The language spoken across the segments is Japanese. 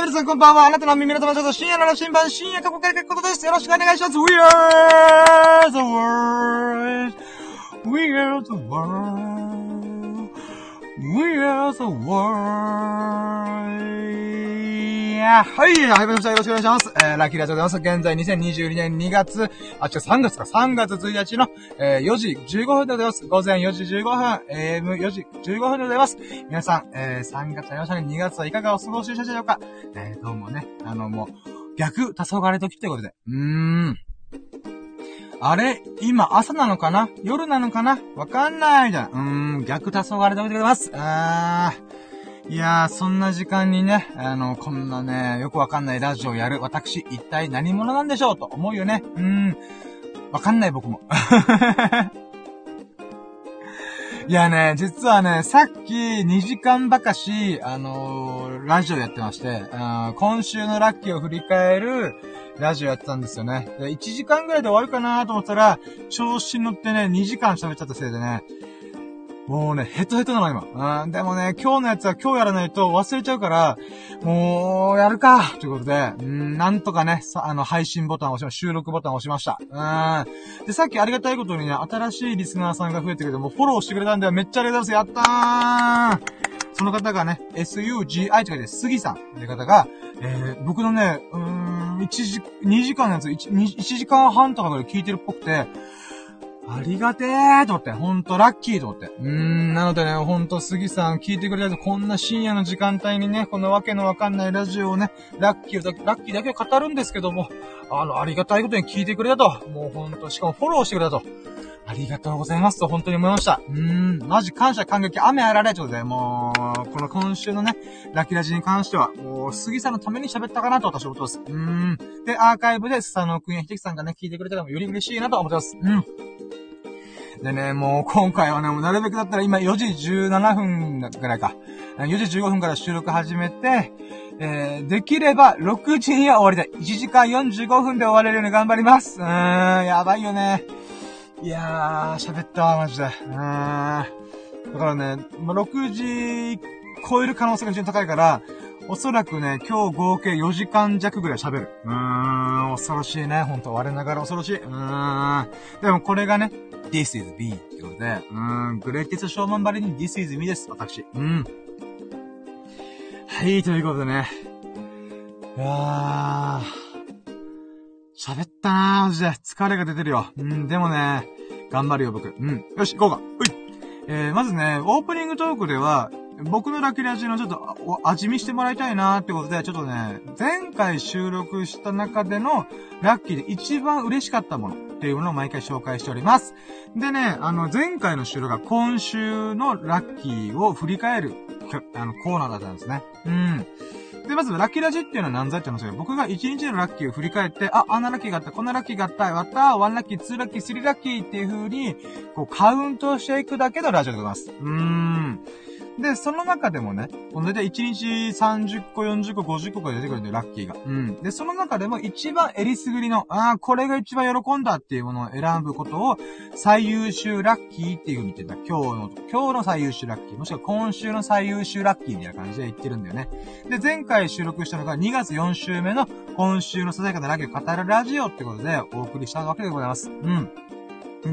はい、皆さんこんばんは。あなたの耳の友達と深夜の羅針盤、深夜過去から書くことです。よろしくお願いします。We are the world. We are the world. We are the world. はい、はい、ました。よろしくお願いします。えー、ラッキーラジオでございます。現在2022年2月、あ、違う、3月か、3月1日の、えー、4時15分でございます。午前4時15分、AM4 時15分でございます。皆さん、えー、3月になりましたね。2月はいかがお過ごしでしょうかえー、どうもね、あの、もう、逆、黄昏時ってことで。うーん。あれ今朝なのかな夜なのかなわかんないじゃん。うーん、逆黄昏時でございます。あー。いやー、そんな時間にね、あの、こんなね、よくわかんないラジオをやる私、一体何者なんでしょうと思うよね。うん。わかんない僕も。いやね、実はね、さっき2時間ばかし、あのー、ラジオやってまして、あ今週のラッキーを振り返るラジオやってたんですよね。で1時間ぐらいで終わるかなと思ったら、調子に乗ってね、2時間喋っちゃったせいでね、もうね、ヘトヘトなの、今。うん、でもね、今日のやつは今日やらないと忘れちゃうから、もう、やるかということで、うん、なんとかね、さ、あの、配信ボタンを押しま、収録ボタンを押しました。うん。で、さっきありがたいことにね、新しいリスナーさんが増えてくれて、もフォローしてくれたんで、めっちゃありがとうございます。やったーその方がね、SUGI って書いて、杉さんって方が、えー、僕のね、うーん、1時、2時間のやつ1、1時間半とかぐらい聞いてるっぽくて、ありがてえと思って、ほんとラッキーと思って。うーん、なのでね、ほんと杉さん聞いてくれたと、こんな深夜の時間帯にね、このわけのわかんないラジオをね、ラッキーだけ、ラッキーだけ語るんですけども、あの、ありがたいことに聞いてくれたと。もうほんと、しかもフォローしてくれたと。ありがとうございますと本当に思いました。うーん、マジ感謝感激、雨あられということで、もう、この今週のね、ラキラジに関しては、もう、杉さんのために喋ったかなと私は思ってます。うーん。で、アーカイブで、スサノくんやひできさんがね、聞いてくれたらより嬉しいなと思ってます。うん。でね、もう今回はね、もうなるべくだったら今4時17分ぐらいか。4時15分から収録始めて、えー、できれば6時には終わりたい。1時間45分で終われるように頑張ります。うーん、やばいよね。いやー、喋ったわ、マジで。うーん。だからね、ま6時超える可能性が非常に高いから、おそらくね、今日合計4時間弱ぐらい喋る。うーん、恐ろしいね。ほんと、我ながら恐ろしい。うーん。でもこれがね、This is me ってことで、うーん、グレイティスショーマンバリに This is me です、私。うん。はい、ということでね。いやー、喋ったなー、マジで。疲れが出てるよ。うん、でもね、頑張るよ、僕。うん。よし、行こうか。うい。えー、まずね、オープニングトークでは、僕のラッキーラジのちょっと、味見してもらいたいなーってことで、ちょっとね、前回収録した中での、ラッキーで一番嬉しかったものっていうものを毎回紹介しております。でね、あの、前回の収録が今週のラッキーを振り返る、あの、コーナーだったんですね。うん。で、まず、ラッキーラジっていうのは何罪って言うんですよ。僕が1日のラッキーを振り返って、あ、あんなラッキーがあった、こんなラッキーがあった、やった、1ラッキー、ツーラッキー、スリーラッキーっていう風に、こう、カウントしていくだけのラジオでございます。うーん。で、その中でもね、この大体1日30個、40個、50個が出てくるんで、ラッキーが。うん。で、その中でも一番エリスグリの、ああ、これが一番喜んだっていうものを選ぶことを、最優秀ラッキーっていう風に言ってた。今日の、今日の最優秀ラッキー。もしくは今週の最優秀ラッキーみたいな感じで言ってるんだよね。で、前回収録したのが2月4週目の今週のささやかなラッキーを語るラジオってことでお送りしたわけでございます。うん。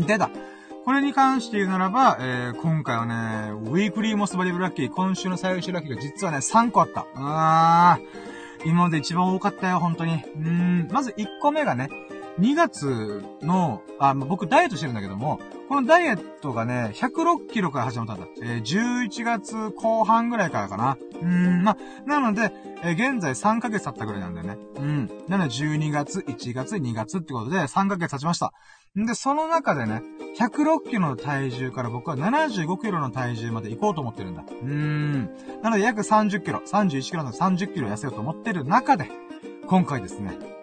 出た。これに関して言うならば、えー、今回はね、ウィークリーモスバリブラッキー、今週の最終ラッキーが実はね、3個あった。あー、今まで一番多かったよ、本当に。うーん、まず1個目がね、2月の、あ、僕ダイエットしてるんだけども、このダイエットがね、106キロから始まったんだ。えー、11月後半ぐらいからかな。うん、ま、なので、えー、現在3ヶ月経ったぐらいなんだよね。うん。なので12月、1月、2月ってことで3ヶ月経ちました。んで、その中でね、106キロの体重から僕は75キロの体重まで行こうと思ってるんだ。うーん。なので約30キロ、31キロの30キロ痩せようと思ってる中で、今回ですね、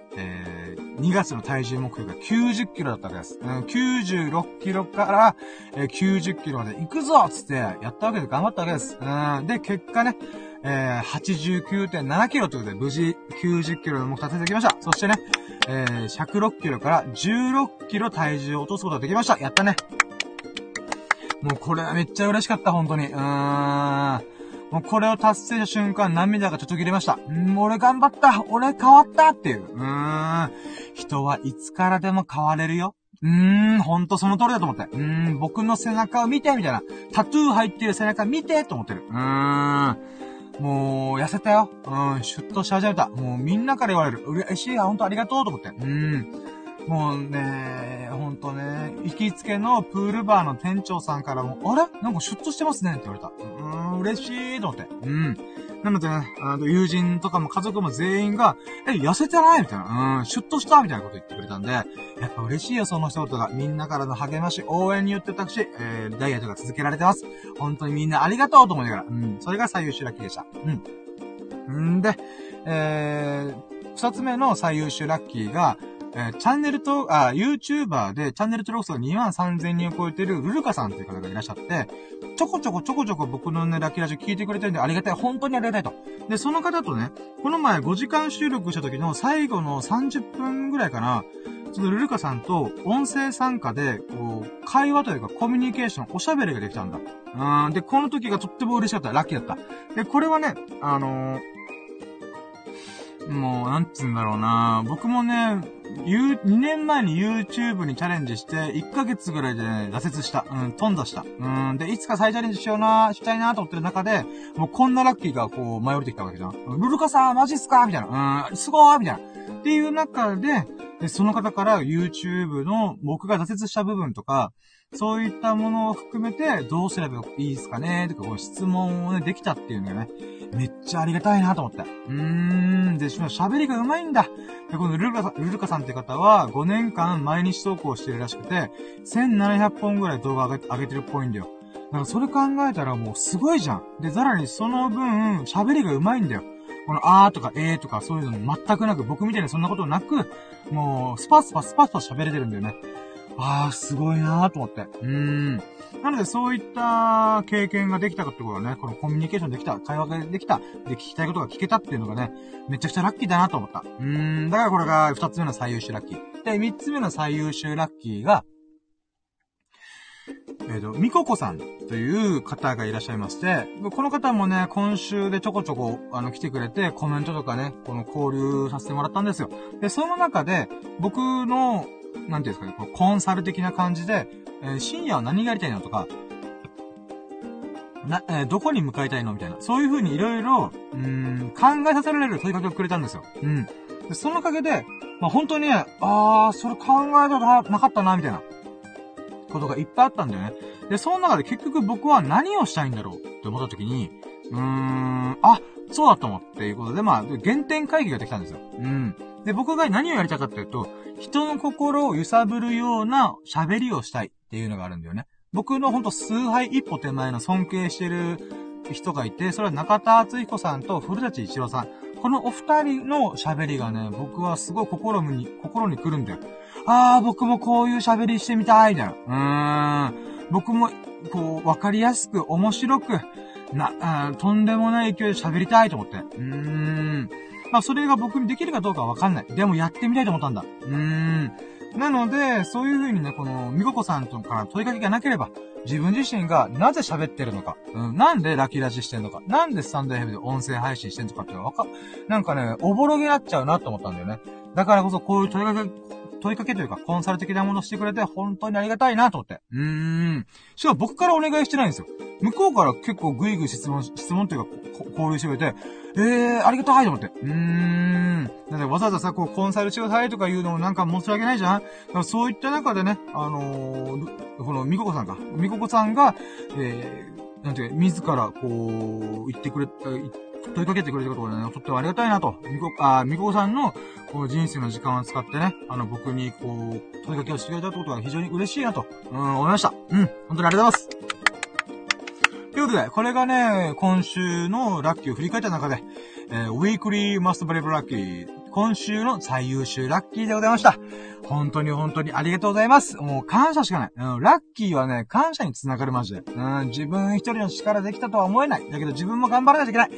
2月の体重目標が90キロだったわけです。うん、96キロから、えー、90キロまで行くぞつってやったわけで頑張ったわけです。うん、で、結果ね、えー、89.7キロということで、無事90キロの目標達成できました。そしてね、えー、106キロから16キロ体重を落とすことができました。やったね。もうこれはめっちゃ嬉しかった、本当に。うーん。もうこれを達成した瞬間、涙がちょっと切れました。うん、俺頑張った俺変わったっていう。うーん。人はいつからでも変われるよ。うーん、ほんとその通りだと思って。うーん、僕の背中を見て、みたいな。タトゥー入ってる背中見て、と思ってる。うーん。もう、痩せたよ。うん、シュッとし始めた。もうみんなから言われる。嬉しい、ほんとありがとうと思って。うん。もうね、ほんとね、行きつけのプールバーの店長さんからも、あれ？なんかシュッとしてますねって言われた。うーん、嬉しいと思って。うん。なのでね、あの、友人とかも家族も全員が、え、痩せてないみたいな。うん、シュッとしたみたいなこと言ってくれたんで、やっぱ嬉しいよ、その一言が。みんなからの励まし、応援によって私、えー、ダイエットが続けられてます。本当にみんなありがとうと思いながら。うん、それが最優秀ラッキーでした。うん。んで、えー、二つ目の最優秀ラッキーが、えー、チャンネルと、あ、YouTuber でチャンネル登録数が2万3000人を超えてるルルカさんという方がいらっしゃって、ちょこちょこちょこちょこ僕のね、ラッキーラジオ聞いてくれてるんでありがたい。本当にありがたいと。で、その方とね、この前5時間収録した時の最後の30分ぐらいかな、そのルルカさんと音声参加で、こう、会話というかコミュニケーション、おしゃべりができたんだ。うん、で、この時がとっても嬉しかった。ラッキーだった。で、これはね、あのーもう、なんつうんだろうな僕もね、ゆ2年前に YouTube にチャレンジして、1ヶ月ぐらいでね、挫折した。うん、頓挫した。うん、で、いつか再チャレンジしような、したいなと思ってる中で、もうこんなラッキーがこう、舞い降りてきたわけじゃん。ルルカさん、マジっすか？みたいな。うん、すごーみたいな。っていう中で、で、その方から YouTube の僕が挫折した部分とか、そういったものを含めて、どうすればいいですかねとか、こう質問をね、できたっていうのがね、めっちゃありがたいなと思って。うーん、で、しかも喋りが上手いんだ。で、このルルカさん、ルルカさんって方は、5年間毎日投稿してるらしくて、1700本ぐらい動画上げ上げてるっぽいんだよ。だからそれ考えたらもうすごいじゃん。で、さらにその分、喋りが上手いんだよ。このあーとかえーとかそういうの全くなく、僕みたいにそんなことなく、もう、スパスパスパスパ喋れてるんだよね。あー、すごいなーと思って。うーん。なので、そういった経験ができたかってことはね、このコミュニケーションできた、会話ができた、で、聞きたいことが聞けたっていうのがね、めちゃくちゃラッキーだなと思った。うーん、だからこれが二つ目の最優秀ラッキー。で、三つ目の最優秀ラッキーが、えっ、ー、と、みここさんという方がいらっしゃいまして、この方もね、今週でちょこちょこ、あの、来てくれて、コメントとかね、この交流させてもらったんですよ。で、その中で、僕の、なんていうんですかね、こコンサル的な感じで、えー、深夜は何がやりたいのとか、な、えー、どこに向かいたいのみたいな。そういう風にいろいろ、うん、考えさせられる問いかけをくれたんですよ。うん。で、そのおかげで、まあ、本当にね、あー、それ考えたことなかったな、みたいな、ことがいっぱいあったんだよね。で、その中で結局僕は何をしたいんだろうって思った時に、うーん、あ、そうだと思っていうことで、まあ、原点会議ができたんですよ。うん。で、僕が何をやりたかったいうと、人の心を揺さぶるような喋りをしたいっていうのがあるんだよね。僕のほんと数杯一歩手前の尊敬してる人がいて、それは中田敦彦さんと古舘一郎さん。このお二人の喋りがね、僕はすごい心に、心に来るんだよ。あー、僕もこういう喋りしてみたい、みたいな。うーん。僕も、こう、わかりやすく、面白く、な、とんでもない勢いで喋りたいと思って。うーん。まあ、それが僕にできるかどうかはわかんない。でもやってみたいと思ったんだ。うーん。なので、そういう風にね、この、みここさんとから問いかけがなければ、自分自身がなぜ喋ってるのか、うん、なんでラキラジしてんのか、なんでスタンド FM で音声配信してんのかっていうのがわか、なんかね、おぼろげになっちゃうなと思ったんだよね。だからこそこういう問いかけ、問いかけというか、コンサル的なものをしてくれて、本当にありがたいなと思って。うーん。しかも僕からお願いしてないんですよ。向こうから結構グイグイ質問、質問というか、交流してくれて、えー、ありがたいと思って。うーん。だってわざわざさ、こう、コンサルしてくださいとか言うのもなんか申し訳ないじゃんだからそういった中でね、あのー、この、みここさんか。みここさんが、えー、なんていうか、自ら、こう、言ってくれ、言って問いかけてくれたことがね、とってもありがたいなと。みこ、あ、みこさんの、こう人生の時間を使ってね、あの、僕に、こう、問いかけをしてくれたことが非常に嬉しいなと、うん、思いました。うん、本当にありがとうございます。ということで、これがね、今週のラッキーを振り返った中で、えー、ウィークリーマストブレイブラッキー、今週の最優秀ラッキーでございました。本当に本当にありがとうございます。もう感謝しかない。うん、ラッキーはね、感謝につながるマジで。うん、自分一人の力できたとは思えない。だけど自分も頑張らないといけない。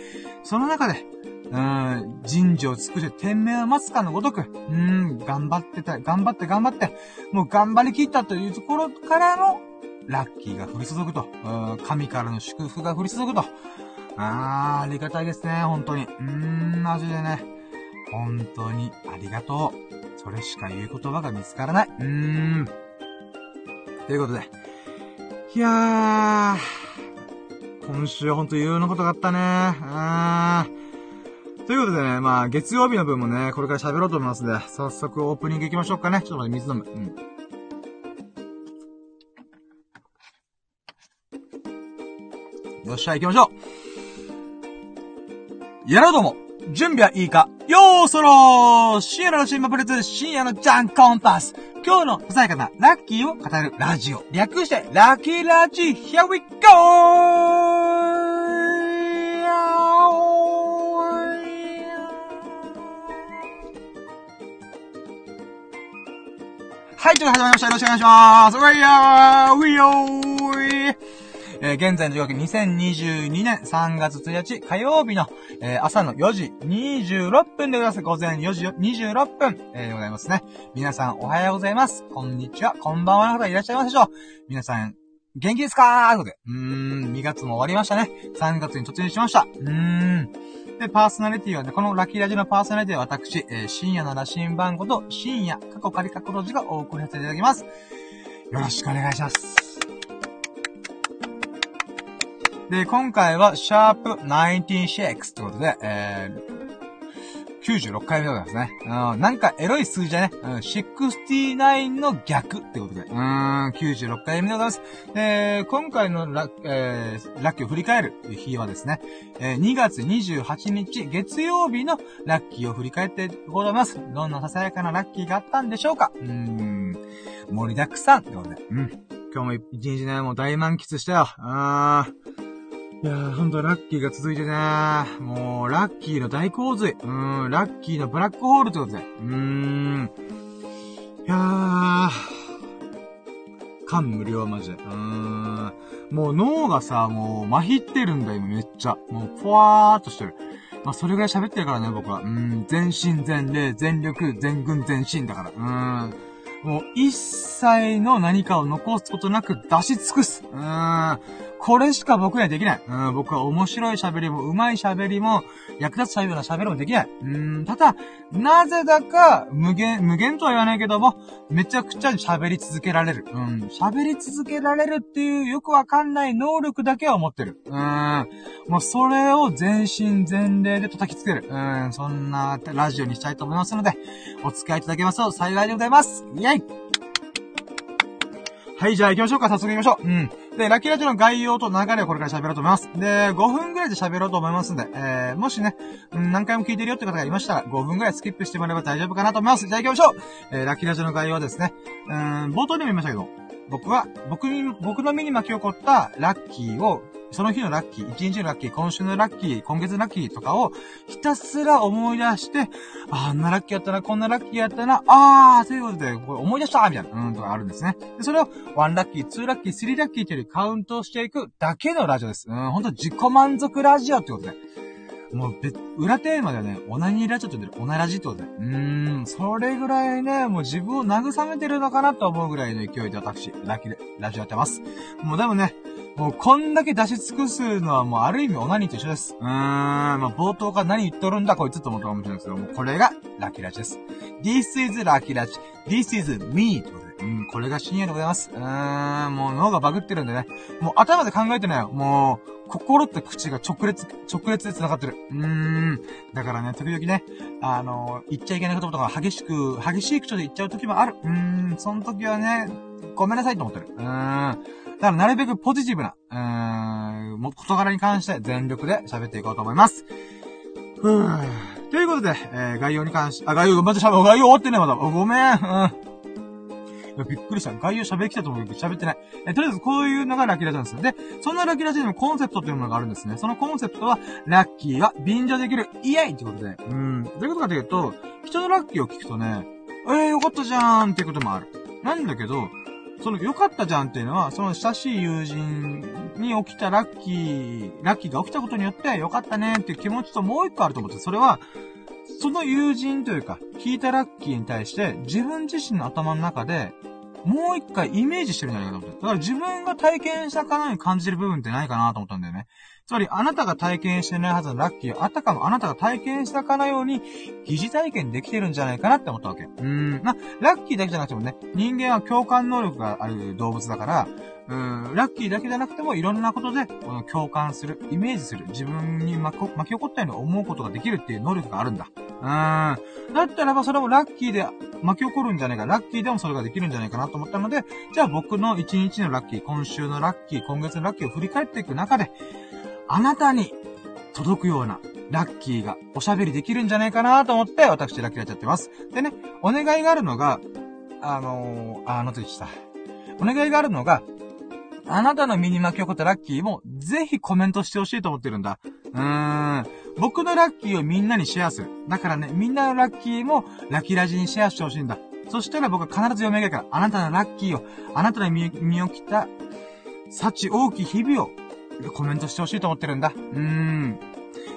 その中で、うん、人事を尽くして天命を待つかのごとく、うん、頑張ってた、頑張って頑張って、もう頑張りきったというところからの、ラッキーが降り注ぐと、うん、神からの祝福が降り注ぐと、あー、ありがたいですね、本当に。うーん、マジでね。本当にありがとう。それしか言う言葉が見つからない。うーん。ということで。いやー、今週はほんといろいろなことがあったね。あー。ということでね、まあ、月曜日の分もね、これから喋ろうと思いますので、早速オープニング行きましょうかね。ちょっと待って、水飲む。うん。よっしゃ、行きましょうやろうとも準備はいいか？よーそろー深夜の新聞プレゼ深夜のジャンコンパス今日のささやかなラッキーを語るラジオ。略して、ラッキーラジ !Here we go! はい、ということで始まりました。よろしくお願いします。うわいやー、ういよーえー、現在の時刻2022年3月1日火曜日の、えー、朝の4時26分でございます。午前4時26分、えー、でございますね。皆さんおはようございます。こんにちは、こんばんはの方いらっしゃいますでしょう。皆さん、元気ですか？ーということで。うーん、2月も終わりましたね。3月に突入しました。うーん。で、パーソナリティはね、このラッキーラジのパーソナリティは私、えー、深夜の羅針番号と深夜、過去仮過去の字がお送りさせていただきます。よろしくお願いします。で、今回は、シャープ96ってことで、えー、96回目でございますね。うん、なんかエロい数字じゃね。うん、69の逆ってことで。うん、96回目でございます。で、今回のラ,、えー、ラッキーを振り返る日はですね、えー、2月28日月曜日のラッキーを振り返ってございます。どんなささやかなラッキーがあったんでしょうかうん、盛りだくさんってことで。うん。今日も一日ね、もう大満喫したよ。あー。いやー、ほんとラッキーが続いてねもう、ラッキーの大洪水。うーん、ラッキーのブラックホールってことで。うーん。いやー、感無量マジで。うーん。もう脳がさ、もう、麻痺ってるんだ、今めっちゃ。もう、ぽわーっとしてる。まあ、それぐらい喋ってるからね、僕は。うん、全身全霊、全力、全軍全身だから。うーん。もう、一切の何かを残すことなく出し尽くす。うーん。これしか僕にはできない。うん、僕は面白い喋りも、上手い喋りも、役立つような喋りもできない。うん、ただ、なぜだか、無限、無限とは言わないけども、めちゃくちゃ喋り続けられる。うん、喋り続けられるっていうよくわかんない能力だけは持ってる。うん、もうそれを全身全霊で叩きつける。うん、そんなラジオにしたいと思いますので、お付き合いいただけますと幸いでございます。イェイはい、じゃあ行きましょうか。早速行きましょう。うん。で、ラッキーラジオの概要と流れをこれから喋ろうと思います。で、5分ぐらいで喋ろうと思いますんで、えー、もしね、うん、何回も聞いてるよって方がいましたら、5分ぐらいスキップしてもらえば大丈夫かなと思います。じゃあ行きましょうえー、ラッキーラジオの概要はですね、うん、冒頭にも言いましたけど、僕は、僕に、僕の身に巻き起こったラッキーをその日のラッキー、一日のラッキー、今週のラッキー、今月のラッキーとかを、ひたすら思い出して、あんなラッキーやったな、こんなラッキーやったな、あー、ということで、これ思い出したみたいな、うん、とかあるんですね。で、それを、1ラッキー、2ラッキー、3ラッキーというカウントしていくだけのラジオです。うん、ほんと自己満足ラジオってことで。もう、裏テーマではね、オナニーラジオってる、オナラジとで。うーん、それぐらいね、もう自分を慰めてるのかなと思うぐらいの勢いで私、ラッキーで、ラジオやってます。もうでもね、もうこんだけ出し尽くすのはもうある意味オナニーと一緒です。うーん、まあ冒頭から何言っとるんだこいつと思ったかもしれないですけど、もうこれがラキラジです。This is ラキラジ。This is me ってことで。うん、これが深夜でございます。うーん、もう脳がバグってるんでね。もう頭で考えてないよ。もう、心って口が直列、直列で繋がってる。うーん。だからね、時々ね、あの言っちゃいけない言葉とか激しく、激しい口調で言っちゃう時もある。うーん、その時はね、ごめんなさいと思ってる。うーん。だからなるべくポジティブな、うーん、も、事柄に関して全力で喋っていこうと思います。ふぅ。ということで、えー、概要に関し、あ、概要、まず喋、概要終わってね、まだ。ごめん。うん。びっくりした。概要喋りきたと思うけど喋ってない。え、とりあえずこういうのがラッキーラジオなんですよ。で、そんなラッキーラジオにもコンセプトというものがあるんですね。そのコンセプトは、ラッキーは便乗できる、イエイってことで。うん。どういうことかというと、人のラッキーを聞くとね、えー、よかったじゃーんっていうこともある。なんだけど、その良かったじゃんっていうのは、その親しい友人に起きたラッキー、ラッキーが起きたことによって良かったねっていう気持ちともう一個あると思って、それは、その友人というか、聞いたラッキーに対して自分自身の頭の中で、もう一回イメージしてるんじゃないかと思って。だから自分が体験したかのように感じる部分ってないかなと思ったんだよね。つまり、あなたが体験してないはずのラッキーを、あたかもあなたが体験したかのように、疑似体験できてるんじゃないかなって思ったわけ。うーん。まあ、ラッキーだけじゃなくてもね、人間は共感能力がある動物だから、うん、ラッキーだけじゃなくてもいろんなことで、この共感する、イメージする、自分に巻き起こったように思うことができるっていう能力があるんだ。うん。だったらばそれもラッキーで巻き起こるんじゃないか、ラッキーでもそれができるんじゃないかなと思ったので、じゃあ僕の一日のラッキー、今週のラッキー、今月のラッキーを振り返っていく中で、あなたに届くようなラッキーがおしゃべりできるんじゃないかなと思って、私ラッキーやっちゃってます。でね、お願いがあるのが、あのー、あの時した？お願いがあるのが、あなたの身に巻き起こったラッキーも、ぜひコメントしてほしいと思ってるんだ。うーん。僕のラッキーをみんなにシェアする。だからね、みんなのラッキーも、ラッキーラジにシェアしてほしいんだ。そしたら僕は必ず読み上げるから、あなたのラッキーを、あなたの身に起きた、幸大き日々を、コメントしてほしいと思ってるんだ。うーん。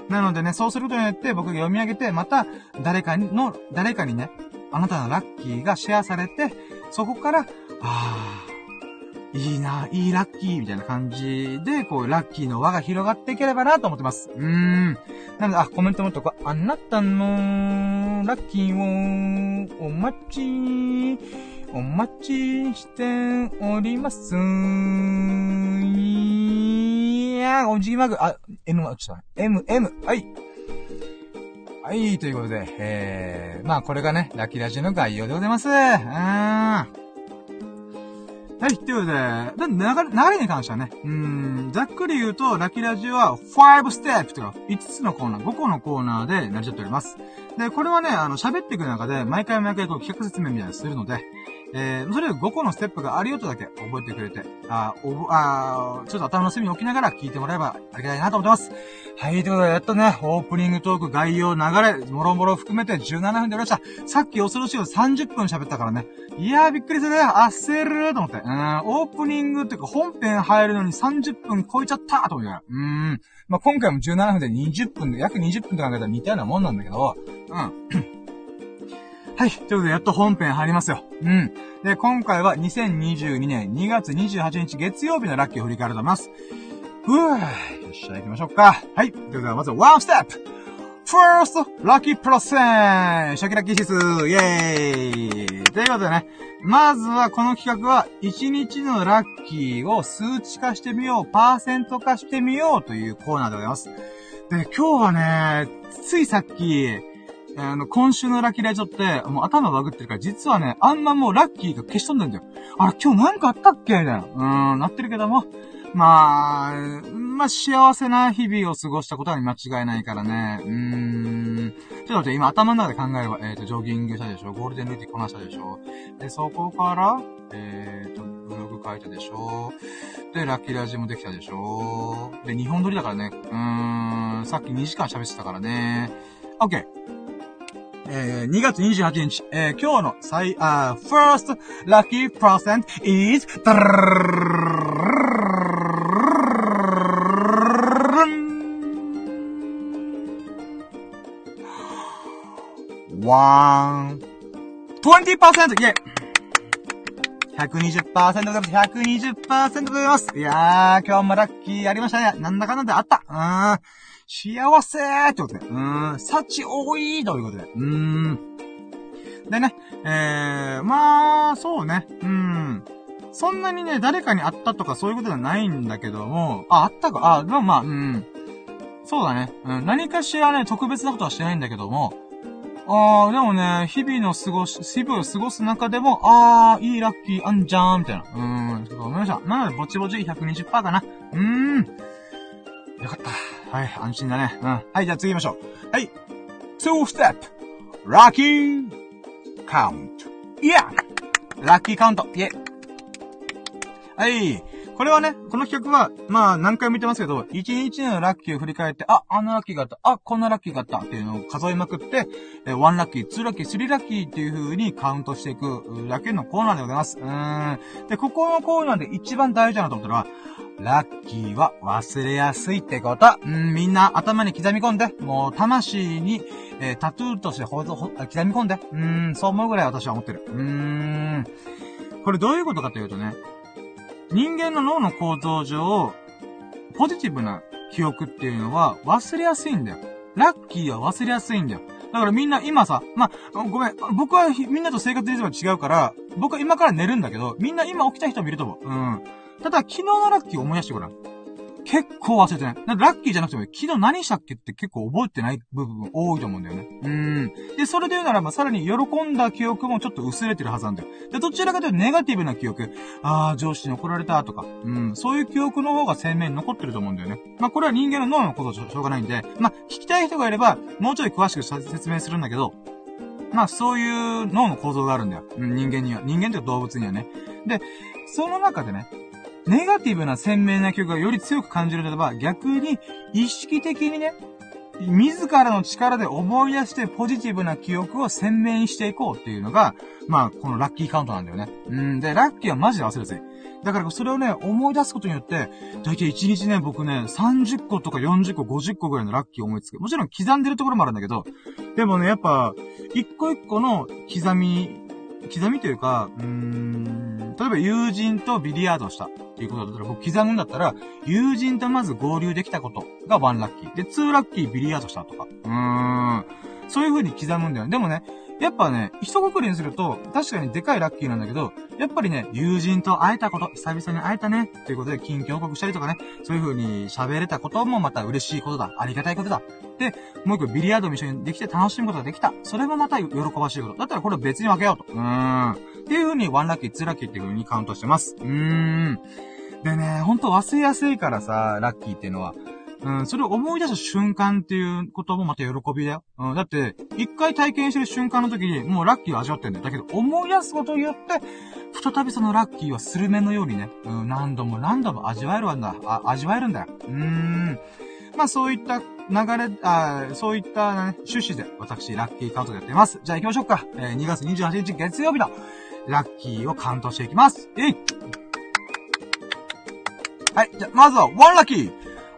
なのでね、そうすることによって僕が読み上げて、また、誰かの、誰かにね、あなたのラッキーがシェアされて、そこから、あー、いいな、いいラッキーみたいな感じで、こう、ラッキーの輪が広がっていければなと思ってます。うーん。なので、あ、コメントもっとこう、あなたのラッキーをお待ち、お待ちしております。いやおじぎマグ、あ、N は、ちょっと M、M、はい。はい、ということで、えー、まあこれがね、ラッキーラジオの概要でございます。うーん。はい、ということで、流れ、流れに関してはね、うん、ざっくり言うと、ラキラジは5ステップというか、5つのコーナー、5個のコーナーで成り立っております。で、これはね、あの、喋っていく中で、毎回毎回こう企画説明みたいなするので、えー、それ5個のステップがあるよとだけ覚えてくれて、あ、おぼ、あちょっと頭の隅に置きながら聞いてもらえばありがたいなと思ってます。はい、ということで、やっとね、オープニングトーク、概要、流れ、もろもろ含めて17分でおりました。さっき恐ろしいを30分喋ったからね。いやー、びっくりするね。焦ると思って。うん、オープニングっていうか本編入るのに30分超えちゃったと思ってうん。まあ、今回も17分で20分で、約20分と考えたら似たようなもんなんだけど、うん。はい。ということで、やっと本編入りますよ。うん。で、今回は2022年2月28日月曜日のラッキーを振り返ると思います。ふぅ。よっしゃ、行きましょうか。はい。ということで、まずはワンステップ !First, Lucky Percent! シャキラキシスイェーイということでね、まずはこの企画は、1日のラッキーを数値化してみよう、パーセント化してみようというコーナーでございます。で、今日はね、ついさっき、あの、今週のラッキーラジオって、もう頭バグってるから、実はね、あんまもうラッキーが消し飛んでんだよ。あれ、今日なんかあったっけ？みたいな。うーん、なってるけども。まあ、まあ、幸せな日々を過ごしたことは間違いないからね。うーん。ちょっと待って、今頭の中で考えれば、えっ、ー、と、ジョギングしたでしょ？ゴールデンルーティンこなしたでしょ？で、そこから、えっ、ー、と、ブログ書いたでしょ？で、ラッキーラジオもできたでしょ？で、日本撮りだからね。うーん、さっき2時間喋ってたからね。オッケー。えー、2月28日、えー、今日の最、あ、first lucky percent is, ワン、20%! イェイ !120% でございます。120%でございます。いやー、今日もラッキーやりましたね。なんだかんだであった。うーん。幸せーってことで。うーん。幸多いということで。うーん。でね、えー、まあ、そうね。うん。そんなにね、誰かに会ったとかそういうことじゃないんだけども、あ、あったか、あ、でもまあ、うん。そうだね。うん。何かしらね、特別なことはしてないんだけども、あー、でもね、日々の過ごし、日々を過ごす中でも、あー、いいラッキーあんじゃーん、みたいな。うーん、ちょっとごめんなさい。なので、ぼちぼち120%かな。うーん。よかった。はい、安心だね。うん。はい、じゃあ次行きましょう。はい。2 step! ラッキーカウント。いやラッキーカウント。イェはい。これはね、この企画は、まあ何回も言ってますけど、1日のラッキーを振り返って、あ、あんなラッキーがあった、あ、こんなラッキーがあったっていうのを数えまくって、え1ラッキー、2ラッキー、3ラッキーっていう風にカウントしていくだけのコーナーでございます。うーん。で、ここのコーナーで一番大事だなと思ったのは、ラッキーは忘れやすいってこと。うん、みんな頭に刻み込んで、もう魂に、えー、タトゥーとしてほぞ、ほ、刻み込んで。うん、そう思うぐらい私は思ってる。うーん。これどういうことかというとね、人間の脳の構造上、ポジティブな記憶っていうのは忘れやすいんだよ。ラッキーは忘れやすいんだよ。だからみんな今さ、まあ、ごめん、僕はみんなと生活リズムが違うから、僕は今から寝るんだけど、みんな今起きた人もいると思う。うん。ただ昨日のラッキー思い出してごらん。結構忘れてない。ラッキーじゃなくても、昨日何したっけって結構覚えてない部分多いと思うんだよね。うん。で、それで言うならば、さらに喜んだ記憶もちょっと薄れてるはずなんだよ。で、どちらかというとネガティブな記憶。あー、上司に怒られたとか。うん。そういう記憶の方が鮮明に残ってると思うんだよね。まあ、これは人間の脳のことしょうがないんで、まあ、聞きたい人がいれば、もうちょい詳しく説明するんだけど、まあ、そういう脳の構造があるんだよ。うん、人間には。人間というか動物にはね。で、その中でね、ネガティブな鮮明な曲がより強く感じるならば、逆に意識的にね、自らの力で思い出してポジティブな記憶を鮮明にしていこうっていうのが、まあ、このラッキーカウントなんだよね。うんで、ラッキーはマジで忘れずい。だからそれをね、思い出すことによって、だいたい1日ね、僕ね、30個とか40個、50個ぐらいのラッキーを思いつく。もちろん刻んでるところもあるんだけど、でもね、やっぱ、一個一個の刻み、刻みというか、うーん、例えば友人とビリヤードしたっていうことだったら、僕刻むんだったら、友人とまず合流できたことが1ラッキー。で、2ラッキービリヤードしたとか。うーん。そういう風に刻むんだよね。でもね、やっぱね、一括りにすると、確かにでかいラッキーなんだけど、やっぱりね、友人と会えたこと、久々に会えたね、ということで、近況報告したりとかね、そういう風に喋れたこともまた嬉しいことだ。ありがたいことだ。で、もう一個ビリヤードも一緒にできて楽しむことができた。それもまた喜ばしいこと。だったらこれ別に分けようと。うーん。っていう風に、ワンラッキー、ツーラッキーっていう風にカウントしてます。うーん。でね、ほんと忘れやすいからさ、ラッキーっていうのは。うん、それを思い出す瞬間っていうこともまた喜びだよ。うん、だって、一回体験してる瞬間の時に、もうラッキーを味わってんだよ。だけど、思い出すことによって、再びそのラッキーはスルメのようにね、うん、何度も何度も味わえるんだ。あ、味わえるんだよ。うーん。まあそういった流れ、あそういった、ね、趣旨で、私、ラッキーカウントでやってます。じゃあ行きましょうか。えー、2月28日月曜日の、ラッキーをカウントしていきます。えいはい、じゃ、まずは、ワンラッキー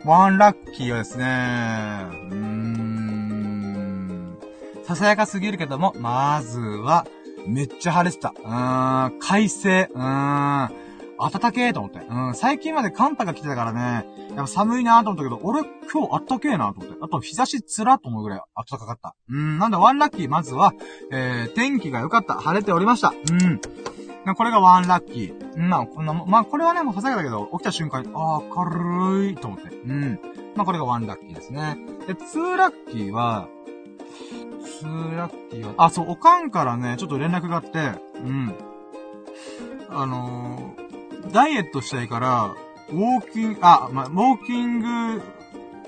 ワンラッキーはですね、うーん、ささやかすぎるけども、まずは、めっちゃ晴れてた。うーん、快晴。うーん、暖けーと思って。うん、最近まで寒波が来てたからね、やっぱ寒いなーと思ったけど、俺今日暖けーなーと思って。あと日差しつらっと思うぐらい暖かかった。うん、なんだ、ワンラッキー、まずは、えー、天気が良かった。晴れておりました。うん。これがワンラッキー。まあ、こんなも、まあ、これはね、もうささやかだけど、起きた瞬間に、ああ、軽いと思って。うん。まあ、これがワンラッキーですね。で、ツーラッキーは、ツーラッキーは、あ、そう、おかんからね、ちょっと連絡があって、うん。あのー、ダイエットしたいから、ウォーキング、あ、まあ、ウォーキング、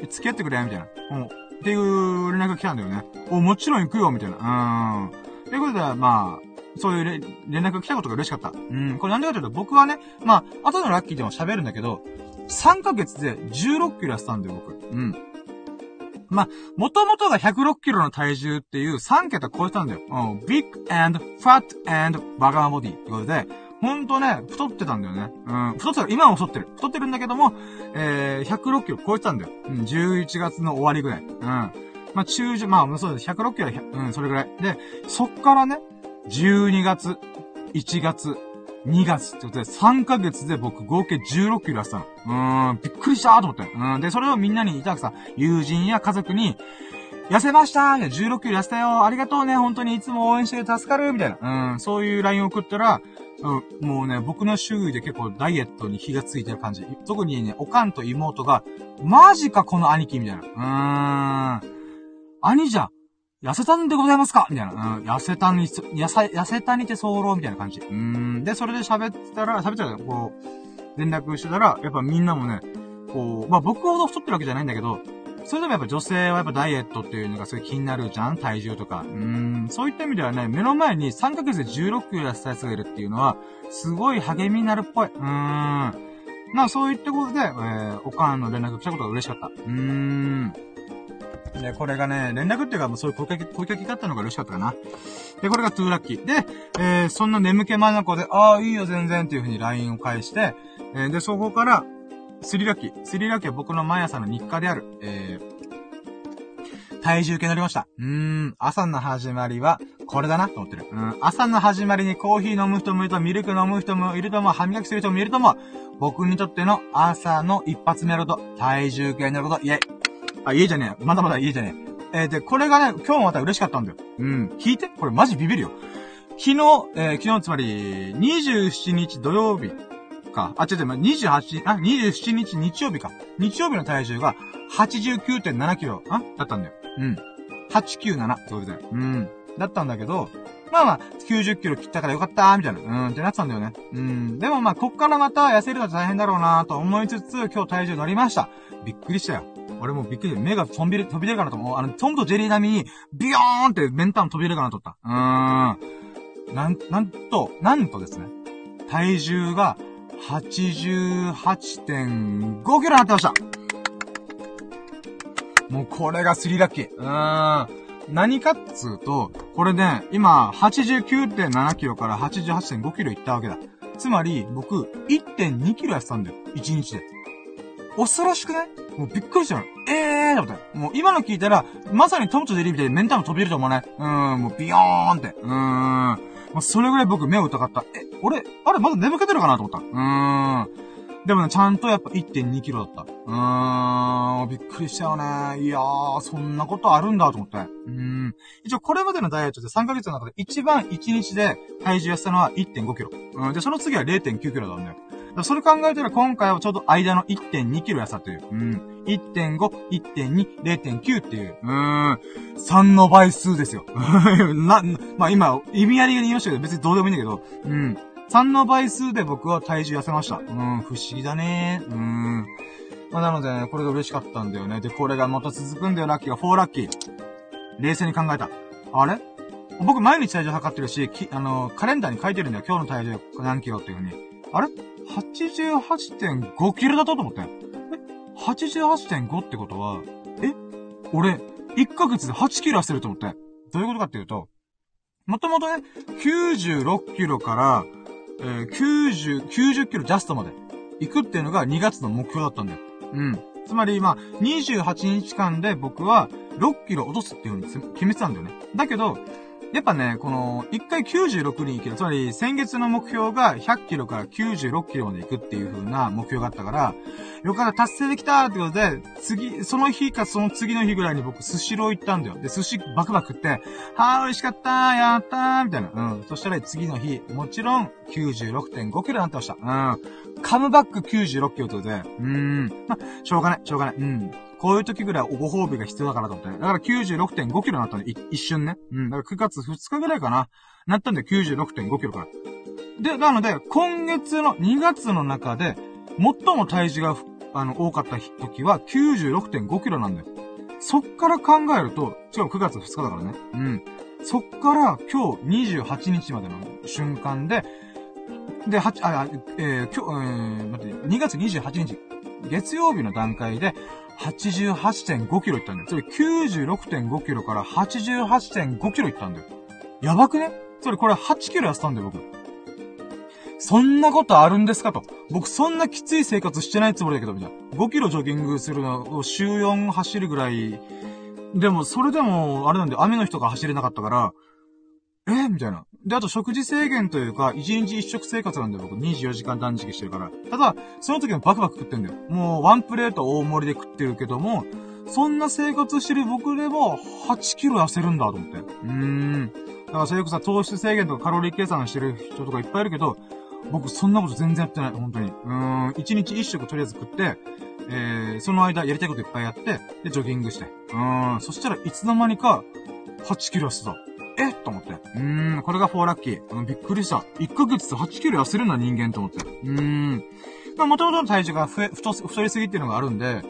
付き合ってくれみたいな。うん。っていう連絡が来たんだよね。お、もちろん行くよみたいな。うん。ということで、まあ、そういう連絡が来たことが嬉しかった。うん。これなんでかというと、僕はね、まあ、後のラッキーでも喋るんだけど、3ヶ月で16キロ痩せたんだよ、僕。うん。まあ、もともとが106キロの体重っていう3桁超えたんだよ。うん。big and fat and バガーボディってことで、ほんとね、太ってたんだよね。うん。太ってた、今も太ってる。太ってるんだけども、えー、106キロ超えてたんだよ。うん。11月の終わりぐらい。うん。まあ、中旬、まあ、そうです。106キロは、うん、それぐらい。で、そっからね、12月、1月、2月ってことで、3ヶ月で僕合計16キロ痩せたの。うーん、びっくりしたーと思って。うん、で、それをみんなにいたくさ、友人や家族に、痩せましたみたいな、16キロ痩せたよありがとうね本当にいつも応援して助かるみたいな。うん、そういう LINE 送ったら、うん、もうね、僕の周囲で結構ダイエットに火がついてる感じ。特にね、おかんと妹が、マジかこの兄貴みたいな。うーん。兄じゃ。痩せたんでございますか？みたいな。うん、痩せたに、痩せ、たにて候みたいな感じ。うん。で、それで喋ったら、喋ったら、こう、連絡してたら、やっぱみんなもね、こう、まあ僕ほど太ってるわけじゃないんだけど、それでもやっぱ女性はやっぱダイエットっていうのがすごい気になるじゃん体重とか。うん、そういった意味ではね、目の前に3ヶ月で16キロ痩せたやつがいるっていうのは、すごい励みになるっぽい。うーん。まあそういったことで、えー、おかんの連絡来たことが嬉しかった。うーん。で、これがね、連絡っていうか、もうそういう声かけ、声かけがあったのが嬉しかったかな。で、これが2ラッキー。で、えー、そんな眠気まなこで、ああ、いいよ、全然っていう風に LINE を返して、えー、で、そこから、3ラッキー。3ラッキは僕の毎朝の日課である、えー、体重計乗りました。うーん、朝の始まりは、これだなと思ってる。うん。朝の始まりにコーヒー飲む人もいると、ミルク飲む人もいるとも、歯磨きする人もいるとも、僕にとっての朝の一発目やると、体重計になること、イェイ。あ、家じゃねえ。まだまだ家じゃねえ。えー、で、これがね、今日また嬉しかったんだよ。うん。聞いてこれマジビビるよ。昨日、えー、昨日つまり、27日土曜日か。あ、違う違う、28、あ、27日日曜日か。日曜日の体重が89.7キロ、あだったんだよ。うん。897ってことで。うん。だったんだけど、まあまあ、90キロ切ったからよかったーみたいな。うん、ってなってたんだよね。うん。でもまあ、こっからまた痩せるのは大変だろうなーと思いつつ、今日体重乗りました。びっくりしたよ。俺もびっくり目が飛びる、飛び出るかなと思う。あの、トムとジェリー並みに、ビヨーンってメンタン飛び出るかなと思った。うーん。なん、なんと、なんとですね。体重が88.5キロになってました。もうこれがスリラッキー。うーん。何かっつうと、これね、今、89.7キロから88.5キロいったわけだ。つまり、僕、1.2キロやってたんだよ。1日で。恐ろしくない？もうびっくりしたの。えーと思って。もう今の聞いたら、まさにトムとデリーみたいにメンタル飛びると思うね。うーん、もうビヨーンって。うーん。もうそれぐらい僕目を疑った。え、俺、あれまだ眠けてるかなと思った。うーん。でもね、ちゃんとやっぱ1.2キロだった。うーん、びっくりしたよね。いやー、そんなことあるんだと思って。うん。一応これまでのダイエットで3ヶ月の中で一番1日で体重痩せたのは1.5キロ。うん。で、その次は0.9キロなんだよ。それ考えたら今回はちょうど間の1.2キロ痩せたという。うん。1.5、1.2、0.9っていう。うーん。3の倍数ですよ。な、まあ今、意味ありげに言いましたけど、別にどうでもいいんだけど、うん。3の倍数で僕は体重痩せました。うん、不思議だね。うん。まあ、なのでね、これが嬉しかったんだよね。で、これがまた続くんだよ、ラッキーが。4ラッキー。冷静に考えた。あれ？僕毎日体重測ってるし、き、あの、カレンダーに書いてるんだよ。今日の体重何キロっていう風に。あれ？?88.5 キロだったと思って。え ?88.5 ってことは、え？俺、1ヶ月で8キロ痩せると思って。どういうことかっていうと、もともとね、96キロから、えー、90、90キロジャストまで行くっていうのが2月の目標だったんだよ。うん。つまり、まあ、28日間で僕は6キロ落とすっていう風に決めてたんだよね。だけど、やっぱね、この、一回96に行ける。つまり、先月の目標が100キロから96キロまで行くっていう風な目標があったから、よかった、達成できたってことで、次、その日かその次の日ぐらいに僕、スシロー行ったんだよ。で、寿司バクバク食って、はぁ、美味しかったーやったーみたいな。うん。そしたら次の日、もちろん、96.5キロになってました。うん。カムバック96キロってことで、うーん。ましょうがない、しょうがない。うん。こういう時ぐらいご褒美が必要だからと思って。だから96.5キロになったんで、一瞬ね。うん。だから9月2日ぐらいかな。なったんで96.5キロから。で、なので、今月の2月の中で、最も体重が、あの、多かった時は96.5キロなんだよ。そっから考えると、違う9月2日だからね。うん。そっから今日28日までの瞬間で、で、8、あ、えー、今日、えー、待って、2月28日、月曜日の段階で、88.5キロいったんだよ。それ96.5キロから88.5キロいったんだよ。やばくね？それこれ8キロ痩せたんだよ、僕。そんなことあるんですかと。僕そんなきつい生活してないつもりだけど、みたいな。5キロジョギングするのを週4走るぐらい。でも、それでも、あれなんで、雨の日とか走れなかったから、え？みたいな。で、あと食事制限というか、一日一食生活なんだよ、僕。24時間断食してるから。ただ、その時もバクバク食ってんだよ。もう、ワンプレート大盛りで食ってるけども、そんな生活してる僕でも、8キロ痩せるんだと思って。うーん。だからそれこそ糖質制限とかカロリー計算してる人とかいっぱいいるけど、僕そんなこと全然やってない、本当に。うーん。一日一食とりあえず食って、えー、その間やりたいこといっぱいやって、で、ジョギングして。うーん。そしたらいつの間にか、8キロ痩せた。え？と思って。うーん、これが4ラッキー。うん、びっくりした。1ヶ月で8キロ痩せるな人間と思って。うーん。まあ、元々の体重が増え、太、太りすぎっていうのがあるんで、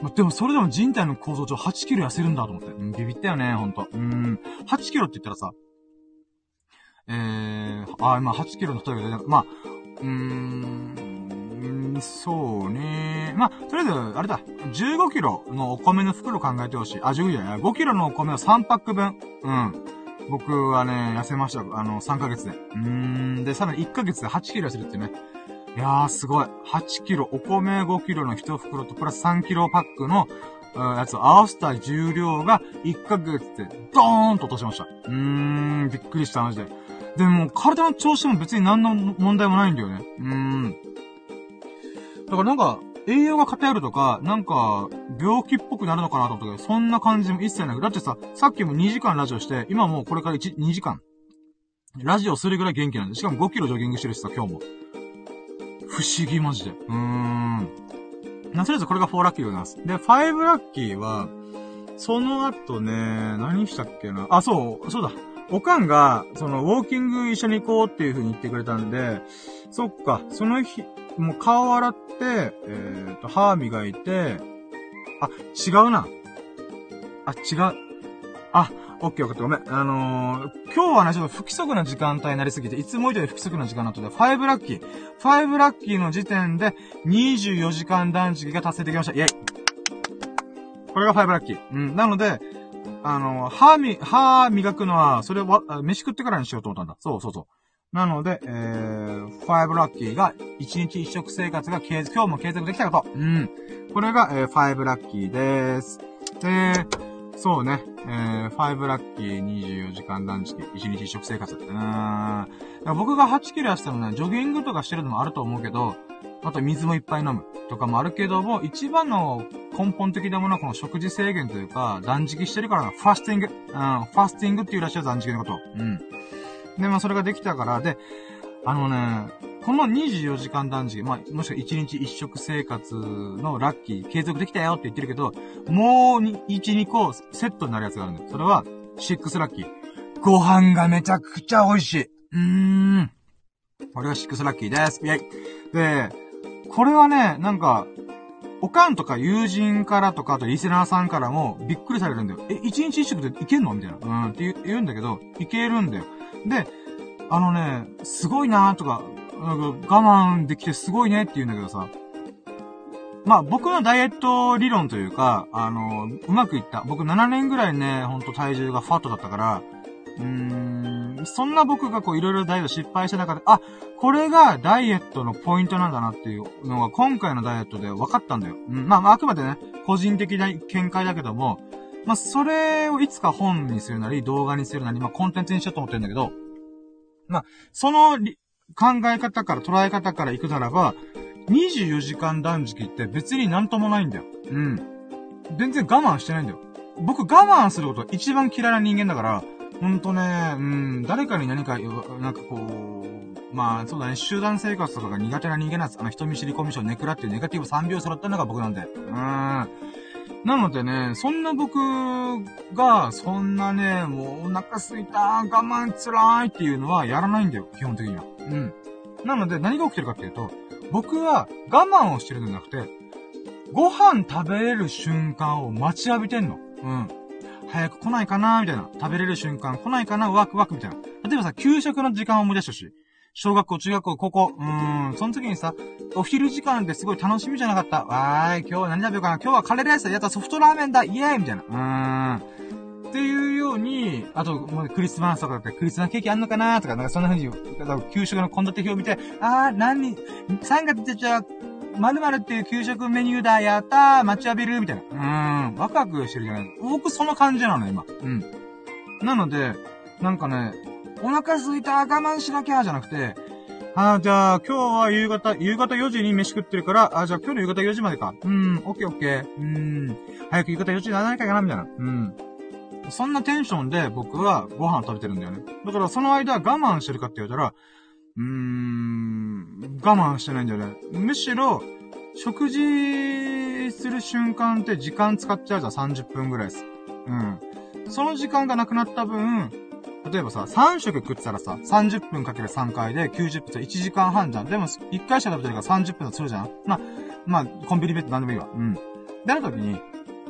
まあ、でもそれでも人体の構造上8キロ痩せるんだと思って。うん、ビビったよね、ほんと。うーん。8キロって言ったらさ、えー、あ、まあ、8キロの太りが出まあ、うーん、そうね。まあ、とりあえず、あれだ。15キロのお米の袋考えてほしい。あ、15キロや。5キロのお米を3パック分。うん。僕はね、痩せました。あの、3ヶ月で。うーん。で、さらに1ヶ月で8キロ痩せるってね。いやー、すごい。8キロ、お米5キロの1袋とプラス3キロパックの、やつを合わせた重量が1ヶ月でドーンと落としました。うーん、びっくりした、マジで。でも、体の調子も別に何の問題もないんだよね。うーん。だからなんか、栄養が偏るとか、なんか、病気っぽくなるのかなと思ったけど、そんな感じも一切なく。だってさ、さっきも2時間ラジオして、今もうこれから1、2時間。ラジオするぐらい元気なんで。しかも5キロジョギングしてるしさ、今日も。不思議マジで。うーん。な、とりあえずこれが4ラッキーでございます。で、5ラッキーは、その後ね、何したっけな？あ、そう、そうだ。おかんが、その、ウォーキング一緒に行こうっていう風に言ってくれたんで、そっか、その日、もう顔洗って、えっ、と、歯磨いて、あ、違うな。あ、違う。あ、オッケーオッケーごめん。あのー、今日はね、ちょっと不規則な時間帯になりすぎて、いつも以上に不規則な時間なので、5ラッキー。5ラッキーの時点で、24時間断食が達成できました。イェイこれが5ラッキー。うん。なので、あのー、歯み、歯磨くのは、それは、飯食ってからにしようと思ったんだ。そうそうそう。なので、えー、5ラッキーが、1日1食生活が継続、今日も継続できたこと。うん。これが、えー、5ラッキーです。で、そうね、えー、5ラッキー24時間断食、1日1食生活。うーん。僕が8キロやっててもね、ジョギングとかしてるのもあると思うけど、あと水もいっぱい飲むとかもあるけども、一番の根本的なものはこの食事制限というか、断食してるからファスティング。うん、ファスティングっていうらしいよ断食のこと。うん。で、まあそれができたから、で、あのね、この24時間断食、まあ、もしくは1日1食生活のラッキー、継続できたよって言ってるけど、もう1、2個セットになるやつがあるんだよ。それは、6ラッキー。ご飯がめちゃくちゃ美味しい。うーん。これが6ラッキーです。イェイ。で、これはね、なんか、おかんとか友人からとか、あとリスナーさんからもびっくりされるんだよ。え、1日1食でいけんの？みたいな。うん、って言うんだけど、いけるんだよ。で、あのね、すごいなーとか、なんか我慢できてすごいねって言うんだけどさ、まあ僕のダイエット理論というか、あの、うまくいった。僕7年ぐらいね、ほんと体重がファットだったから、うーん、そんな僕がこういろいろダイエット失敗した中で、あ、これがダイエットのポイントなんだなっていうのが今回のダイエットで分かったんだよ。うん、まあ、あくまでね、個人的な見解だけども、まあ、それをいつか本にするなり、動画にするなり、まあ、コンテンツにしようと思ってるんだけど、まあ、その考え方から、捉え方から行くならば、24時間断食って別になんともないんだよ。うん。全然我慢してないんだよ。僕我慢すること一番嫌いな人間だから、ほんとね、うん、誰かに何か、なんかこう、まあ、そうだね、集団生活とかが苦手な人間なんです。あの、人見知りコミュ障ネクラっていうネガティブ3秒揃ったのが僕なんで。うん。なのでね、そんな僕が、そんなね、もうお腹すいた、我慢つらいっていうのはやらないんだよ、基本的には。うん。なので、何が起きてるかっていうと、僕は我慢をしてるんじゃなくて、ご飯食べれる瞬間を待ちわびてんの。うん。早く来ないかなみたいな。食べれる瞬間来ないかなワクワクみたいな。例えばさ、給食の時間を思い出したし、小学校、中学校、高校、うーん、その時にさ、お昼時間ってすごい楽しみじゃなかった。わーい、今日は何食べようかな今日はカレーライスだ。やったソフトラーメンだイエーイみたいな。うーん。っていうように、あと、もうクリスマスとかだってクリスマスケーキあんのかなとか、なんかそんな風に、給食の献立表を見て、あー、何、3月ってじゃあ、〇〇っていう給食メニューだ、やったー、待ちわびる、みたいな。うーん、ワクワクしてるじゃない。僕その感じなの、今。うん。なので、なんかね、お腹空いた、我慢しなきゃ、じゃなくて、あじゃあ、今日は夕方、夕方4時に飯食ってるから、あじゃあ今日の夕方4時までか。うん、オッケーオッケー。うん、早く夕方4時にならないかな、みたいな。うん。そんなテンションで僕はご飯を食べてるんだよね。だからその間我慢してるかって言われたら、うーん、我慢してないんだよね。むしろ、食事する瞬間って時間使っちゃうじゃん、30分ぐらいです。うん。その時間がなくなった分、例えばさ、3食食ってたらさ、30分かける3回で90分1時間半じゃん。でも、1回しか食べてるから30分とするじゃんまあ、まあ、コンビニベッドなんでもいいわ。うん。で、ある時に、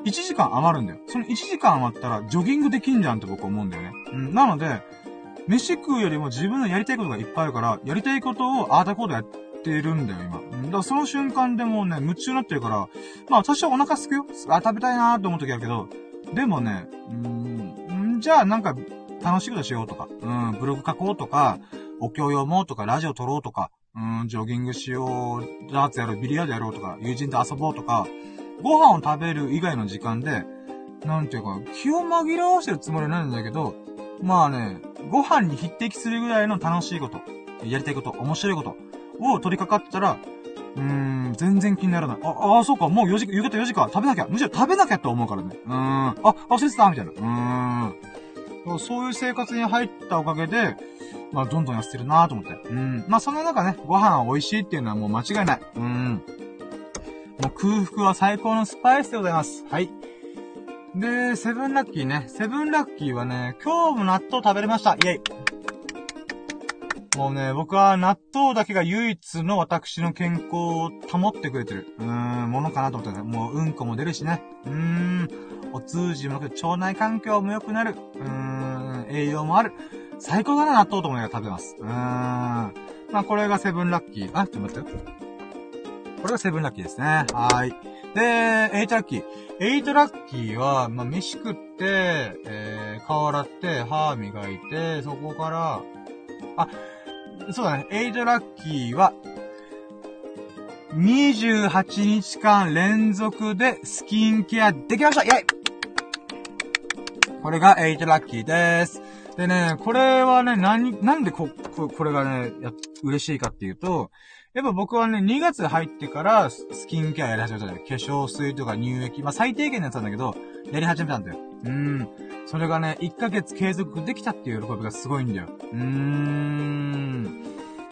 1時間余るんだよ。その1時間余ったら、ジョギングできんじゃんって僕思うんだよね。うん。なので、飯食うよりも自分のやりたいことがいっぱいあるから、やりたいことをああだこうだやってるんだよ、今。うん。だからその瞬間でもね、夢中になってるから、まあ多少お腹すくよ。あ、食べたいなーって思う時あるけど、でもね、うん、じゃあなんか、楽しいことしようとか、うん、ブログ書こうとか、お経読もうとか、ラジオ撮ろうとか、うん、ジョギングしよう、ダーツやろう、ビリヤードやろうとか、友人と遊ぼうとか、ご飯を食べる以外の時間で、なんていうか、気を紛らわしてるつもりなんだけど、まあね、ご飯に匹敵するぐらいの楽しいこと、やりたいこと、面白いことを取り掛かったら、うーん、全然気にならない。あ、あ、そうか、もう4時、夕方4時か、食べなきゃ。むしろ食べなきゃって思うからね。うーん、あ、忘れてたみたいな。うーん。そういう生活に入ったおかげで、まあ、どんどん痩せてるなと思って。うん。まあ、その中ね、ご飯は美味しいっていうのはもう間違いない。うん。もう空腹は最高のスパイスでございます。はい。で、セブンラッキーね。セブンラッキーはね、今日も納豆食べれました。イェイ。もうね、僕は納豆だけが唯一の私の健康を保ってくれてる、うーん、ものかなと思ったら、もううんこも出るしね。うーん、お通じも良く、腸内環境も良くなる。うーん、栄養もある。最高だな、納豆と思いながら食べます。うーん。まあ、これが seven lucky。あ、ちょっと待ってよ。これが seven lucky ですね。はい。で、 eight lucky。eight lucky は、まあ、飯食って、えー、顔洗って、歯磨いて、そこから、あ、そうだね、 eight lucky は、28日間連続でスキンケアできましたイェイこれが eight lucky です。でね、これはね、何、なんでこ、ここれがね、や、嬉しいかっていうと、やっぱ僕はね、2月入ってからスキンケアやり始めたんだよ。化粧水とか乳液。まあ、最低限のやつなんだけど、やり始めたんだよ。うん。それがね、1ヶ月継続できたっていう喜びがすごいんだよ。うーん。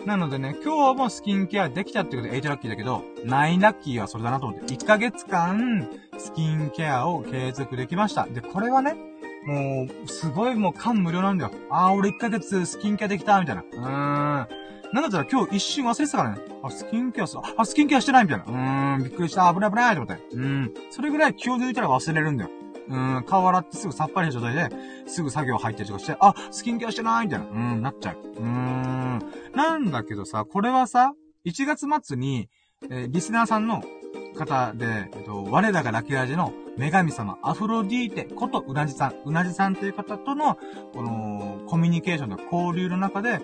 なのでね、今日もスキンケアできたってことで8ラッキーだけど、9ラッキーはそれだなと思って、1ヶ月間、スキンケアを継続できました。で、これはね、もう、すごいもう感無量なんだよ。あー、俺1ヶ月スキンケアできた、みたいな。うーん。なんだったら今日一瞬忘れてたからね。あ、スキンケアす、あ、スキンケアしてないみたいな。うーん、びっくりした、危ない危ないと思って。うん。それぐらい気を抜いたら忘れるんだよ。うん、顔洗ってすぐさっぱりな状態で、すぐ作業入ったりとかして、あ、スキンケアしてないみたいな、うん、なっちゃう。うーん。なんだけどさ、これはさ、1月末に、えー、リスナーさんの方で、えっと、我らがラキラジの女神様、アフロディーテことうなじさん、うなじさんという方との、この、コミュニケーションの交流の中で、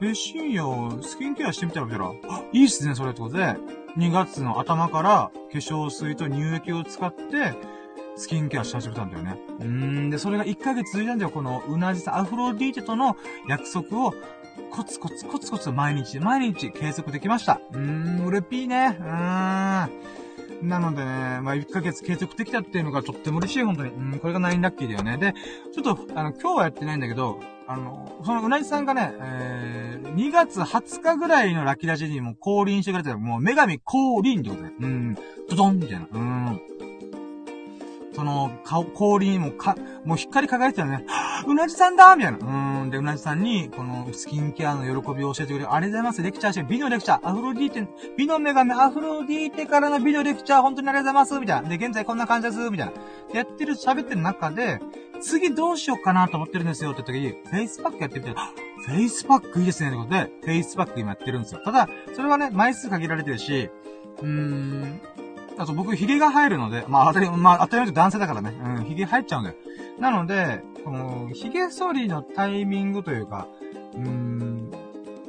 え、深夜、スキンケアしてみたら見たら、あ、いいっすね、それってことで、2月の頭から化粧水と乳液を使って、スキンケアし始めたんだよね。うーん、で、それが1ヶ月続いたんだよ。この、うなじさん、アフロディーテとの約束を、コツコツコツコツ毎日、毎日継続できました。うーん、うれぴーね。うーん。なのでね、まあ、1ヶ月継続できたっていうのがとっても嬉しい、本当に。うん、これが9ラッキーだよね。で、ちょっと、あの、今日はやってないんだけど、あの、そのうなじさんがね、えー、2月20日ぐらいのラッキーラジにも降臨してくれてる、もう女神降臨ってことで、うん、ドドンみたいな。うん。その、顔、氷にもか、もう光り輝いてたよね。うなじさんだみたいな。うん。で、うなじさんに、この、スキンケアの喜びを教えてくれる。ありがとうございます。レクチャーして、美のレクチャー。アフロディーテ、美の女神アフロディーテからの美のレクチャー、本当にありがとうございます。みたいな。で、現在こんな感じです。みたいな。やってる、喋ってる中で、次どうしようかなと思ってるんですよって時に、フェイスパックやってみて、フェイスパックいいですねってことで、フェイスパック今やってるんですよ。ただ、それはね、枚数限られてるし、うーん、あと僕、髭が入るので、まあ当たり、まあ当たり前と男性だからね、うん、髭入っちゃうんだよ。なので、この、髭剃りのタイミングというか、うーん、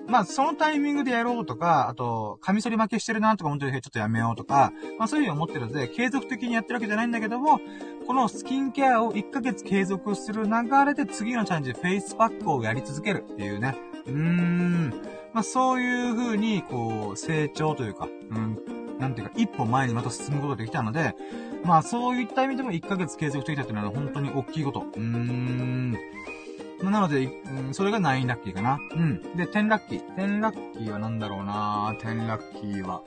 まあそのタイミングでやろうとか、あと、カミソリ負けしてるなとか思ってるちょっとやめようとか、まあそういうふうに思ってるので、継続的にやってるわけじゃないんだけども、このスキンケアを1ヶ月継続する流れで次のチャレンジ、フェイスパックをやり続けるっていうね。うーん。まあそういう風に、こう、成長というか、うん、なんていうか、一歩前にまた進むことができたので、まあそういった意味でも1ヶ月継続できたっていうのは本当に大きいこと。うーん。なので、うん、それが9ラッキーかな。うん。で、10ラッキー。10ラッキーは何だろうな10ラッキーは。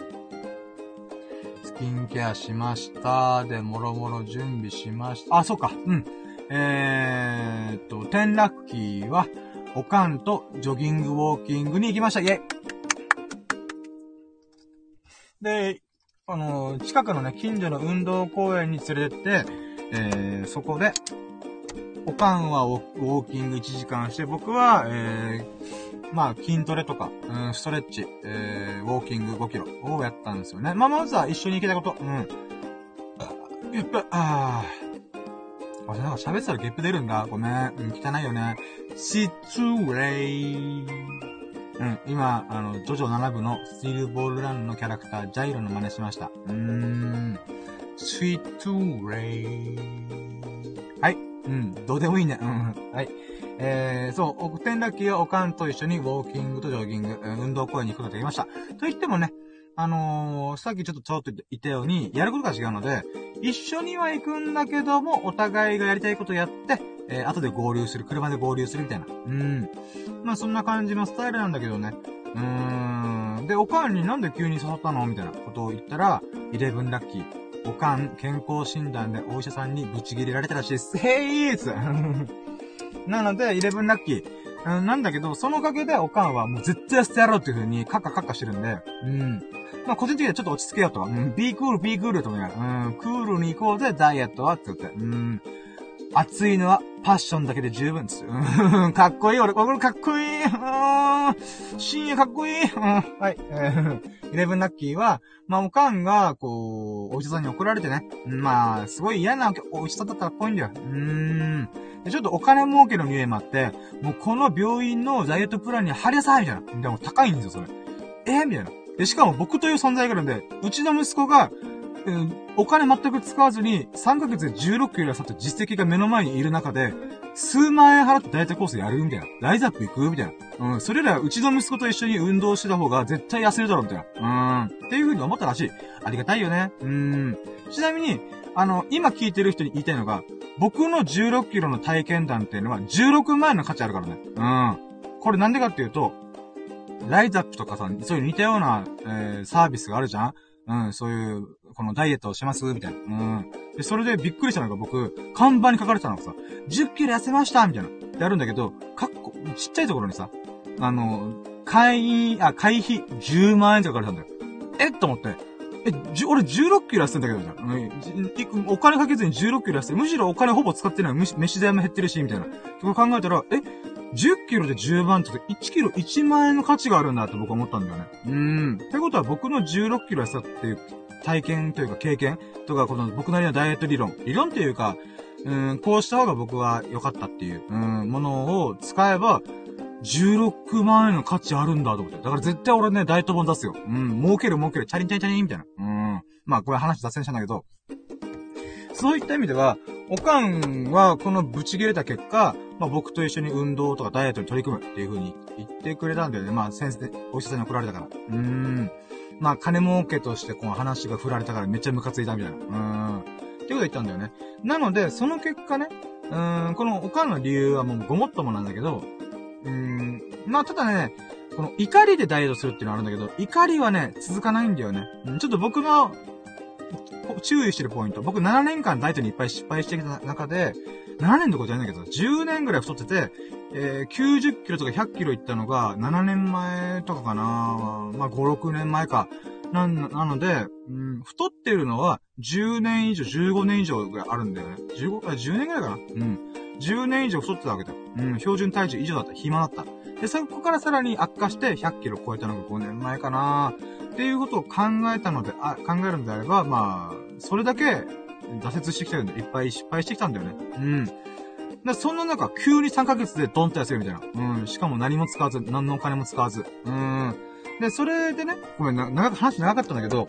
スキンケアしました。で、もろもろ準備しました。あ、そうか。うん。えーっと、10ラッキーは、おかんとジョギングウォーキングに行きました。イェイで、あの、近くのね、近所の運動公園に連れてって、えー、そこで、おかんはウォーキング1時間して、僕は、えー、まあ、筋トレとか、うん、ストレッチ、えー、ウォーキング5キロをやったんですよね。まあ、まずは一緒に行けたこと、うん。やっぱ、ああ。あ、なんか喋ってたらゲップ出るんだ。ごめん。うん、汚いよね。シツレイ。うん、今、あの、ジョジョ7部のスティールボールランのキャラクター、ジャイロの真似しました。うーん。sweet ray. はい。うん。どうでもいいね。うん。はい。えー、そう、奥天ラッキーはおかんと一緒にウォーキングとジョギング、運動公園に行くことができました。と言ってもね、あのー、さっきちょっとちょっと言ったように、やることが違うので、一緒には行くんだけども、お互いがやりたいことやって、えー、後で合流する、車で合流するみたいな。うん。まあそんな感じのスタイルなんだけどね。うーん。で、おかんになんで急に誘ったのみたいなことを言ったら、イレブンラッキー。おかん、健康診断でお医者さんにブチ切れられたらしいです。へいーつ なので、イレブンラッキー。うん、なんだけど、そのおかげでおかんはもう絶対捨てやろうっていう風にカッカカッカしてるんで、うん。まあ、個人的にはちょっと落ち着けようと。うん、ビークール、ビークールと思いながら、うん、クールに行こうぜ、ダイエットはって言って、うん。熱いのはパッションだけで十分です。うん、かっこいい、俺、俺かっこいい。うん、深夜かっこいい。うん、はい。えー、イレブンラッキーは、まあ、おかんが、こう、お医者さんに怒られてね。まあ、すごい嫌なお医者さんだったらっぽいんだよ。うーん。ちょっとお金儲けの匂いもあって、もうこの病院のダイエットプランに貼りなさいみたいな。でも高いんですよ、それ。えー、みたいな。で、しかも僕という存在があるんで、うちの息子が、お金全く使わずに、3ヶ月で16キロ痩せた実績が目の前にいる中で、数万円払ってダイエットコースやるみたいな。ライズアップ行くみたいな。うん、それらうちの息子と一緒に運動してた方が絶対痩せるだろうみたいな。うん、っていう風に思ったらしい。ありがたいよね。うん。ちなみに、あの、今聞いてる人に言いたいのが、僕の16キロの体験談っていうのは16万円の価値あるからね。うん。これなんでかっていうと、ライズアップとかさ、そういう似たような、えー、サービスがあるじゃんうん、そういう、このダイエットをしますみたいな。うん。で、それでびっくりしたのが僕、看板に書かれてたのがさ、10キロ痩せましたみたいな。ってあるんだけど、かっこ、ちっちゃいところにさ、あの、会員、あ、会費10万円って書かれてたんだよ。えっと思って。え、じ、俺16キロ痩せてんだけどじゃん。お金かけずに16キロ痩せて、むしろお金ほぼ使ってない。飯代も減ってるし、みたいな。とか考えたら、え、10キロで10万って1キロ1万円の価値があるんだって僕は思ったんだよね。うーん。ってことは僕の16キロ痩せたっていう体験というか経験とか、この僕なりのダイエット理論。理論っていうか、うん、こうした方が僕は良かったっていう、うん、ものを使えば、16万円の価値あるんだと思って。だから絶対俺ね、ダイト本出すよ。うん、儲ける儲ける、チャリンチャリンチャリンみたいな。うん。まあ、これ話脱線したんだけど、そういった意味では、おかんはこのブチ切れた結果、まあ僕と一緒に運動とかダイエットに取り組むっていう風に言ってくれたんだよね。まあ先生、お医者さんに怒られたから。うーん。まあ金儲けとしてこの話が振られたからめっちゃムカついたみたいな。うーん。っていうこと言ったんだよね。なので、その結果ね、うーん、このおかんの理由はもうごもっともなんだけど、うん、まあ、ただね、この怒りでダイエットするっていうのはあるんだけど、怒りはね、続かないんだよね。うんちょっと僕の、注意してるポイント。僕7年間ダイエットにいっぱい失敗してきた中で、7年どころじゃないんだけど、10年ぐらい太ってて、えー、90キロとか100キロいったのが、7年前とかかなまあ、5、6年前か。な、なので、うん、太ってるのは、10年以上、15年以上ぐらいあるんだよね。15、あ、10年ぐらいかなうん。10年以上太ってたわけだよ。うん、標準体重以上だった。暇だった。で、そこからさらに悪化して100キロ超えたのが5年前かなっていうことを考えたので、あ、考えるのであれば、まあ、それだけ挫折してきたんで、いっぱい失敗してきたんだよね。うん。で、そんな中、急に3ヶ月でドンと痩せるみたいな。うん。しかも何も使わず、何のお金も使わず。うん。で、それでね、ごめんな、長く、話長かったんだけど、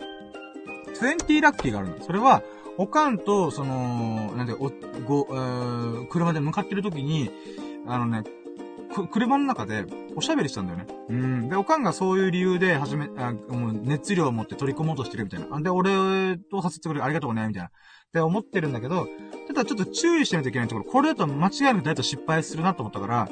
20ラッキーがあるんだ。それは、おかんと、その、なんで、お、ご、えー、車で向かってる時に、あのね、車の中でおしゃべりしたんだよね。うん。で、おかんがそういう理由で始め、あもう熱量を持って取り込もうとしてるみたいな。んで、俺とさせてくれるありがとうね、みたいな。って思ってるんだけど、ただちょっと注意しないといけないところ、これだと間違いなくダイエット失敗するなと思ったから、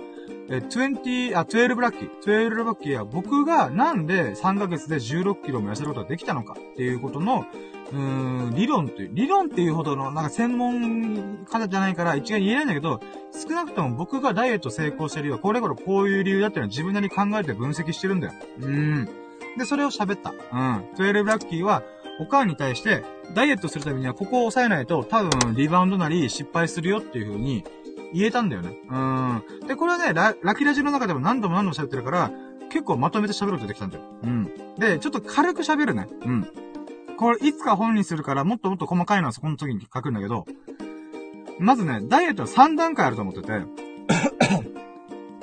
え、20、あ、12ラッキー。12ラッキーは僕がなんで3ヶ月で16キロも痩せることができたのかっていうことの、うーん、理論っていう、理論っていうほどの、なんか専門家じゃないから一概に言えないんだけど、少なくとも僕がダイエット成功してるよ。これこれこういう理由だっていうのは自分なりに考えて分析してるんだよ。うーん。で、それを喋った。うん。12ラッキーは、おかんに対して、ダイエットするためにはここを抑えないと、多分リバウンドなり失敗するよっていう風に言えたんだよね。うん。で、これはね、ララキラジの中でも何度も何度も喋ってるから、結構まとめて喋ることできたんだよ。うん。で、ちょっと軽く喋るね。うん。これ、いつか本にするから、もっともっと細かいのはそこの時に書くんだけど、まずね、ダイエットは3段階あると思ってて、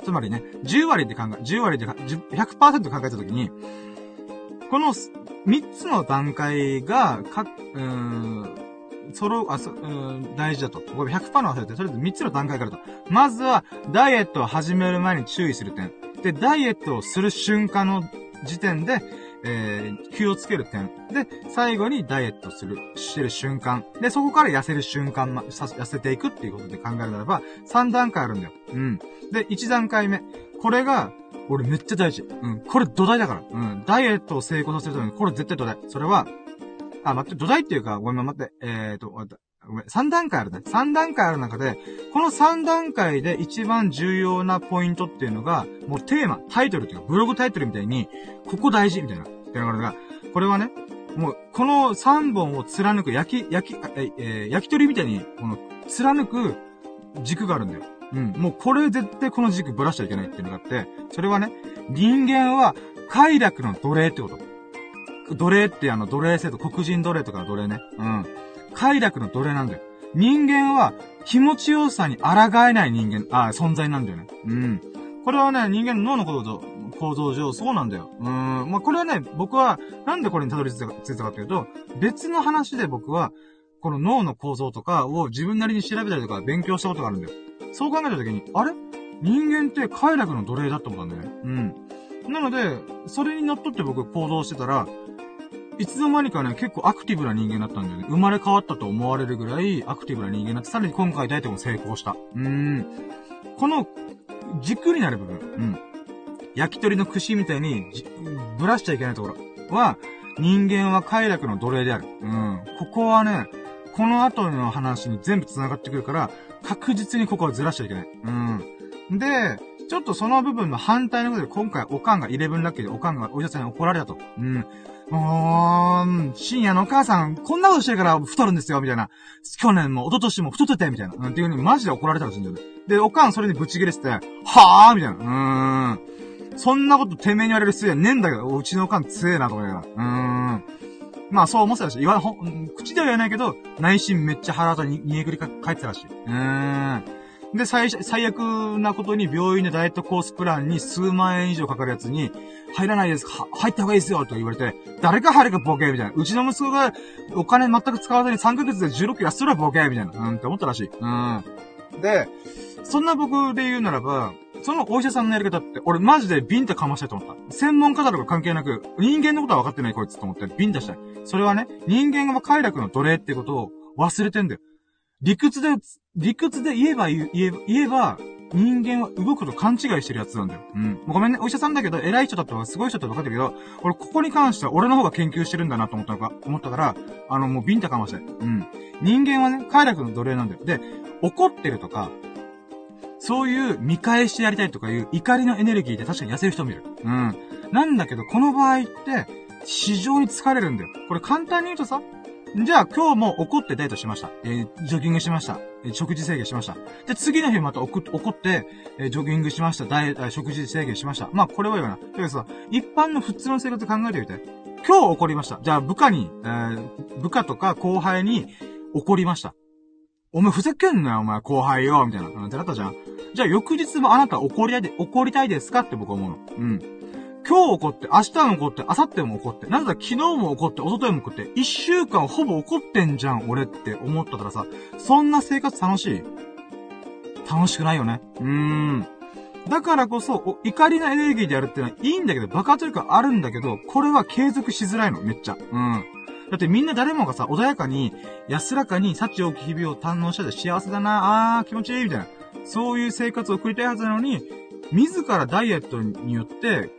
つまりね、10割で考え、10割で、100%考えた時に、この3つの段階が、か、うーん、そろ、あ、そ、うん、大事だと。これ100%の忘れて、とりあえず3つの段階からと。まずは、ダイエットを始める前に注意する点。で、ダイエットをする瞬間の時点で、えー、気をつける点。で、最後にダイエットする、してる瞬間。で、そこから痩せる瞬間ま、痩せていくっていうことで考えるならば、3段階あるんだよ。うん。で、1段階目。これが、俺めっちゃ大事。うん。これ土台だから。うん。ダイエットを成功させるために、これ絶対土台。それは、あ、待って、土台っていうか、ごめん、待って、えーと、ごめん、3段階あるね。3段階ある中で、この3段階で一番重要なポイントっていうのが、もうテーマ、タイトルっていうか、ブログタイトルみたいに、ここ大事みたいな。っていうのが、これはね、もう、この3本を貫く、焼き、焼き、え、えー、焼き鳥みたいに、この、貫く軸があるんだよ。うん。もうこれ絶対この軸ぶらしちゃいけないっていうのがあって、それはね、人間は快楽の奴隷ってこと。奴隷ってあの奴隷制度、黒人奴隷とかの奴隷ね。うん。快楽の奴隷なんだよ。人間は気持ちよさに抗えない人間、あ、存在なんだよね。うん。これはね、人間の脳の構造、構造上そうなんだよ。うん。まあ、これはね、僕は、なんでこれにたどり着いたかというと、別の話で僕は、この脳の構造とかを自分なりに調べたりとか勉強したことがあるんだよ。そう考えたときに、あれ？人間って快楽の奴隷だって思ったんだよね。うん。なので、それにのっとって僕行動してたら、いつの間にかね、結構アクティブな人間だったんだよね。生まれ変わったと思われるぐらいアクティブな人間になって、さらに今回大体も成功した。うーん。この、軸になる部分。うん。焼き鳥の串みたいに、ぶらしちゃいけないところは、人間は快楽の奴隷である。うん。ここはね、この後の話に全部繋がってくるから、確実にここはずらしちゃいけない。うん。で、ちょっとその部分の反対のことで今回おかんが11ラッキーでおかんがお医者さんに怒られたと。うん。もう、深夜のお母さん、こんなことしてるから太るんですよ、みたいな。去年も、一昨年も太ってて、みたいな。うんっていう風にマジで怒られたらしいんだよね。で、おかんそれにぶち切れてて、はぁみたいな。うーん。そんなことてめえに言われる必要ねえんだけど、うちのおかん強えなと思いながら。うーん。まあそう思ってたし、言わ、ほ、口では言えないけど、内心めっちゃ腹とに、煮えくりか、帰ってたらしい。うーん。で、最、最悪なことに病院でダイエットコースプランに数万円以上かかるやつに、入らないですか？入った方がいいですよと言われて、誰か入るかボケみたいな。うちの息子がお金全く使わずに3ヶ月で16キロ痩せるボケみたいな。うんって思ったらしい。うん。で、そんな僕で言うならば、そのお医者さんのやり方って、俺マジでビンタかましたいと思った。専門家だとか関係なく、人間のことは分かってないこいつと思ってビンタしたい。それはね、人間が快楽の奴隷ってことを忘れてんだよ。理屈で、理屈で言えば言えば、言えば、人間は動くと勘違いしてるやつなんだよ。うん。ごめんね、お医者さんだけど、偉い人だったらすごい人だって分かってるけど、俺ここに関しては俺の方が研究してるんだなと思ったのか、思ったから、あの、もうビンタかもしれない。うん。人間はね、快楽の奴隷なんだよ。で、怒ってるとか、そういう見返してやりたいとかいう怒りのエネルギーで確かに痩せる人もいる。うん。なんだけど、この場合って、非常に疲れるんだよ。これ簡単に言うとさ、じゃあ今日も怒ってデートしました。えー、ジョギングしました。えー、食事制限しました。で、次の日また怒って、えー、ジョギングしました。ダイ、食事制限しました。まあ、これはいいかな。だけどさ、一般の普通の生活考えてみて。今日怒りました。じゃあ部下に、えー、部下とか後輩に怒りました。お前ふざけんなよ、お前後輩よ、みたいな。ってなったじゃん。じゃあ翌日もあなた怒りたいで、怒りたいですか？って僕は思うの。うん。今日怒って、明日も怒って、明後日も怒って、なぜだ昨日も怒って、一昨日も怒って、一週間ほぼ怒ってんじゃん、俺って思ったからさ、そんな生活楽しい？楽しくないよね。うーん。だからこそ、怒りのエネルギーでやるってのはいいんだけど、爆発力あるんだけど、これは継続しづらいの、めっちゃ。うん。だってみんな誰もがさ、穏やかに、安らかに、幸多き日々を堪能したで幸せだな、あー、気持ちいい、みたいな。そういう生活を送りたいはずなのに、自らダイエットによって、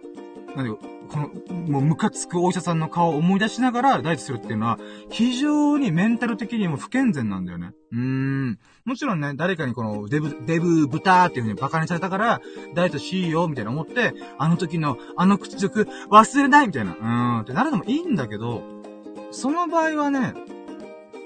なんで、この、もうムカつくお医者さんの顔を思い出しながらダイエットするっていうのは、非常にメンタル的にも不健全なんだよね。うーん。もちろんね、誰かにこの、デブ、デブ豚っていう風に馬鹿にされたから、ダイエットしよう、みたいな思って、あの時の、あの屈辱、忘れないみたいな、うーん、ってなるのもいいんだけど、その場合はね、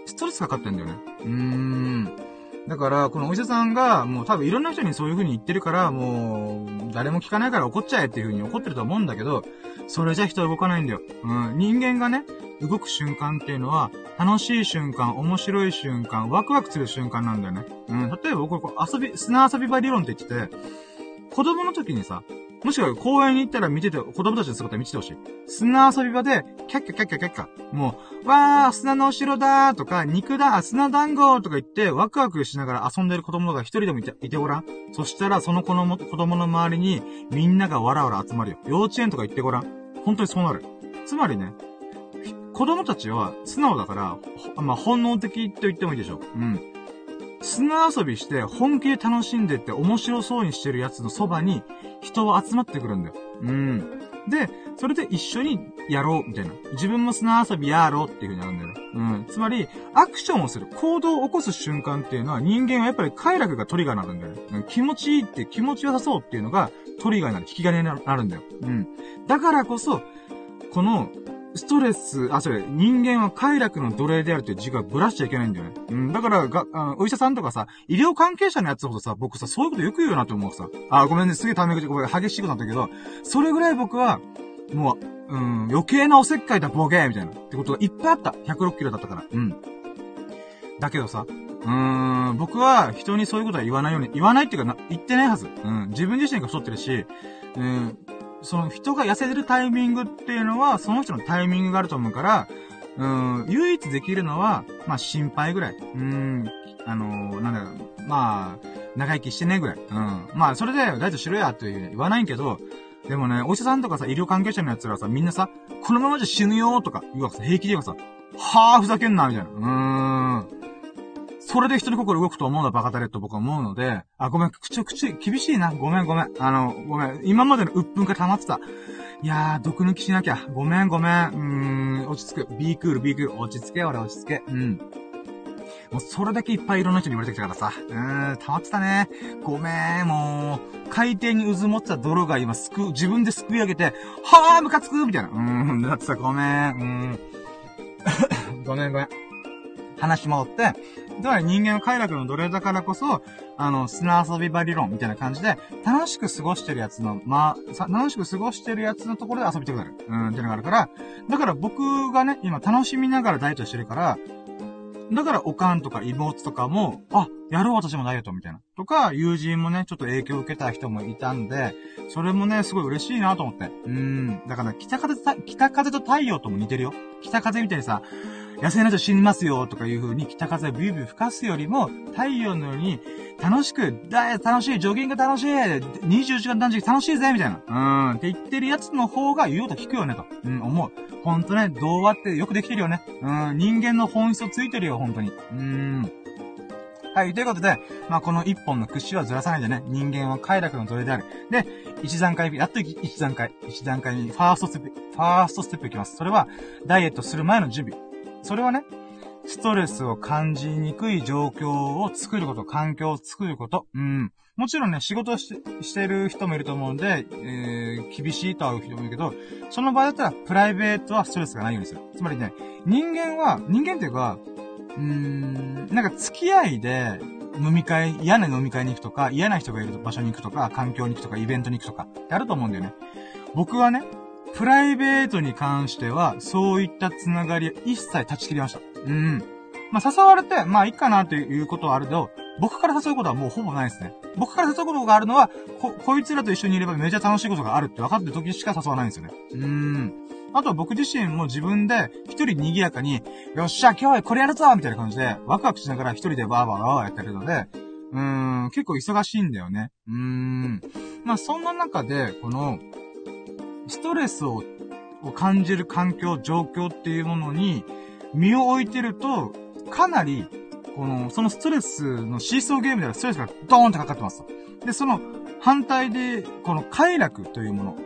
ストレスかかってんだよね。うーん。だから、このお医者さんが、もう多分いろんな人にそういう風に言ってるから、もう、誰も聞かないから怒っちゃえっていう風に怒ってると思うんだけど、それじゃ人は動かないんだよ。うん。人間がね、動く瞬間っていうのは、楽しい瞬間、面白い瞬間、ワクワクする瞬間なんだよね。うん。例えば僕、遊び、砂遊び場理論って言ってて、子供の時にさ、もしくは公園に行ったら見てて、子供たちの姿見ててほしい。砂遊び場で、キャッキャキャッキャキャッキャ。もう、わー、砂のお城だーとか、肉だ、砂団子とか言って、ワクワクしながら遊んでる子供が一人でもいて、いてごらん。そしたら、その子の子供の周りに、みんながわらわら集まるよ。幼稚園とか行ってごらん。本当にそうなる。つまりね、子供たちは素直だから、まあ、本能的と言ってもいいでしょう。うん。砂遊びして本気で楽しんでって面白そうにしてるやつのそばに人は集まってくるんだよ。うん。で、それで一緒にやろう、みたいな。自分も砂遊びやろうっていう風になるんだよ。うん。つまり、アクションをする、行動を起こす瞬間っていうのは人間はやっぱり快楽がトリガーになるんだよ。うん、気持ちいいって気持ちよさそうっていうのがトリガーになる、引き金になるんだよ。うん。だからこそ、この、ストレス、あ、それ、人間は快楽の奴隷であるっていう自我をぶらしちゃいけないんだよね。うん、だから、が、あお医者さんとかさ、医療関係者のやつほどさ、僕さ、そういうことよく言うなと思うさ。あ、ごめんね、すげえため口、ごめん、激しいことなんだけど、それぐらい僕は、もう、うん、余計なおせっかいだ、ボケーみたいな。ってことがいっぱいあった。106キロだったから。うん。だけどさ、うーん、僕は人にそういうことは言わないように、言わないっていうか、言ってないはず。うん、自分自身が太ってるし、うん、その人が痩せてるタイミングっていうのは、その人のタイミングがあると思うから、うん、唯一できるのは、まあ、心配ぐらい。うん、あのー、なんだろう、まあ、長生きしてねぐらい。うん。まあ、それで、大丈夫しろやって言わないけど、でもね、お医者さんとかさ、医療関係者のやつらさ、みんなさ、このままじゃ死ぬよとかうわ、平気で言うわさ、はぁ、ふざけんな、みたいな。うーん。それで人の心動くと思うのはバカタレと僕は思うので、あ、ごめん、口、口、厳しいな。ごめん、ごめん。あの、ごめん。今までの鬱憤が溜まってた。いやー、毒抜きしなきゃ。ごめん、ごめん。うーん、落ち着く。ビークール、ビークール。落ち着け、俺落ち着け。うん。もうそれだけいっぱいいろんな人に言われてきたからさ。うーん、溜まってたね。ごめん、もう、海底に渦持ってた泥が今すく、自分ですくい上げて、はー、ムカつくみたいな。うーん、だってさ、ごめん、うーん。ごめん、ごめん。話戻って、つまり人間の快楽の奴隷だからこそ、あの、砂遊び場理論みたいな感じで、楽しく過ごしてるやつの、まあ、楽しく過ごしてるやつのところで遊びたくなる。うん、っていうのがあるから、だから僕がね、今楽しみながらダイエットしてるから、だから、おかんとか妹とかも、あ、やろう私もダイエットみたいな。とか、友人もね、ちょっと影響を受けた人もいたんで、それもね、すごい嬉しいなと思って。うん。だから、北風と、北風と太陽とも似てるよ。北風みたいにさ、野生の人死にますよとかいう風に北風ビュービュー吹かすよりも、太陽のように楽しく、だ楽しい、ジョギング楽しい、24時間断食楽しいぜみたいな。うん、って言ってるやつの方が言うと聞くよねと。うん、思う。ほんとね、童話ってよくできてるよね。うん、人間の本質をついてるよ、ほんとに。うん。はい、ということで、まあ、この一本の屈指はずらさないでね、人間は快楽の奴隷である。で、一段階、やっと一段階、一段階にファーストステップ、ファーストステップいきます。それは、ダイエットする前の準備。それはね、ストレスを感じにくい状況を作ること、環境を作ること。うん。もちろんね、仕事ししてる人もいると思うんで、えー、厳しいとは言う人もいるけど、その場合だったら、プライベートはストレスがないようにする。つまりね、人間は、人間っていうか、うーん、なんか付き合いで、飲み会、嫌な飲み会に行くとか、嫌な人がいる場所に行くとか、環境に行くとか、イベントに行くとか、ってあると思うんだよね。僕はね、プライベートに関しては、そういったつながり一切断ち切りました。うん。まあ、誘われて、まあ、いいかなということはあるけど、僕から誘うことはもうほぼないですね。僕から誘うことがあるのは、こ、こいつらと一緒にいればめちゃ楽しいことがあるって分かってる時しか誘わないんですよね。うーん。あとは僕自身も自分で一人賑やかに、よっしゃ、今日はこれやるぞみたいな感じで、ワクワクしながら一人でバーバーバーやってるので、うーん、結構忙しいんだよね。うーん。まあ、そんな中で、この、ストレスを感じる環境、状況っていうものに身を置いてると、かなり、この、そのストレスのシーソーゲームではストレスがドーンってかかってますで、その反対で、この快楽というもの。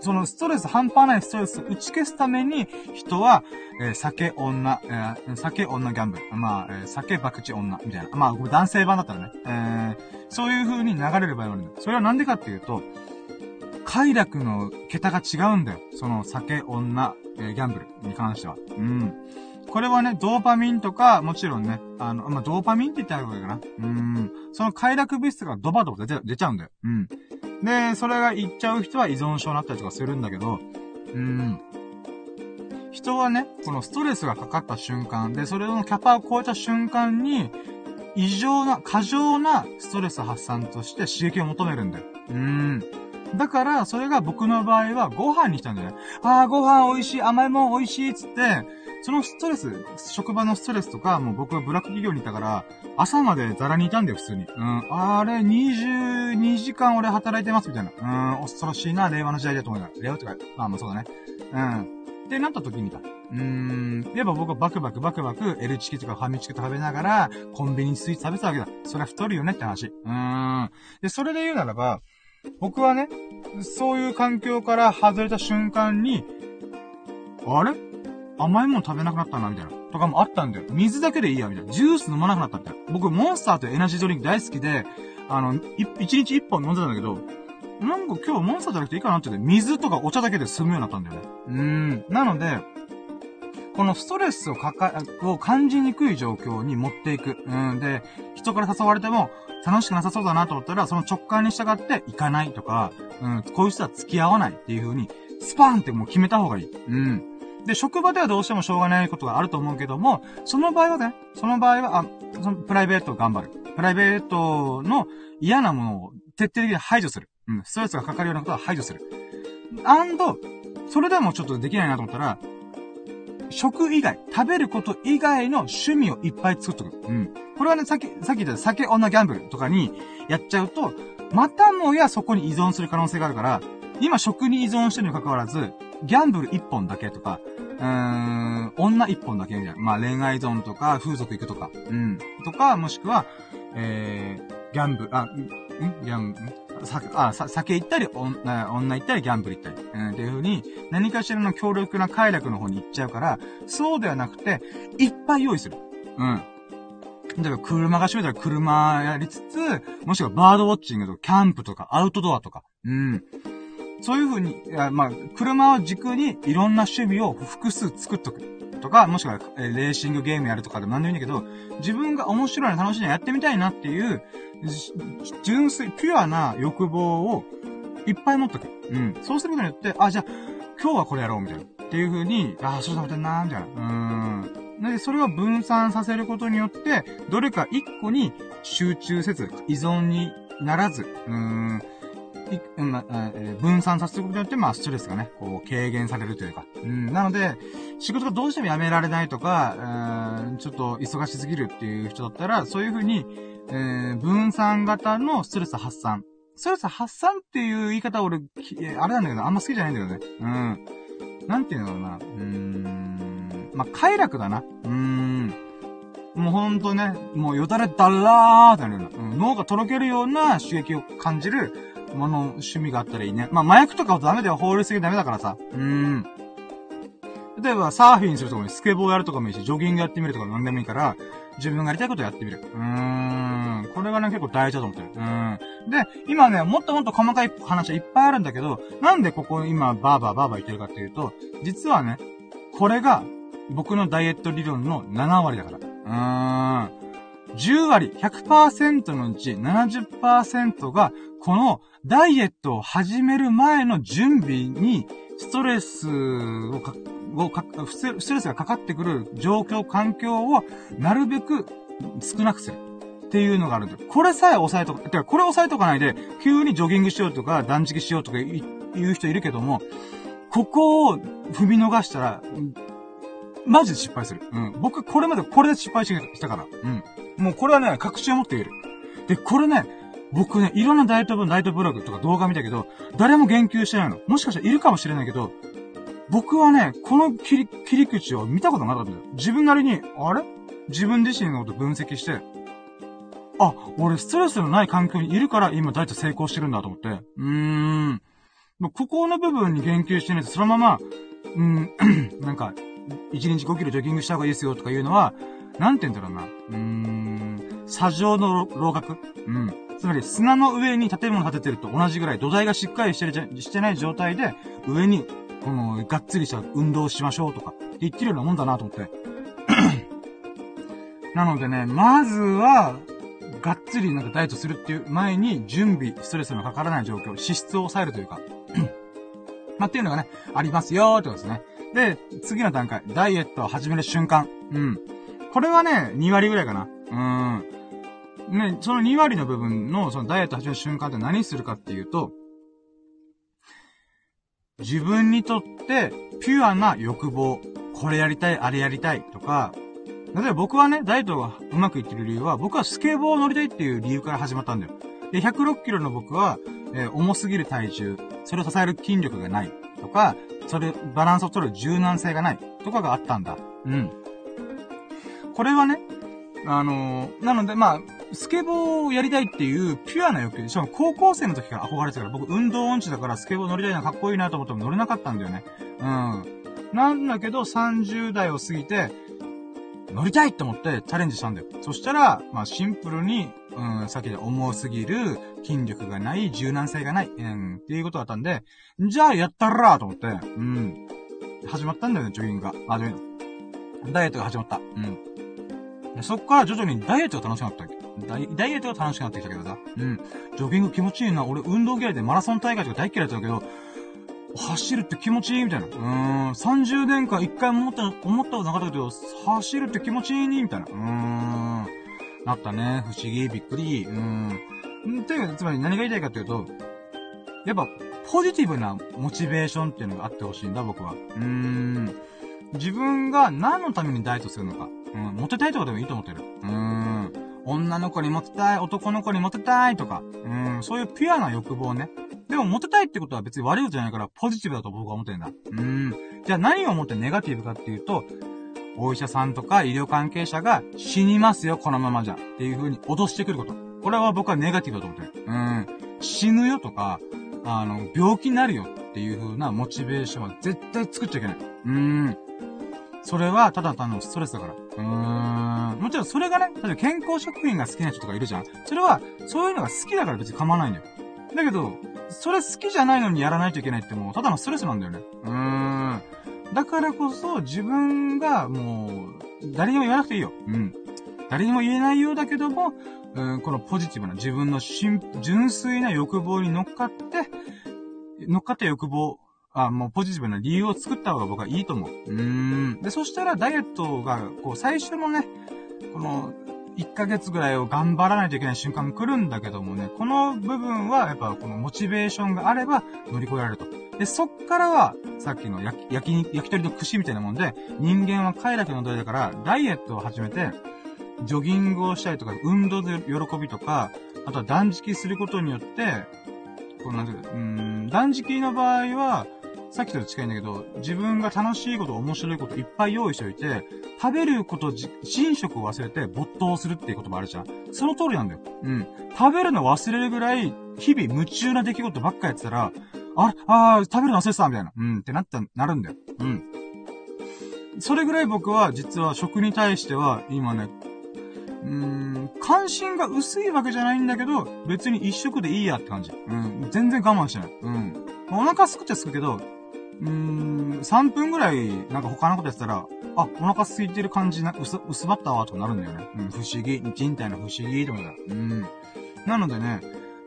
そのストレス、半端ないストレスを打ち消すために、人は、えー、酒、女、えー、酒、女、ギャンブル。まあ、えー、酒、博打、女、みたいな。まあ、男性版だったらね。えー、そういう風に流れる場合もあるんだ。それはなんでかっていうと、快楽の桁が違うんだよ。その酒、女、えー、ギャンブルに関しては。うん。これはね、ドーパミンとか、もちろんね、あの、まあ、ドーパミンって言ったらいいかな。うん。その快楽物質がドバドバ出ちゃ出ちゃうんだよ。うん。で、それがいっちゃう人は依存症になったりとかするんだけど、うん。人はね、このストレスがかかった瞬間で、それのキャパを超えた瞬間に、異常な、過剰なストレス発散として刺激を求めるんだよ。うん。だから、それが僕の場合はご飯にしたんだよね。ああ、ご飯美味しい、甘いもん美味しいっつって、そのストレス、職場のストレスとか、もう僕はブラック企業にいたから、朝までザラにいたんだよ、普通に。うん、あれ、22時間俺働いてます、みたいな。うん、恐ろしいな、令和の時代だと思いながら。令和とか、まあまあそうだね。うん。ってなった時にか。うーん。やっぱ僕はバクバクバクバク、L チキとかファミチキと食べながら、コンビニスイーツ食べてたわけだ。それは太るよねって話。うーん。で、それで言うならば、僕はね、そういう環境から外れた瞬間に、あれ？甘いもの食べなくなったな、みたいな。とかもあったんだよ。水だけでいいや、みたいな。ジュース飲まなくなったって。僕、モンスターとエナジードリンク大好きで、あの、一日一本飲んでたんだけど、なんか今日モンスターじゃなくていいかなって言って、水とかお茶だけで済むようになったんだよね。うーん。なので、このストレスをかか、を感じにくい状況に持っていく。うん。で、人から誘われても、楽しくなさそうだなと思ったら、その直感に従って行かないとか、うん、こういう人は付き合わないっていう風に、スパーンってもう決めた方がいい。うん。で、職場ではどうしてもしょうがないことがあると思うけども、その場合はね、その場合は、あ、そのプライベートを頑張る。プライベートの嫌なものを徹底的に排除する。うん、ストレスがかかるようなことは排除する。アンド、それでもちょっとできないなと思ったら、食以外、食べること以外の趣味をいっぱい作っとく。うん。これはね、さっき、さっき言った酒、女ギャンブルとかにやっちゃうと、またもやそこに依存する可能性があるから、今食に依存してるにもかかわらず、ギャンブル一本だけとか、うーん、女一本だけみたいな。まあ恋愛依存とか、風俗行くとか、うん。とか、もしくは、えー、ギャンブル、あ、ん？ギャン、さ、あ、さ、酒行ったり、女行ったり、ギャンブル行ったり、うん、っていう風に、何かしらの強力な快楽の方に行っちゃうから、そうではなくて、いっぱい用意する。うん。例えば、車が閉めたら車やりつつ、もしくはバードウォッチングとか、キャンプとか、アウトドアとか、うん。そういう風に、まあ、車を軸にいろんな趣味を複数作っとく。とか、もしくは、えレーシングゲームやるとかでも何でもいいんだけど、自分が面白いな、楽しいな、やってみたいなっていう、純粋、ピュアな欲望をいっぱい持っとく。うん。そうすることによって、あ、じゃあ、今日はこれやろう、みたいな。っていう風に、あ、そう食べてんな、みたいな。うん。で、それを分散させることによって、どれか一個に集中せず、依存にならず、うーん、まえ分散させることによって、まあ、ストレスがね、こう、軽減されるというか。うん、なので、仕事がどうしても辞められないとか、うん、ちょっと忙しすぎるっていう人だったら、そういうふうに、えー、分散型のストレス発散。ストレス発散っていう言い方俺、あれなんだけど、あんま好きじゃないんだけどね。うん。なんていうのかな。うーん。まあ、快楽だな。うーん。もうほんとね、もうよだれだらーってなるような、うん、脳がとろけるような刺激を感じるもの、趣味があったらいいね。まあ、麻薬とかダメだよ。法律的にダメだからさ。うーん。例えば、サーフィンするとかもスケボーやるとかもいいし、ジョギングやってみるとか何でもいいから、自分がやりたいことやってみる。うーん。これがね、結構大事だと思ってる。うん。で、今ね、もっともっと細かい話はいっぱいあるんだけど、なんでここ今、バーバーバーバー言ってるかっていうと、実はね、これが、僕のダイエット理論の7割だから。うーん。10割、100%のうち70%が、このダイエットを始める前の準備に、ストレスをか、をか、ストレスがかかってくる状況、環境を、なるべく少なくする。っていうのがあるんで。これさえ押さえとか、てかこれ押さえとかないで、急にジョギングしようとか、断食しようとか言う人いるけども、ここを踏み逃したら、マジで失敗する。うん。僕、これまでこれで失敗してきたから。うん。もうこれはね、確信を持っている。で、これね、僕ね、いろんなダイエット分、ダイエットブログとか動画見たけど、誰も言及してないの。もしかしたらいるかもしれないけど、僕はね、この切り、切り口を見たことなかったんだよ。自分なりに、あれ？自分自身のこと分析して、あ、俺ストレスのない環境にいるから今ダイエット成功してるんだと思って。うーん。ここの部分に言及してないとそのまま、うん、なんか、1日5キロジョギングした方がいいですよとかいうのは、なんて言うんだろうな。うーん、砂上の楼閣うん。つまり砂の上に建物建ててると同じぐらい土台がしっかりしてるじゃしてない状態で、上に、この、がっつりした運動しましょうとか、って言ってるようなもんだなと思って。なのでね、まずは、がっつりなんかダイエットするっていう前に、準備、ストレスのかからない状況、脂質を抑えるというか、まあ、っていうのがね、ありますよーってことですね。で、次の段階、ダイエットを始める瞬間。うん。これはね、2割ぐらいかな。うん。ね、その2割の部分の、そのダイエット始める瞬間って何するかっていうと、自分にとってピュアな欲望、これやりたい、あれやりたいとか、例えば僕はね、ダイエットがうまくいってる理由は、僕はスケボーを乗りたいっていう理由から始まったんだよ。で、106キロの僕は、えー、重すぎる体重、それを支える筋力がないとか、それ、バランスを取る柔軟性がないとかがあったんだ。うん。これはね、あのー、なので、まあ、スケボーをやりたいっていうピュアな欲求。しかも高校生の時から憧れてたから、僕運動音痴だからスケボー乗りたいなかっこいいなと思っても乗れなかったんだよね。うん。なんだけど、30代を過ぎて、乗りたいって思ってチャレンジしたんだよ。そしたら、まあシンプルに、うん、さっきで重すぎる、筋力がない、柔軟性がない、うん、っていうことだったんで、じゃあやったらーと思って、うん。始まったんだよね、ジョギングが。あ、で、ダイエットが始まった。うん。でそっから徐々にダイエットが楽しくなったわけ。ダイダイエットが楽しくなってきたけどさ。うん。ジョギング気持ちいいな。俺運動嫌いでマラソン大会とか大嫌いだったけど、走るって気持ちいいみたいな。うーん。30年間一回も思った、思ったことなかったけど、走るって気持ちいいみたいな。うーん。なったね。不思議、びっくり。うーん。というか、つまり何が言いたいかというと、やっぱ、ポジティブなモチベーションっていうのがあってほしいんだ、僕は。うーん。自分が何のためにダイエットするのか。うん。モテたいとかでもいいと思ってる。うーん。女の子にモテたい、男の子にモテたいとか。うん。そういうピュアな欲望ね。でも、モテたいってことは別に悪いことじゃないから、ポジティブだと僕は思ってるんだ。うーん。じゃあ何を思ってネガティブかっていうと、お医者さんとか医療関係者が死にますよ、このままじゃ。っていう風に脅してくること。これは僕はネガティブだと思ってる。うん。死ぬよとか、あの、病気になるよっていう風なモチベーションは絶対作っちゃいけない。うん。それはただ単のストレスだから。うーん。もちろんそれがね、例えば健康食品が好きな人とかいるじゃん。それは、そういうのが好きだから別に構わないんだよ。だけど、それ好きじゃないのにやらないといけないってもう、ただのストレスなんだよね。うーん。だからこそ、自分が、もう、誰にも言わなくていいよ。うん。誰にも言えないようだけども、うん、このポジティブな自分の純粋な欲望に乗っかって、乗っかった欲望、あ、もうポジティブな理由を作った方が僕はいいと思う。うーん。で、そしたらダイエットが、こう、最初のね、この、1ヶ月ぐらいを頑張らないといけない瞬間来るんだけどもね、この部分はやっぱこのモチベーションがあれば乗り越えられると。で、そっからは、さっきの焼き、焼き、焼き鳥の串みたいなもんで、人間は快楽の土いだから、ダイエットを始めて、ジョギングをしたりとか、運動で喜びとか、あとは断食することによって、こうなんていううん、断食の場合は、さっきと近いんだけど、自分が楽しいこと、面白いこといっぱい用意しておいて、食べること、寝食を忘れて没頭するっていうこともあるじゃん。その通りなんだよ。うん。食べるの忘れるぐらい、日々夢中な出来事ばっかやってたら、あれあー、食べるの忘れてたみたいな。うん、ってなった、なるんだよ。うん。それぐらい僕は、実は食に対しては、今ね、うーん、関心が薄いわけじゃないんだけど、別に一食でいいやって感じ。うん、全然我慢してない。うん。お腹すくってすくけど、ーん、3分ぐらい、なんか他のことやってたら、あ、お腹空いてる感じな、薄、薄まったわ、とかなるんだよね。うん、不思議。人体の不思議、とかだ。うん。なのでね、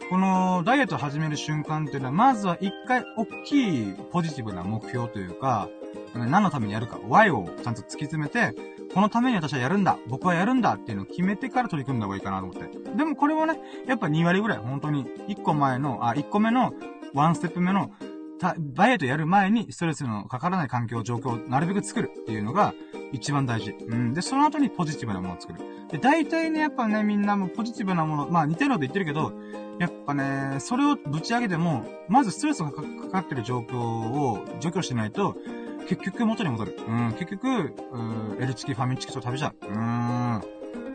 この、ダイエットを始める瞬間っていうのは、まずは一回、大きい、ポジティブな目標というか、何のためにやるか、Y をちゃんと突き詰めて、このために私はやるんだ、僕はやるんだっていうのを決めてから取り組んだ方がいいかなと思って。でもこれはね、やっぱ2割ぐらい、本当に、1個前の、あ、1個目の、ワンステップ目の、たダイエットやる前にストレスのかからない環境、状況をなるべく作るっていうのが一番大事。うん。で、その後にポジティブなものを作る。で、大体ね、やっぱね、みんなもポジティブなもの、まあ似てるので言ってるけど、やっぱね、それをぶち上げても、まずストレスがかかってる状況を除去しないと、結局元に戻る。うん、結局、うー L チキ、ファミチキと食べちゃう。うーん。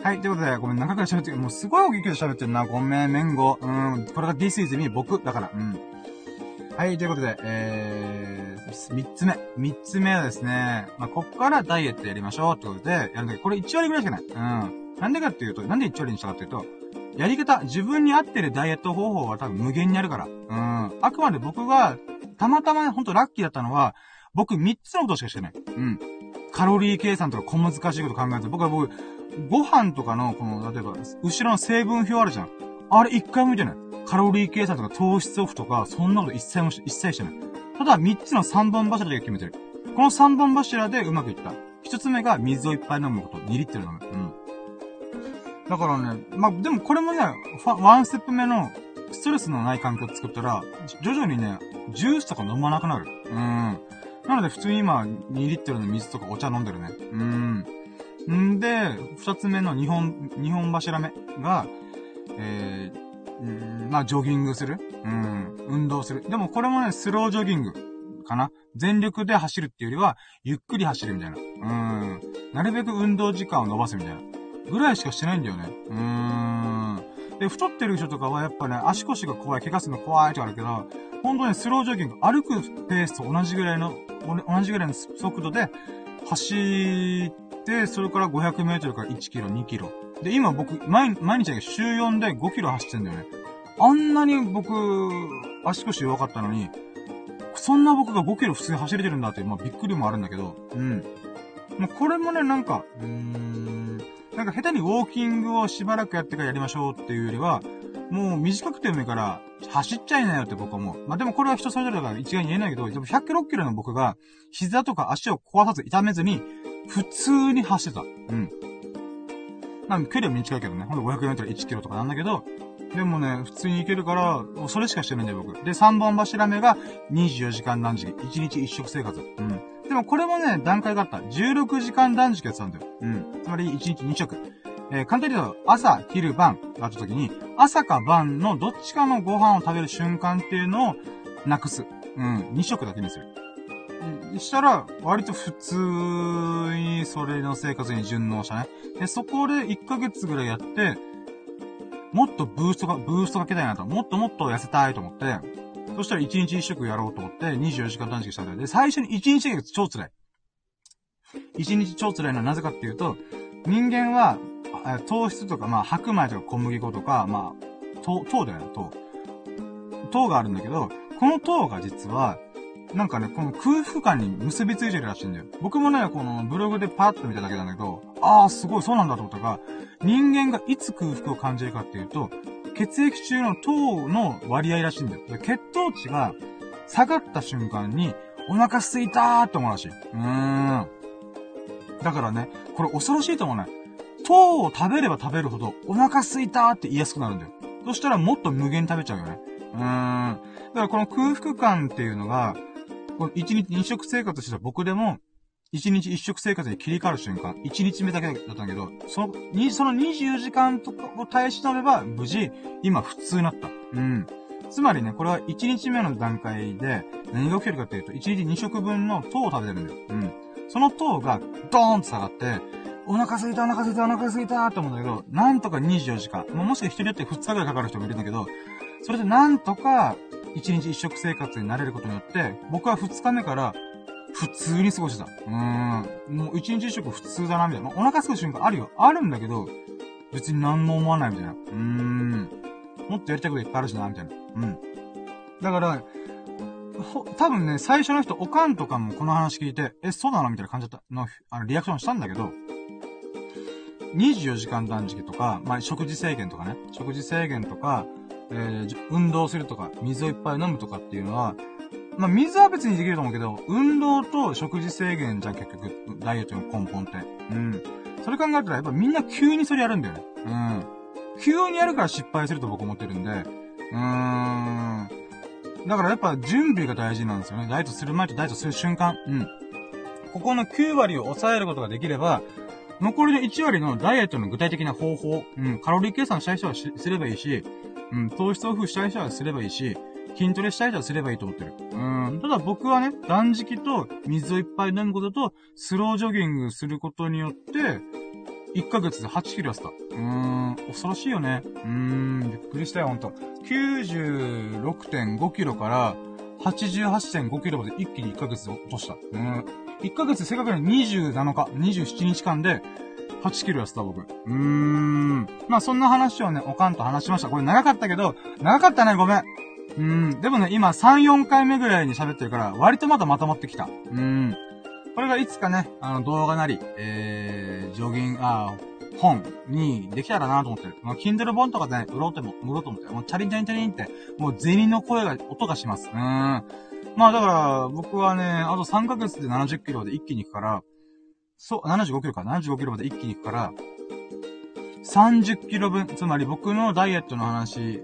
はい、ということで、ごめん、長く喋ってる。もうすごい大きいけど喋ってるな。ごめん、メンゴ。うん、これが This is me、僕。だから、うん。はい、ということで、えー、三つ目。三つ目はですね、まあ、こっからダイエットやりましょうってことで、やるんだけど、これ1割ぐらいしかない。うん。なんでかっていうと、なんで1割にしたかっていうと、やり方、自分に合ってるダイエット方法は多分無限にあるから。うん。あくまで僕が、たまたまほんとラッキーだったのは、僕3つのことしかしてない。うん。カロリー計算とか小難しいこと考えて、僕は僕、ご飯とかの、この、例えば、後ろの成分表あるじゃん。あれ一回も見てない。カロリー計算とか糖質オフとか、そんなこと一切もし、一切してない。ただ、3つの3本柱で決めてる。この3本柱でうまくいった。1つ目が水をいっぱい飲むこと。2リットル飲む。うん。だからね、まあ、でもこれもね、ワンステップ目のストレスのない環境を作ったら、徐々にね、ジュースとか飲まなくなる。うん。なので普通に今、2リットルの水とかお茶飲んでるね。うん。んで、二つ目の日本、日本柱目が、えー、んまあ、ジョギングする？うん。運動する。でもこれもね、スロージョギングかな？全力で走るっていうよりは、ゆっくり走るみたいな。うん。なるべく運動時間を伸ばすみたいな。ぐらいしかしてないんだよね。うーん。で、太ってる人とかはやっぱね、足腰が怖い、怪我するの怖いとかあるけど、本当にスロージョギング、歩くペースと同じぐらいの、同じぐらいの速度で走って、それから500メートルから1キロ、2キロ。で、今僕、毎、毎日週4で5キロ走ってんだよね。あんなに僕、足腰弱かったのに、そんな僕が5キロ普通に走れてるんだって、まあびっくりもあるんだけど、うん。もうこれもね、なんか、うーん、なんか下手にウォーキングをしばらくやってからやりましょうっていうよりは、もう短くてもいいから、走っちゃいなよって僕は思う。まあ、でもこれは人それぞれだから一概に言えないけど、でも100キロ6キロの僕が、膝とか足を壊さず痛めずに、普通に走ってた。うん。まあ、距離は短いけどね。ほんと500メートル1キロとかなんだけど、でもね、普通に行けるから、それしかしてないんだよ、僕。で、3本柱目が24時間断食。1日1食生活。うん。でもこれもね、段階があった。16時間断食やってたんだよ。うん。つまり1日2食。えー、簡単に言うと、朝、昼、晩があった時に、朝か晩のどっちかのご飯を食べる瞬間っていうのをなくす。うん。2食だけにする。したら、割と普通にそれの生活に順応したね。で、そこで1ヶ月ぐらいやって、もっとブーストが、ブーストかけたいなと。もっともっと痩せたいと思って、そしたら1日1食やろうと思って、24時間断食したんだよ。で、最初に1日が超辛い。1日超辛いのはなぜかっていうと、人間は、糖質とか、まあ、白米とか小麦粉とか、まあ、糖、糖だよね、糖。糖があるんだけど、この糖が実は、なんかね、この空腹感に結びついてるらしいんだよ。僕もね、このブログでパーッと見ただけなんだけど、ああ、すごい、そうなんだと思ったが、人間がいつ空腹を感じるかっていうと、血液中の糖の割合らしいんだよ。血糖値が下がった瞬間に、お腹すいたーって思うらしい。うーん。だからね、これ恐ろしいと思うね。糖を食べれば食べるほど、お腹すいたーって言いやすくなるんだよ。そしたらもっと無限に食べちゃうよね。うーん。だからこの空腹感っていうのが、この一日二食生活してた僕でも、一日一食生活に切り替わる瞬間、一日目だけだったんだけど、その、に、その24時間とかを耐え忍べば、無事、今普通になった。うん。つまりね、これは1日目の段階で、何が起きるかっていうと、1日2食分の糖を食べてるんだよ。うん。その糖が、ドーンと下がって、お腹すいた、お腹すいた、お腹すいたって思うんだけど、なんとか24時間。もしか人によって2日ぐらいかかる人もいるんだけど、それでなんとか、1日1食生活になれることによって、僕は2日目から、普通に過ごしてた。うん。もう1日1食普通だな、みたいな。まあ、お腹すく瞬間あるよ。あるんだけど、別に何も思わないみたいな。うーん。もっとやりたいこといっぱいあるしな、みたいな。うん。だから、ほ、多分ね、最初の人、おかんとかもこの話聞いて、え、そうなの？みたいな感じだったの、あの、リアクションしたんだけど、24時間断食とか、まあ、食事制限とかね、食事制限とか、えー、運動するとか、水をいっぱい飲むとかっていうのは、まあ、水は別にできると思うけど、運動と食事制限じゃん、結局、ダイエットの根本って。うん。それ考えたら、やっぱみんな急にそれやるんだよね。うん。急にやるから失敗すると僕思ってるんで、うーん。だからやっぱ準備が大事なんですよね。ダイエットする前とダイエットする瞬間。うん。ここの9割を抑えることができれば、残りの1割のダイエットの具体的な方法、うん、カロリー計算したい人はすればいいし、うん、糖質オフしたい人はすればいいし、筋トレしたい人はすればいいと思ってる。うん。ただ僕はね、断食と水をいっぱい飲むことと、スロージョギングすることによって、1ヶ月で8キロ痩せた。うーん、恐ろしいよね。うーん、びっくりしたよ、ほんと。96.5キロから88.5キロまで一気に1ヶ月で落とした。うん。1ヶ月で正確に27日、27日間で8キロ痩せた僕。うーん。まあそんな話をね、おかんと話しました。これ長かったけど、長かったね、ごめん。うん。でもね、今3、4回目ぐらいに喋ってるから、割とまだまとまってきた。うん。これがいつかね、あの、動画なり、えー、ジョギング、あ本にできたらなと思ってる。まあ、Kindle 本とかでね、売ろうとも、売ろうと思って、もうチャリンチャリンチャリンって、もう銭の声が、音がします。うーん。まあだから、僕はね、あと3ヶ月で70キロで一気に行くから、そう、75キロか、75キロまで一気に行くから、30キロ分、つまり僕のダイエットの話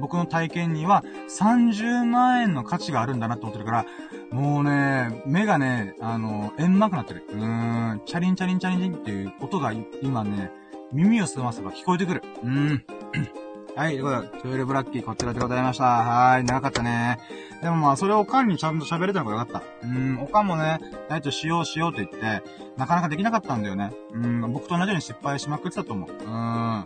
僕の体験には30万円の価値があるんだなと思ってるから、もうね、目がね、あの、円満くなってる。うーん、チャリンチャリンチャリンっていう音が今ね、耳を澄ませば聞こえてくる。うーん。はい、ということで、トゥエルブラッキーこちらでございました。はい、長かったね。でもまあ、それをおかんにちゃんと喋れたのがよかった。うん、おかんもね、ダイエットしようしようと言って、なかなかできなかったんだよね。うん、僕と同じように失敗しまくってたと思う。うん。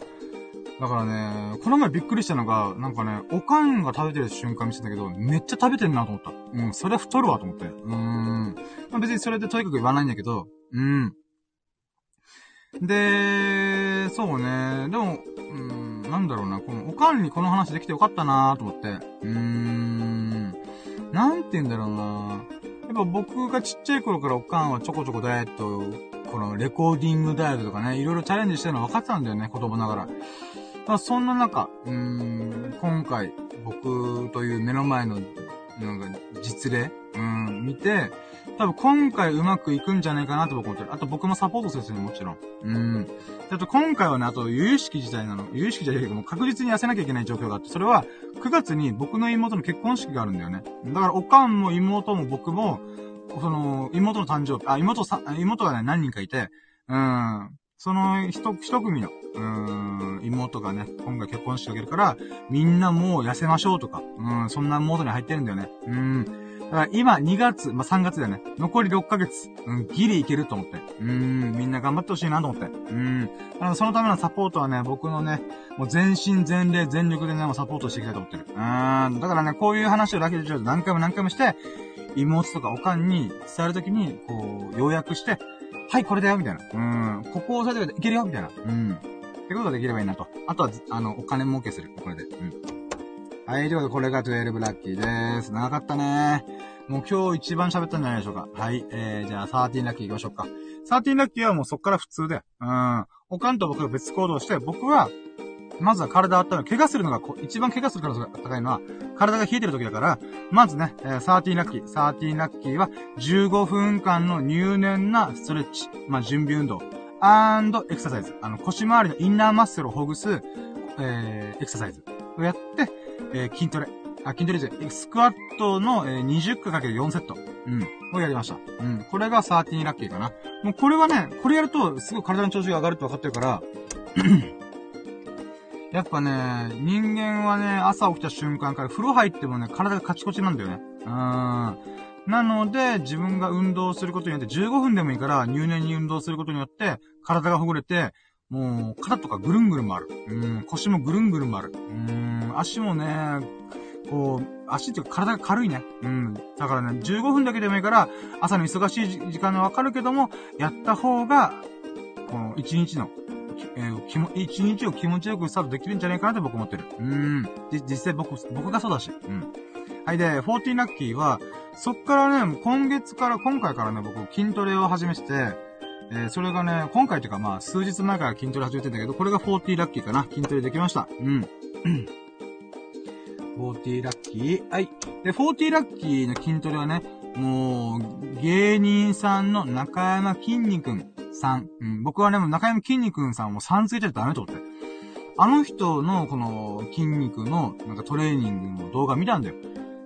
だからね、この前びっくりしたのが、なんかね、おかんが食べてる瞬間見せたけど、めっちゃ食べてんなと思った。うん、それは太るわと思って。うん。まあ、別にそれでとにかく言わないんだけど、うん。で、そうね、でも、うん、なんだろうな、この、おかんにこの話できてよかったなと思って。うーん、なんて言うんだろうなやっぱ僕がちっちゃい頃からおかんはちょこちょこダイエット、このレコーディングダイエットとかね、いろいろチャレンジしてるの分かってたんだよね、子供ながら。まあ、そんな中、うーん、今回、僕という目の前の、なんか、実例、うん、見て、多分今回うまくいくんじゃないかなと僕思ってる。あと僕もサポートするんですよ、もちろん。うん。あと今回はね、あと、有意識自体なの。有意識じゃないけども確実に痩せなきゃいけない状況があって、それは、9月に僕の妹の結婚式があるんだよね。だから、おかんも妹も僕も、その、妹の誕生日、あ、妹さ、妹がね、何人かいて、うん。その、一、一組の、うーん、妹がね、今回結婚式を挙げるから、みんなもう痩せましょうとか、うん、そんなモードに入ってるんだよね。うん。今2月、まあ、3月だよね。残り6ヶ月。うん、ギリいけると思って。うん、みんな頑張ってほしいなと思って。うん。あの、そのためのサポートはね、僕のね、もう全身全霊全力でね、もうサポートしていきたいと思ってる。うん。だからね、こういう話をだけでちょっと何回も何回もして、妹とかおかんに伝えるときに、こう、要約して、はい、これだよ、みたいな。うん。ここを押さえていけるよ、みたいな。うん。ってことができればいいなと。あとは、あの、お金儲けする。これで。うん。はい、ということで、これが12ラッキーです。長かったね。もう今日一番喋ったんじゃないでしょうか。はい、えー、じゃあ13ラッキー行きましょうか。13ラッキーはもうそっから普通で、うん。おかんと僕が別行動して、僕は、まずは体温める。怪我するのが、一番怪我する可能性が高いのは、体が冷えてる時だから、まずね、えー、13ラッキー。13ラッキーは、15分間の入念なストレッチ。まあ、準備運動。アンドエクササイズ。あの、腰回りのインナーマッスルをほぐす、えー、エクササイズをやって、えー、筋トレ。あ、筋トレじゃスクワットの、えー、20回かける4セット。うん。をやりました。うん。これが13ラッキーかな。もうこれはね、これやると、すごい体の調子が上がるって分かってるから、やっぱね、人間はね、朝起きた瞬間から風呂入ってもね、体がカチコチなんだよね。うん。なので、自分が運動することによって、15分でもいいから、入念に運動することによって、体がほぐれて、もう、肩とかぐるんぐるん回る。うん、腰もぐるんぐるん回る。うん、足もね、こう、足っていうか体が軽いね。うん。だからね、15分だけでもいいから、朝の忙しい時間でわかるけども、やった方が、この一日の、えー、気も、一日を気持ちよくスタートできるんじゃないかなって僕思ってる。うん。実際僕、僕がそうだし。うん。はい、で、14ラッキーは、そっからね、今月から、今回からね、僕、筋トレを始めてて、えー、それがね、今回というかまあ、数日前から筋トレ始めてんだけど、これが40ラッキーかな。筋トレできました。うん。40ラッキー。はい。で、40ラッキーの筋トレはね、もう、芸人さんの中山きんに君さん。うん、僕はね、中山きんに君さんも3ついてたダメと思って。あの人のこの筋肉のなんかトレーニングの動画見たんだよ。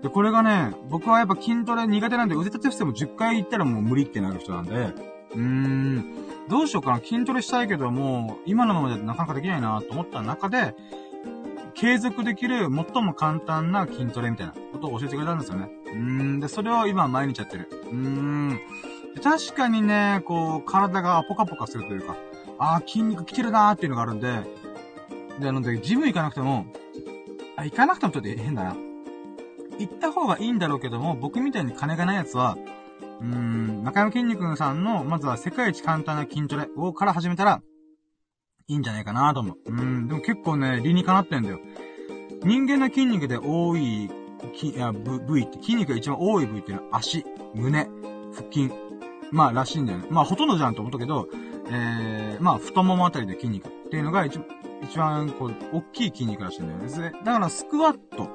で、これがね、僕はやっぱ筋トレ苦手なんで腕立て伏せも10回行ったらもう無理ってなる人なんで、うーん、どうしようかな。筋トレしたいけども、今のままでなかなかできないなと思った中で、継続できる最も簡単な筋トレみたいなことを教えてくれたんですよね。うーん、で、それを今毎日やってる。うーん。確かにね、こう、体がポカポカするというか、ああ、筋肉来てるなーっていうのがあるんで、で、あの、で、ジム行かなくても、あ、行かなくてもちょっと変だな。行った方がいいんだろうけども、僕みたいに金がないやつは、うん、中山筋肉さんの、まずは世界一簡単な筋トレをから始めたら、いいんじゃないかなと思う。うん、でも結構ね、理にかなってんだよ。人間の筋肉で多い、きや部位って、筋肉が一番多い部位っていうのは足、胸、腹筋。まあ、らしいんだよね。まあ、ほとんどじゃんと思ったけど、えー、まあ、太ももあたりで筋肉っていうのが一一番、こう、大きい筋肉らしいんだよね。だから、スクワット、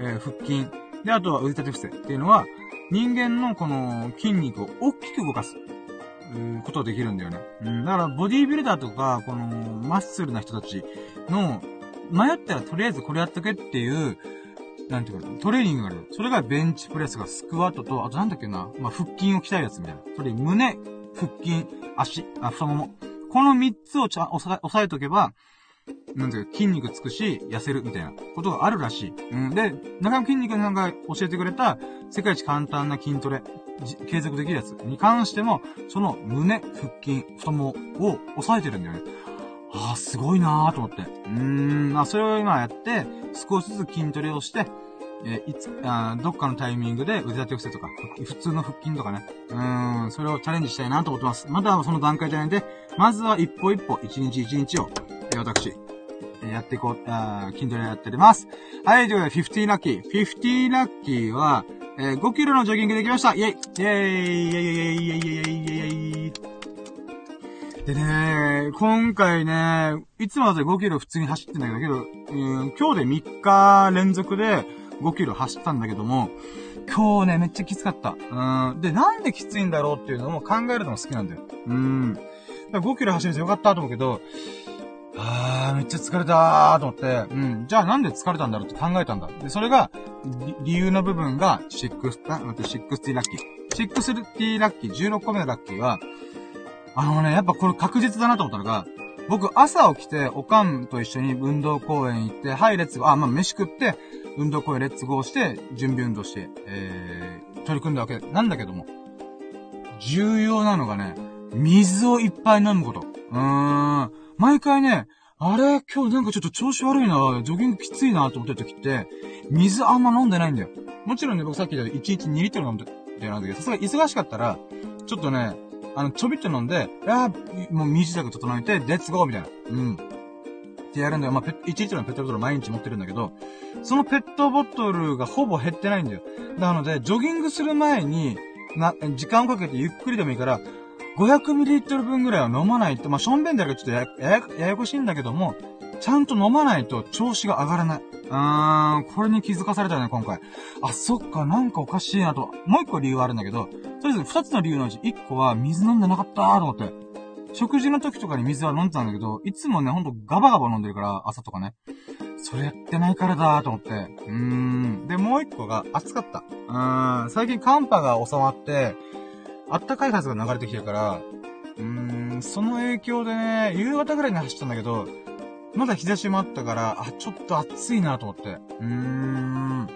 えー、腹筋、で、あとは腕立て伏せっていうのは、人間のこの筋肉を大きく動かす。ことができるんだよね。うん。だから、ボディービルダーとか、この、マッスルな人たちの、迷ったらとりあえずこれやっとけっていう、なんていうか、トレーニングがある。それがベンチプレスがスクワットと、あとなんだっけな、まあ、腹筋を鍛えるやつみたいな。それ、胸、腹筋、足、あ、太もも。この3つをちゃ、押さ、押さえとけば、なんていうか、筋肉つくし、痩せるみたいなことがあるらしい。うん。で、中野筋肉さんが教えてくれた、世界一簡単な筋トレ、継続できるやつに関しても、その胸、腹筋、太ももを抑えてるんだよね。ああ、すごいなーと思って。うーん、まあ、それを今やって、少しずつ筋トレをして、えー、いつ、あどっかのタイミングで腕立て伏せとか、普通の腹筋とかね。うーん、それをチャレンジしたいなと思ってます。まだその段階じゃないんで、まずは一歩一歩、一日一日を、えー、私、やっていこう、あ筋トレやっております。はい、ということで、50ラッキー。50ラッキーは、えー、5キロのジョギングできましたイェイイェイイェイイェイイェイイェイイェイイェイイェイでね、今回ね、いつもだと5キロ普通に走ってんだけど、うん、今日で3日連続で5キロ走ったんだけども、今日ね、めっちゃきつかった。うん。で、なんできついんだろうっていうのも考えるのも好きなんだよ。うん。5キロ走れてよかったと思うけど、あー、めっちゃ疲れたーと思って、うん。じゃあなんで疲れたんだろうって考えたんだ。で、それが、理由の部分が、6、待って、60ラッキー。60ラッキー、16個目のラッキーは、あのね、やっぱこれ確実だなと思ったのが、僕朝起きて、おかんと一緒に運動公園行って、はい、レッツ、あ、まあ、飯食って、運動公園レッツゴーして、準備運動して、えー、取り組んだわけなんだけども、重要なのがね、水をいっぱい飲むこと。うーん。毎回ね、あれ今日なんかちょっと調子悪いな、ジョギングきついなと思ってる時って、水あんま飲んでないんだよ。もちろんね、僕さっき言った1日2リットル飲んでるなんだけど、さすが忙しかったら、ちょっとね、あの、ちょびっと飲んで、いやもう身支度整えて、レッツゴーみたいな。うん。ってやるんだよ。まあ、1リットルのペットボトル毎日持ってるんだけど、そのペットボトルがほぼ減ってないんだよ。なので、ジョギングする前に、な、時間をかけてゆっくりでもいいから、500ml 分ぐらいは飲まないと、まあ、ションベンダルがちょっとや、や、ややこしいんだけども、ちゃんと飲まないと調子が上がらない。うーん、これに気づかされたよね、今回。あ、そっか、なんかおかしいなと。もう一個理由はあるんだけど、とりあえず二つの理由のうち一個は水飲んでなかったーと思って。食事の時とかに水は飲んでたんだけど、いつもね、ほんとガバガバ飲んでるから、朝とかね。それやってないからだーと思って。うーん。で、もう一個が暑かった。うーん。最近寒波が収まって、あったかい風が流れてきてるから、うーん、その影響でね、夕方ぐらいに走ったんだけど、まだ日差しもあったから、あ、ちょっと暑いなと思って。うーん。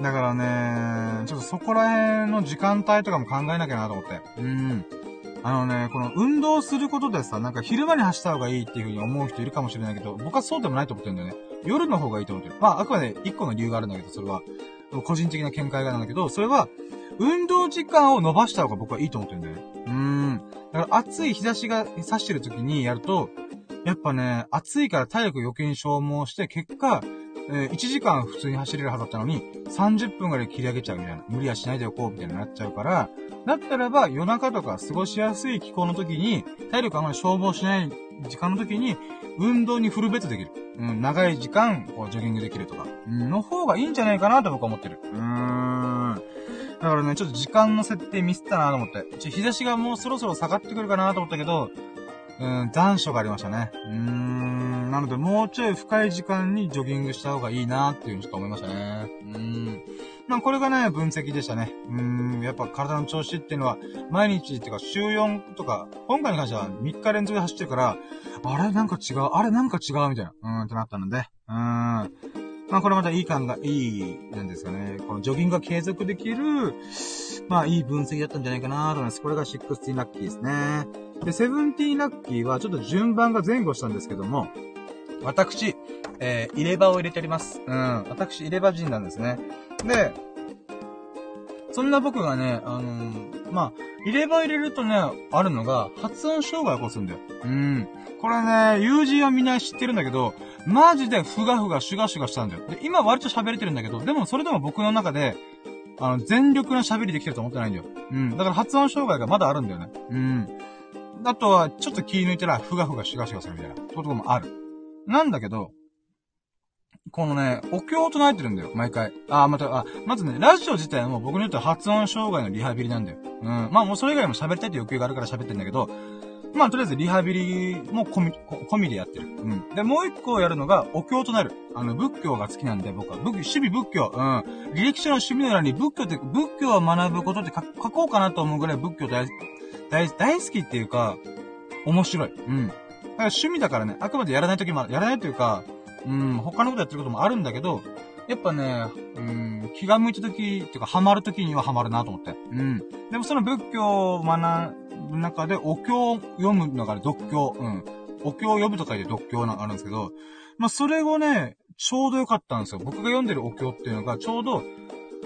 だからね、ちょっとそこら辺の時間帯とかも考えなきゃなと思って。うーん。あのね、この運動することでさ、なんか昼間に走った方がいいっていう風に思う人いるかもしれないけど、僕はそうでもないと思ってるんだよね。夜の方がいいと思ってる。まあ、あくまで一個の理由があるんだけど、それは。個人的な見解がなんだけど、それは、運動時間を伸ばした方が僕はいいと思ってるんだよね。うーん。だから暑い日差しが差してる時にやると、やっぱね、暑いから体力余計に消耗して、結果、えー、1時間普通に走れるはずだったのに、30分ぐらい切り上げちゃうみたいな。無理はしないでおこうみたいになっちゃうから、だったらば夜中とか過ごしやすい気候の時に、体力あまり消耗しない時間の時に、運動にフルベットできる。うん、長い時間、こう、ジョギングできるとか、の方がいいんじゃないかなと僕は思ってる。うーん。だからね、ちょっと時間の設定ミスったなと思って。ちょ、日差しがもうそろそろ下がってくるかなと思ったけど、うん、残暑がありましたね。うーん、なのでもうちょい深い時間にジョギングした方がいいなっていうふうにちょっと思いましたね。うーん。まあこれがね、分析でしたね。うーん、やっぱ体の調子っていうのは、毎日っていうか週4とか、今回に関しては3日連続で走ってるから、あれなんか違う、あれなんか違うみたいな、うーんってなったので、うーん。まあこれまたいい感が、いい、なんですかね。このジョギングが継続できる、まあいい分析だったんじゃないかなと思います。これが16ラッキーですね。で、17ラッキーはちょっと順番が前後したんですけども、私、えー、入れ歯を入れております。うん。私、入れ歯人なんですね。で、そんな僕がね、あのー、まあ、入れ歯入れるとね、あるのが、発音障害を起こすんだよ。うん。これね、友人はみんな知ってるんだけど、マジでふがふがシュガシュガしたんだよ。で、今割と喋れてるんだけど、でもそれでも僕の中で、あの、全力な喋りできてると思ってないんだよ。うん。だから発音障害がまだあるんだよね。うん。あとは、ちょっと気抜いたら、ふがふがシュガシュガするみたいな、こともある。なんだけど、このね、お経を唱えてるんだよ、毎回。あ、また、あ、まずね、ラジオ自体も僕によっては発音障害のリハビリなんだよ。うん。まあもうそれ以外も喋りたいって欲求があるから喋ってんだけど、まあ、とりあえずリハビリも込み、込みでやってる。うん。で、もう一個やるのが、お経となる。あの、仏教が好きなんで、僕は。仏、趣味仏教。うん。履歴書の趣味の欄に仏教って、仏教を学ぶことって書こうかなと思うぐらい仏教大、大、大好きっていうか、面白い。うん。だから趣味だからね、あくまでやらない時も。やらないというか、うん、他のことやってることもあるんだけど、やっぱね、うん、気が向いた時、っていうか、ハマる時にはハマるなと思って。うん。でもその仏教を学ぶ中で、お経を読むのが読経。うん。お経を読むとかで読経があるんですけど、まあ、それをね、ちょうどよかったんですよ。僕が読んでるお経っていうのが、ちょうど、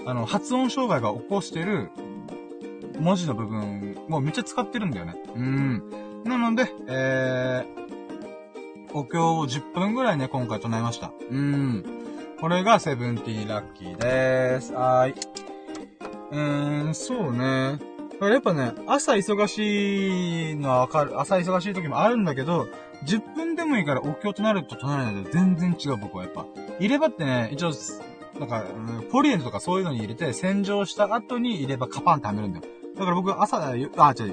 あの、発音障害が起こしてる文字の部分をめっちゃ使ってるんだよね。うん。なので、えー、お経を10分ぐらいね、今回唱えました。うん。これがセブンティーラッキーでーす。はーい。うーん、そうね。やっぱね、朝忙しいのはわかる。朝忙しい時もあるんだけど、10分でもいいからお経となると唱えないと全然違う僕はやっぱ。入れ歯ってね、一応、なんか、ポリエントとかそういうのに入れて洗浄した後に入れ歯カパンってはめるんだよ。だから僕朝、あ、違う、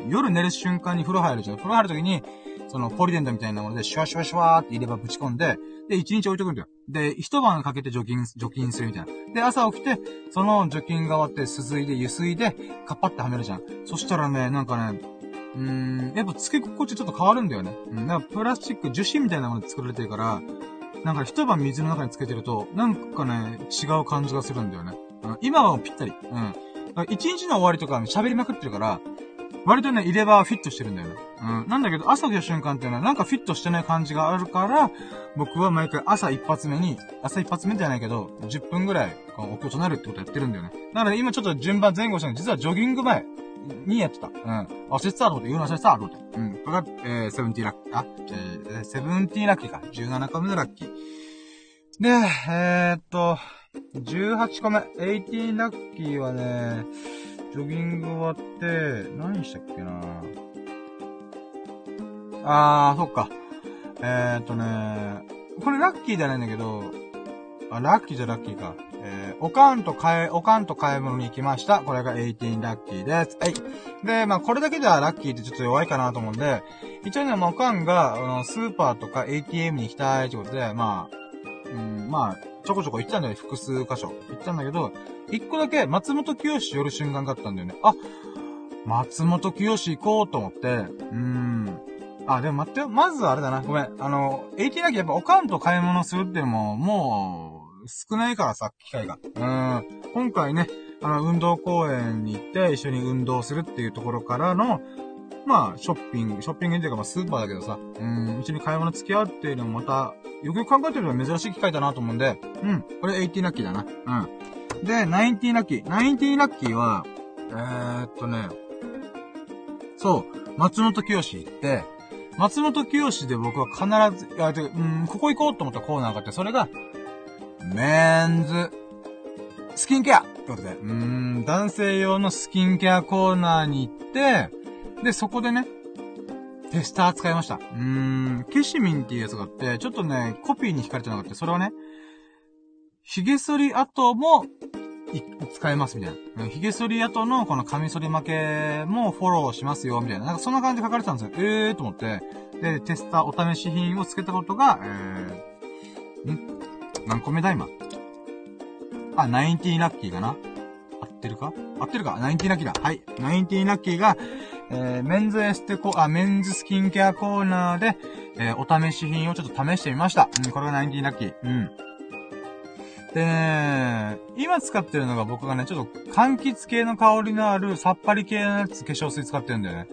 夜寝る瞬間に風呂入るじゃん。風呂入る時に、そのポリデントみたいなものでシュワシュワシュワーって入れ歯ぶち込んで、で、一日置いとくんだよ。で、一晩かけて除菌、除菌するみたいな。で、朝起きて、その除菌が終わって、すすいで、ゆすいで、カッパってはめるじゃん。そしたらね、なんかね、うーん、やっぱ付け心地ちょっと変わるんだよね。うん、だかプラスチック、樹脂みたいなもので作られてるから、なんか一晩水の中につけてると、なんかね、違う感じがするんだよね。うん、今はぴったり。うん。一日の終わりとか喋りまくってるから、割とね、入れ歯はフィットしてるんだよね。うん。なんだけど、朝起きた瞬間っていうのはなんかフィットしてない感じがあるから、僕は毎回朝一発目に、朝一発目じゃないけど、10分ぐらい、この、お経となるってことやってるんだよね。なので、今ちょっと順番前後したの実はジョギング前にやってた。うん。あ、せつたと思って、言うの？せつたと思って。うん。これが、えー、セブンティーラッキー、あ、えー、セブンティーラッキーか。17個目のラッキー。で、えー、っと、18個目、18ラッキーはね、ジョギング終わって、何したっけなあー、そっか。えー、っとね、これラッキーじゃないんだけど、あ、ラッキーじゃラッキーか。えー、おかんと買え、おかんと買い物に行きました。これが18ラッキーです。はい。で、まあ、これだけではラッキーってちょっと弱いかなと思うんで、一応ね、まあ、おかんが、あの、スーパーとか ATM に行きたいってことで、まあ、うん、まあ、ちょこちょこ行ったんだよ、複数箇所。行ったんだけど、一個だけ松本清寄る瞬間があったんだよね。あ、松本清行こうと思って、うーん。あ、でも待ってよ。まずはあれだな。ごめん。あの、AT だけやっぱおかんと買い物するっていうのも、もう、少ないからさ、機会が。うん。今回ね、あの、運動公園に行って一緒に運動するっていうところからの、まあ、ショッピング、ショッピングっていうかまあスーパーだけどさ、うん、一緒に買い物付き合うっていうのもまた、よくよく考えてみれば珍しい機会だなと思うんで、うん、これ80ラッキーだな。うん。で、90ラッキー。90ラッキーは、えー、っとね、そう、松本清行って、松本清で僕は必ず、いや、うん、ここ行こうと思ったコーナーがあって、それが、メンズ、スキンケアってことで、うん、男性用のスキンケアコーナーに行って、で、そこでね、テスター使いました。うーん、ケシミンっていうやつがあって、ちょっとね、コピーに惹かれてなかった。それはね、髭剃り後も、使えますみたいな。髭剃り後のこのカミソリ負けもフォローしますよ、みたいな。なんかそんな感じで書かれてたんですよ。えーと思って。で、テスターお試し品をつけたことが、えー、ん？何個目だ今？あ、19ラッキーかな合ってるか？合ってるか ?19 ラッキーだ。はい。19ラッキーが、えー、メンズエステコ、あ、メンズスキンケアコーナーで、えー、お試し品をちょっと試してみました。うん、これが19ラッキー。うん。でね、今使ってるのが僕がね、ちょっと柑橘系の香りのあるさっぱり系のやつ化粧水使ってるんだよね。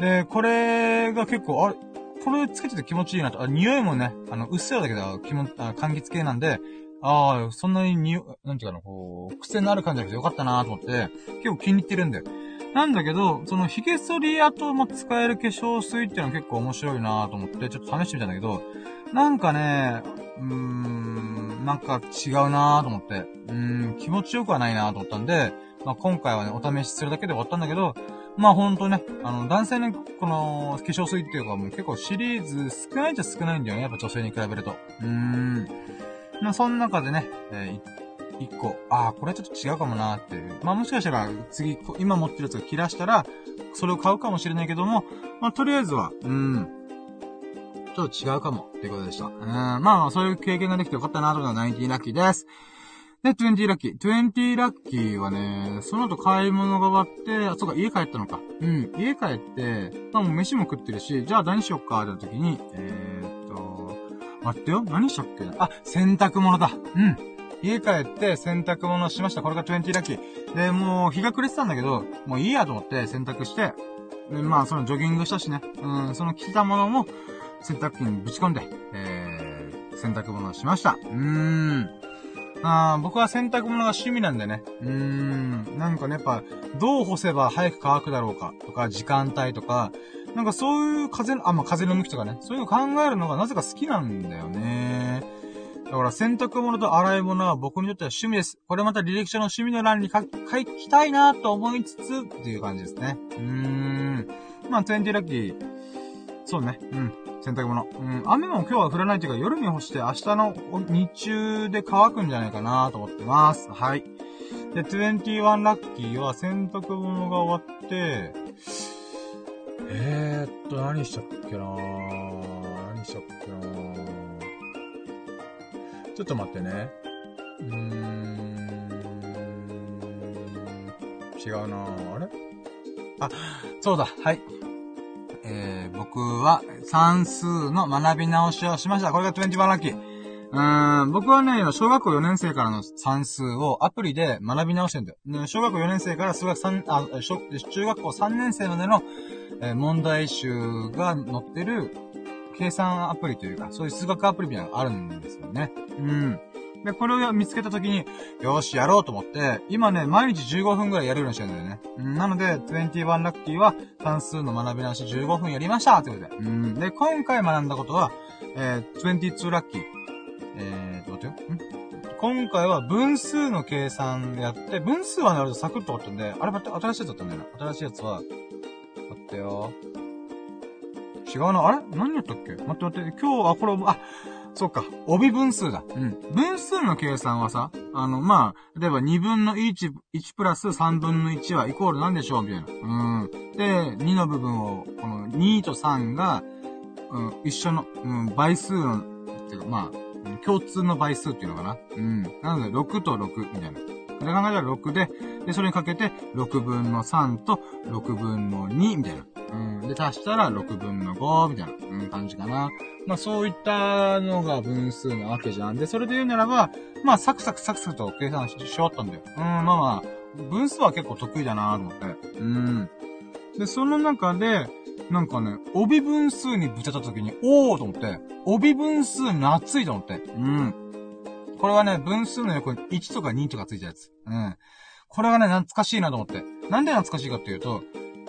で、これが結構、あれ、これつけてて気持ちいいなと。あ、匂いもね、あの、うっすらだけど、気も、あ柑橘系なんで、ああ、そんなにに、なんていうかな、こう、癖のある感じがしてよかったなと思って、結構気に入ってるんだよ。なんだけど、その髭剃り後も使える化粧水っていうのは結構面白いなと思って、ちょっと試してみたんだけど、なんかね、うーん、なんか違うなと思って、うん、気持ちよくはないなと思ったんで、まあ、今回はね、お試しするだけで終わったんだけど、まあほんとね、あの、男性のこの化粧水っていうかもう結構シリーズ少ないっちゃ少ないんだよね、やっぱ女性に比べると。うーん。まあその中でね、えー、一個、ああ、これちょっと違うかもなーっていう。まあもしかしたら次、今持ってるやつが切らしたら、それを買うかもしれないけども、まあとりあえずは、うん、ちょっと違うかもっていうことでした。うん、まあまあそういう経験ができてよかったなというのが19ラッキーです。で、20ラッキー。20ラッキーはね、その後買い物が終わって、あ、そうか、家帰ったのか。うん、家帰って、まあもう飯も食ってるし、じゃあ何しよっか、って時に、えー、っと、待ってよ、何したっけあ、洗濯物だ。うん。家帰って洗濯物しました。これが20ラッキー。で、もう日が暮れてたんだけど、もういいやと思って洗濯して、でまあそのジョギングしたしね。うん、その着たものも洗濯機にぶち込んで、えー、洗濯物をしました。うーん。あ僕は洗濯物が趣味なんでね。うーん。なんかね、やっぱ、どう干せば早く乾くだろうかとか、時間帯とか、なんかそういう風の、あ、まあ、風の向きとかね。そういうの考えるのがなぜか好きなんだよね。だから洗濯物と洗い物は僕にとっては趣味です。これまた履歴書の趣味の欄に書きたいなと思いつつっていう感じですね。うーん。まあ、20ラッキー。そうね。うん。洗濯物。うん。雨も今日は降らないというか夜に干して明日の日中で乾くんじゃないかなと思ってます。はい。で、21ラッキーは洗濯物が終わって、えーっと、何しちゃったっけな何したっけなちょっと待ってね。うーん。違うなあれ？あ、そうだ。はい。えー、僕は算数の学び直しをしました。これが21ラッキー。うん、僕はね、小学校4年生からの算数をアプリで学び直してんだよ。小学校4年生から数学3、あ、中学校3年生までの、え、問題集が載ってる計算アプリというか、そういう数学アプリみたいなのがあるんですよね。うん。で、これを見つけたときに、よし、やろうと思って、今ね、毎日15分くらいやるようにしてるんだよね。うん、なので、21ラッキーは、算数の学び直し15分やりましたってことで。うん。で、今回学んだことは、えー、22ラッキー。えー、どう待ってよ。ん？今回は分数の計算やって、分数はなるとサクッと終わったんで、あれ待って、新しいやつだったんだよな。新しいやつは、待ってよ。違うな。あれ？何やったっけ？待って待って。今日、あ、これ、あ、そっか。帯分数だ。うん。分数の計算はさ、あの、まあ、例えば2分の1、1プラス3分の1はイコールなんでしょう？みたいな。うん。で、2の部分を、この2と3が、うん、一緒の、うん、倍数の、っていうか、まあ、共通の倍数っていうのかな。うん。なので、6と6みたいな。で、考えたら6で、で、それにかけて、6分の3と6分の2みたいな。うん。で、足したら6分の5みたいな、うん、感じかな。まあそういったのが分数なわけじゃん。で、それで言うならば、まあサクサクサクサクと計算ししよったんだよ。うん、まあまあ、分数は結構得意だなと思って。うん。で、その中で、なんかね、帯分数にぶち当たった時に、おーと思って、帯分数夏いと思って。うん。これはね、分数の横に1とか2とかついたやつ。うん。これはね、懐かしいなと思って。なんで懐かしいかっていうと、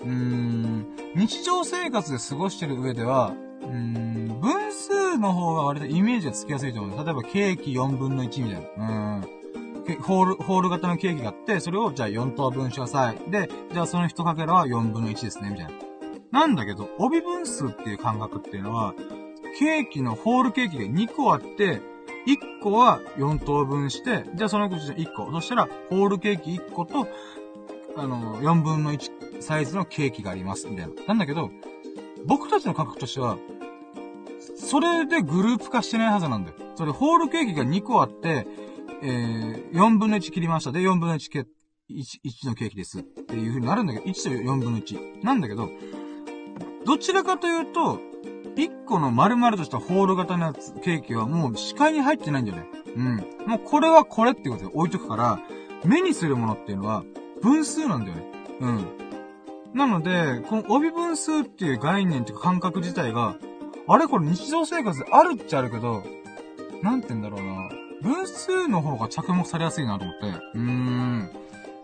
うーん、日常生活で過ごしてる上では、うーん、分数の方が割とイメージがつきやすいと思う。例えばケーキ4分の1みたいな。うん。ホール、ホール型のケーキがあって、それをじゃあ4等分しなさい。で、じゃあその1かけらは4分の1ですね、みたいな。なんだけど、帯分数っていう感覚っていうのは、ケーキのホールケーキが2個あって、1個は4等分して、じゃあそのうち1個。そしたら、ホールケーキ1個と、あの、4分の1サイズのケーキがあります、みたいな。なんだけど、僕たちの感覚としては、それでグループ化してないはずなんだよ。それ、ホールケーキが2個あって、えー、4分の1切りました。で、4分の1ケ 1, 1のケーキです。っていう風になるんだけど、1と4分の1。なんだけど、どちらかというと、1個の丸々としたホール型のやつ、ケーキはもう視界に入ってないんだよね。うん。もうこれはこれってことで置いとくから、目にするものっていうのは、分数なんだよね。うん。なので、この帯分数っていう概念っていうか感覚自体が、あれこれ日常生活であるっちゃあるけど、なんて言うんだろうな。分数の方が着目されやすいなと思って。うーん。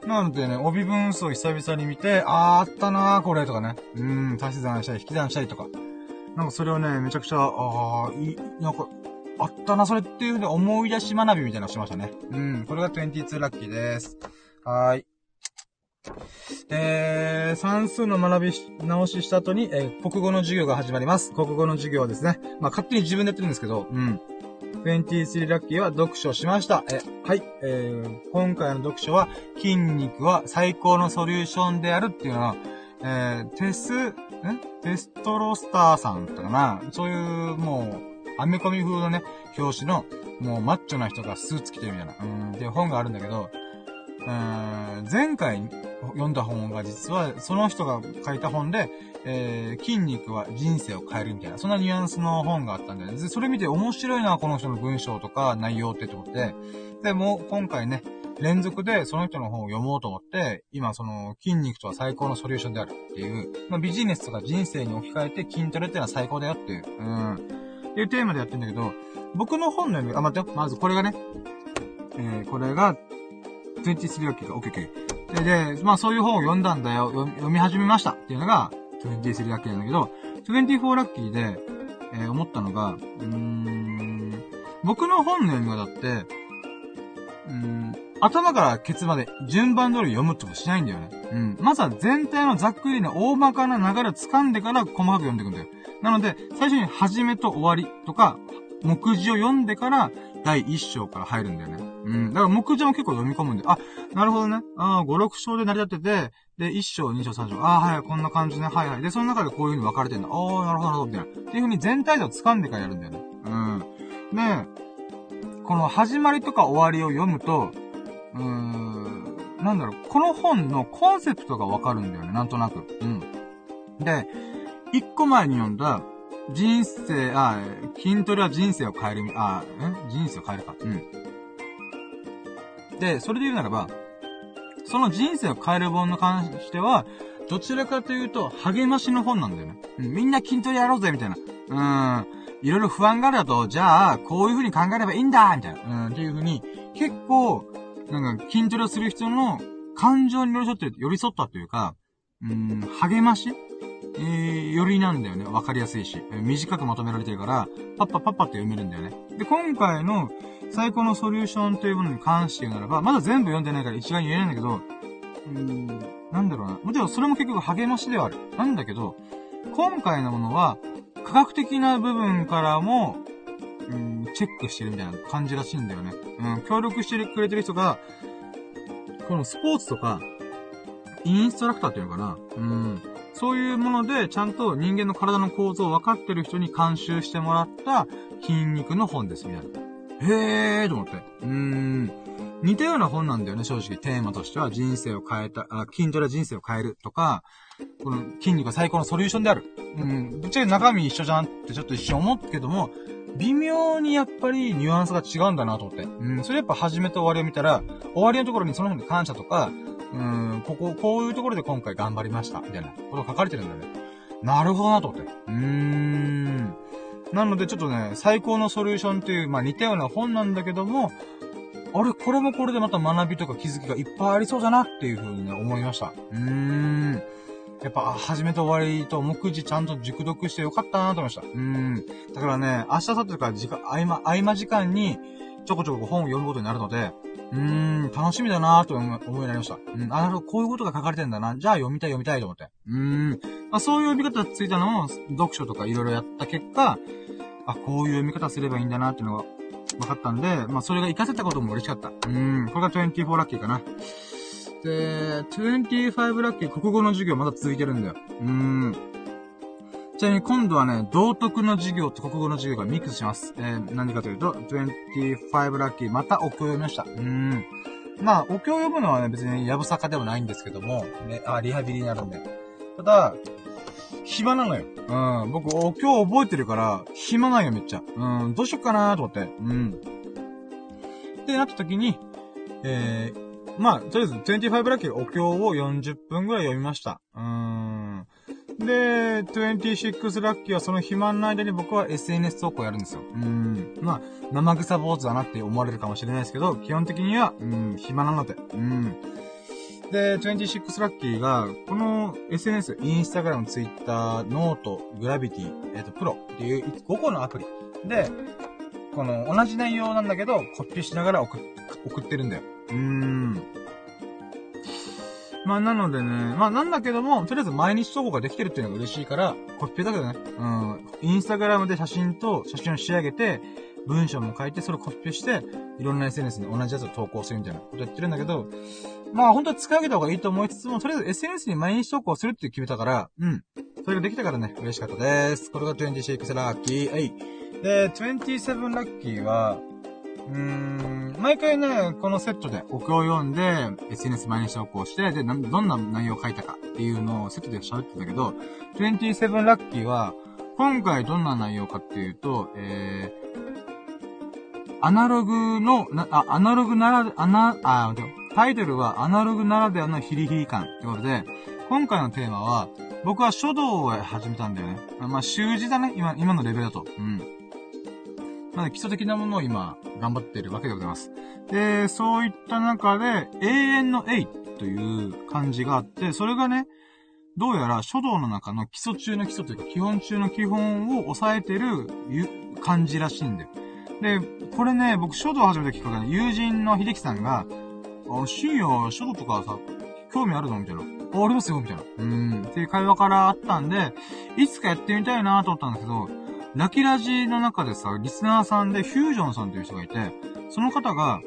なのでね、帯分数を久々に見て、あーあったなーこれとかね。うーん、足し算したり引き算したりとか。なんかそれをね、めちゃくちゃ、ああ、いい、なんか、あったな、それっていうふうに思い出し学びみたいなのしましたね。うん、これが22ラッキーです。はーい。で、算数の学び直しした後に、えー、国語の授業が始まります。国語の授業ですね。まあ、勝手に自分でやってるんですけど、うん。23ラッキーは読書しました。え、はい。えー、今回の読書は、筋肉は最高のソリューションであるっていうのは、えー、テス、んテストロスターさんとかな、そういう、もう、アメコミ風のね、表紙の、もうマッチョな人がスーツ着てるみたいな、うん、っていう本があるんだけど、うん、前回読んだ本が実は、その人が書いた本で、えー、筋肉は人生を変えるみたいな、そんなニュアンスの本があったんだよね。で、それ見て面白いな、この人の文章とか内容ってと思って、で、もう今回ね、連続でその人の本を読もうと思って、今その筋肉とは最高のソリューションであるっていう、まあ、ビジネスとか人生に置き換えて筋トレってのは最高だよっていう、うん、っていうテーマでやってんだけど、僕の本の読み、あ、待ってよ。まずこれがね、えー、これが、23ラッキーが OKK。で、で、まあそういう本を読んだんだよ、読み始めましたっていうのが、23ラッキーなんだけど、24ラッキーで、えー、思ったのが、うーん、僕の本の読み方って、うん、頭からケツまで順番通り読むってことしないんだよね。うん。まずは全体のざっくりな大まかな流れを掴んでから細かく読んでいくんだよ。なので、最初に始めと終わりとか、目次を読んでから、第一章から入るんだよね。うん。だから目次も結構読み込むんで、あ、なるほどね。ああ、5、6章で成り立ってて、で、1章、2章、3章、ああ、はい、こんな感じね。はいはい。で、その中でこういう風に分かれてんだ。ああ、なるほど、なるほど、みたいな。っていう風に全体像を掴んでからやるんだよね。うん。で、この始まりとか終わりを読むと、うーん、なんだろう、この本のコンセプトがわかるんだよね、なんとなく。うん。で、一個前に読んだ、人生、あ、筋トレは人生を変える、あ、ん人生を変えるか。うん。で、それで言うならば、その人生を変える本に関しては、どちらかというと、励ましの本なんだよね。うん、みんな筋トレやろうぜ、みたいな。うん。いろいろ不安があるだと、じゃあ、こういう風に考えればいいんだみたいな。うん、っていう風に、結構、なんか、筋トレをする人の感情に寄り添って、寄り添ったというか、うん、励まし？えー、よりなんだよね。わかりやすいし。短くまとめられてるから、パッパパッパって読めるんだよね。で、今回の最高のソリューションというものに関して言うならば、まだ全部読んでないから一概に言えないんだけど、うーん、なんだろうな。もちろんそれも結局励ましではある。なんだけど、今回のものは、科学的な部分からも、うん、チェックしてるみたいな感じらしいんだよね。うん、協力してくれてる人が、このスポーツとか、インストラクターっていうのかなうん。そういうもので、ちゃんと人間の体の構造を分かってる人に監修してもらった筋肉の本です、みたいな。へーと思って。うーん。似たような本なんだよね、正直。テーマとしては、人生を変えた、あ、筋トレ人生を変えるとか、この筋肉が最高のソリューションである。うん。ぶっちゃけ中身一緒じゃんってちょっと一瞬思ったけども、微妙にやっぱりニュアンスが違うんだなと思って。うん。それやっぱ始めと終わりを見たら、終わりのところにその人に感謝とか、うん、ここ、こういうところで今回頑張りました。みたいなこと書かれてるんだよね。なるほどなと思って。うーん。なのでちょっとね、最高のソリューションっていう、まあ似たような本なんだけども、あれ、これもこれでまた学びとか気づきがいっぱいありそうだなっていう風にね、思いました。うーん。やっぱ、始めと終わりと目次ちゃんと熟読してよかったなと思いました。うーん。だからね、明日、さってか時間、合間、合間時間に、ちょこちょこ本を読むことになるので、うーん、楽しみだなぁと思い思いになりました。うん、あ、なるほど、こういうことが書かれてんだな。じゃあ読みたい読みたいと思って。うーん。まあ、そういう読み方ついたのも、読書とかいろいろやった結果、あ、こういう読み方すればいいんだなっていうのが分かったんで、まあ、それが活かせたことも嬉しかった。うーん、これが24ラッキーかな。で、25ラッキー国語の授業まだ続いてるんだよ。うーん。ちなみに今度はね、道徳の授業と国語の授業がミックスします。えー、何かというと、25ラッキー、またお経を読みました。うーん。まあ、お経を読むのはね、別にやぶさかではないんですけども、ね、あ、リハビリになるんで。ただ、暇なのよ。うん。僕、お経覚えてるから、暇なんよ、めっちゃ。うん。どうしよっかなーと思って。うん。ってなった時に、えー、まあ、とりあえず25ラッキーお経を40分ぐらい読みました。うん。で、26ラッキーはその暇の間に僕は SNS 投稿やるんですよ。うん。まあ、生臭坊主だなって思われるかもしれないですけど、基本的には、うん、暇なので。うん。で、26ラッキーが、この SNS、インスタグラム、ツイッター、ノート、グラビティ、えっ、ー、と、プロっていう5個のアプリで、この同じ内容なんだけど、コピーしながら送送ってるんだよ。うーん。まあ、なのでね、まあ、なんだけども、とりあえず毎日投稿ができてるっていうのが嬉しいから、コピペだけどね、うん、インスタグラムで写真と写真を仕上げて、文章も書いて、それをコピペして、いろんな SNS に同じやつを投稿するみたいなことやってるんだけど、まあ本当は使い上げた方がいいと思いつつも、とりあえず SNS に毎日投稿するって決めたから、うん。それができたからね、嬉しかったです。これが26ラッキー。はい。で、27ラッキーは、うーん、毎回ね、このセットでお経を読んで、SNS 毎日投稿して、で、どんな内容を書いたかっていうのをセットで喋ってたけど、27ラッキーは、今回どんな内容かっていうと、えー、アナログの、あ、アナログなら、あな、あ、タイトルはアナログならではのヒリヒリ感ってことで、今回のテーマは、僕は書道を始めたんだよね。まあ、習字だね。今、今のレベルだと。うん。まあ、基礎的なものを今、頑張ってるわけでございます。で、そういった中で、永遠の A という漢字があって、それがね、どうやら書道の中の基礎中の基礎というか、基本中の基本を抑えてる漢字らしいんだよ。で、これね、僕書道を始めたきっかけで、友人の秀樹さんが、あ、深夜書道とかさ、興味あるのみたいな。あ、ありますよみたいな。うん。っていう会話からあったんで、いつかやってみたいなと思ったんだけど、ラキラジの中でさ、リスナーさんでフュージョンさんという人がいて、その方が、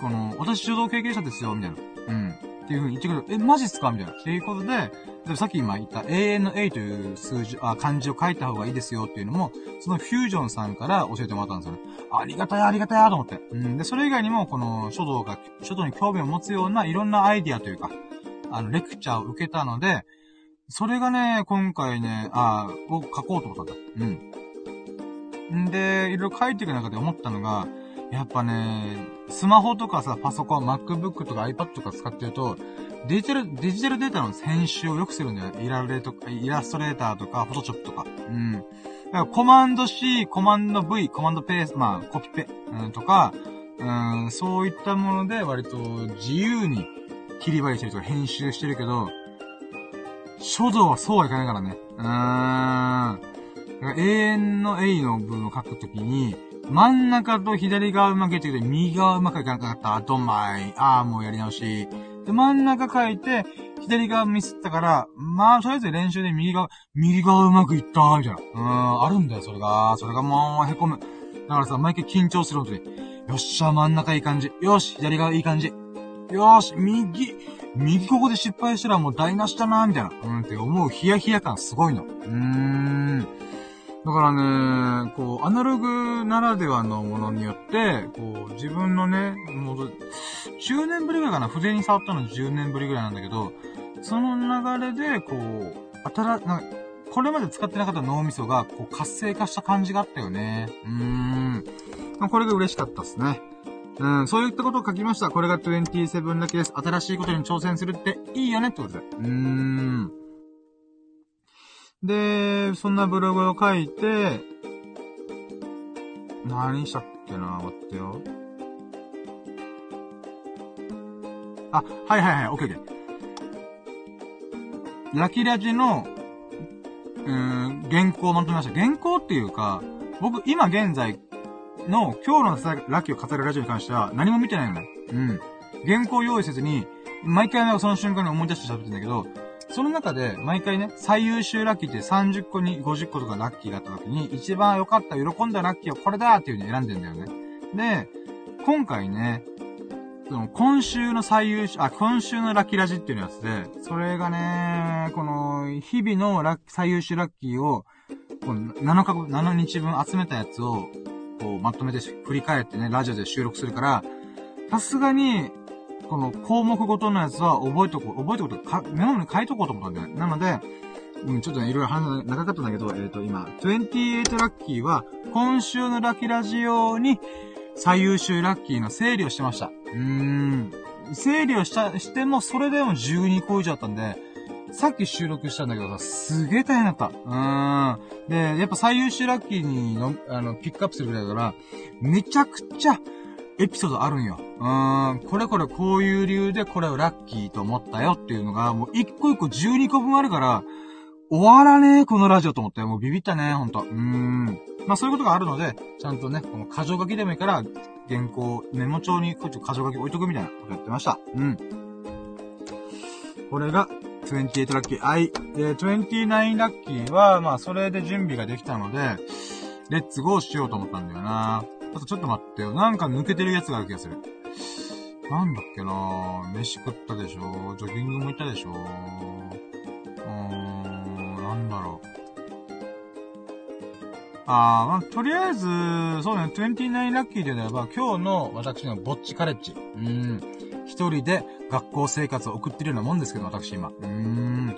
この、私書道経験者ですよ、みたいな。うん。っていう風に言ってくれる。え、マジっすか？みたいな。っていうことで、でさっき今言った永遠の A という数字、あ、漢字を書いた方がいいですよっていうのも、そのフュージョンさんから教えてもらったんですよね。ありがたい、ありがたいと思って。うん。で、それ以外にも、この書道が、書道に興味を持つようないろんなアイディアというか、あの、レクチャーを受けたので、それがね、今回ね、あを書こうと思ったんだ。うん。んで、いろいろ書いていく中で思ったのが、やっぱね、スマホとかさ、パソコン、MacBook とか iPad とか使ってると、デジタル、デジタルデータの編集をよくするんだよ。イラレとか、イラストレーターとか、Photoshop とか。うん。だからコマンド C、コマンド V、コマンドペース、まあ、コピペ、うん、とか、うん、そういったもので割と自由に切り張りしたりとか編集してるけど、書道はそうはいかないからね。うーん。永遠の A の文を書くときに、真ん中と左側うまくいってて、右側うまくいかなかった。あと前。ああ、もうやり直し。で、真ん中書いて、左側ミスったから、まあ、とりあえず練習で右側、右側うまくいったみたいな。うーん、あるんだよ、それが。それがもう、へこむ。だからさ、毎回緊張するので、よっしゃ、真ん中いい感じ。よし、左側いい感じ。よし、右、右ここで失敗したらもう台無しだな、みたいな。うんって思うヒヤヒヤ感すごいの。うーん。だからね、こう、アナログならではのものによって、こう、自分のね、もう、10年ぶりぐらいかな、筆に触ったの10年ぶりぐらいなんだけど、その流れで、こう、新、なこれまで使ってなかった脳みそが、こう、活性化した感じがあったよね。うーん。これが嬉しかったっすね。うん、そういったことを書きました。これが27だけです。新しいことに挑戦するっていいよねってことで。うーん。で、そんなブログを書いて、何したっけな待ってよ。あ、はいはいはい、オッケーオッケー。ラキラジの、うーん、原稿をまとめました。原稿っていうか、僕、今現在の今日のラッキーを語るラジオに関しては何も見てないよね。うん。原稿用意せずに、毎回その瞬間に思い出して喋ってんだけど、その中で、毎回ね、最優秀ラッキーって30個に50個とかラッキーがあった時に、一番良かった、喜んだラッキーはこれだっていう風に選んでんだよね。で、今回ね、その、今週の最優秀、あ、今週のラッキーラジっていうやつで、それがね、この、日々のラッ最優秀ラッキーを、この7日、7日分集めたやつを、こう、まとめて振り返ってね、ラジオで収録するから、さすがに、この項目ごとのやつは覚えとこう、覚えとこうとか、メモに書いとこうと思ったんだよ。なので、うん、ちょっとね、いろいろ話長かったんだけど、えっ、ー、と、今、28ラッキーは、今週のラッキーラジオに、最優秀ラッキーの整理をしてました。うーん。整理をした、しても、それでも12個以上あったんで、さっき収録したんだけどさ、すげえ大変だった。うん。で、やっぱ最優秀ラッキーにの、あの、ピックアップするぐらいだから、めちゃくちゃ、エピソードあるんよ。うーん、これこれこういう理由でこれをラッキーと思ったよっていうのが、もう一個一個12個分あるから、終わらねえ、このラジオと思って。もうビビったね、ほんと。うーん。まあそういうことがあるので、ちゃんとね、この箇条書きでもいいから、原稿、メモ帳にこっち箇条書き置いとくみたいなことやってました。うん。これが、28ラッキー。はい。で、29ラッキーは、まあ、それで準備ができたので、レッツゴーしようと思ったんだよな。あとちょっと待ってよ。なんか抜けてるやつがある気がする。なんだっけな飯食ったでしょジョギングも行ったでしょうーん、なんだろう。あー、まあ、とりあえず、そうね、29ラッキーで言えば、今日の私のぼっちカレッジ。うん。一人で学校生活を送ってるようなもんですけど、私今。うーん。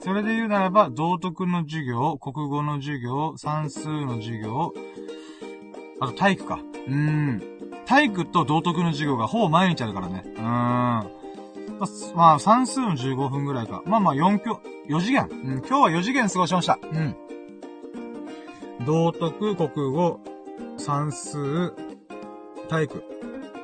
それで言うならば、道徳の授業、国語の授業、算数の授業、あと体育か。うーん。体育と道徳の授業がほぼ毎日あるからね。うーん。まあ、算数の15分ぐらいか。まあまあ、4教、4次元。うん、今日は4次元過ごしました。うん。道徳、国語、算数、体育。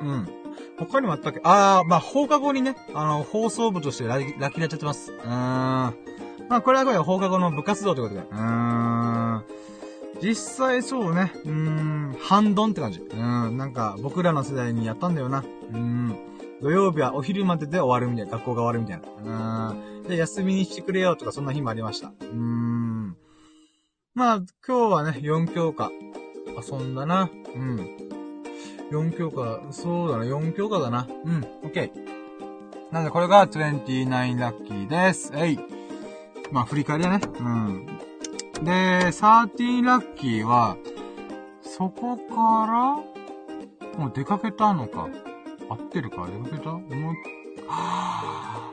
うん。他にもあったっけ？あー、まあ、放課後にね、あの、放送部としてララキラやってます。うーん。まあ、これはこれ放課後の部活動ということで。うーん。実際そうね、うーん、半ドンって感じ。うん、なんか、僕らの世代にやったんだよな。うん。土曜日はお昼までで終わるみたいな、学校が終わるみたいな。うん。で、休みにしてくれよとかそんな日もありました。うーん。まあ、今日はね、4教科。遊んだな。うん。4強化、そうだな、4強化だな。うん、オッケー。なんで、これが29ラッキーです。えい。まあ、振り返りだね。うん。で、13ラッキーは、そこから、もう出かけたのか。合ってるか出かけた？思い、はぁ、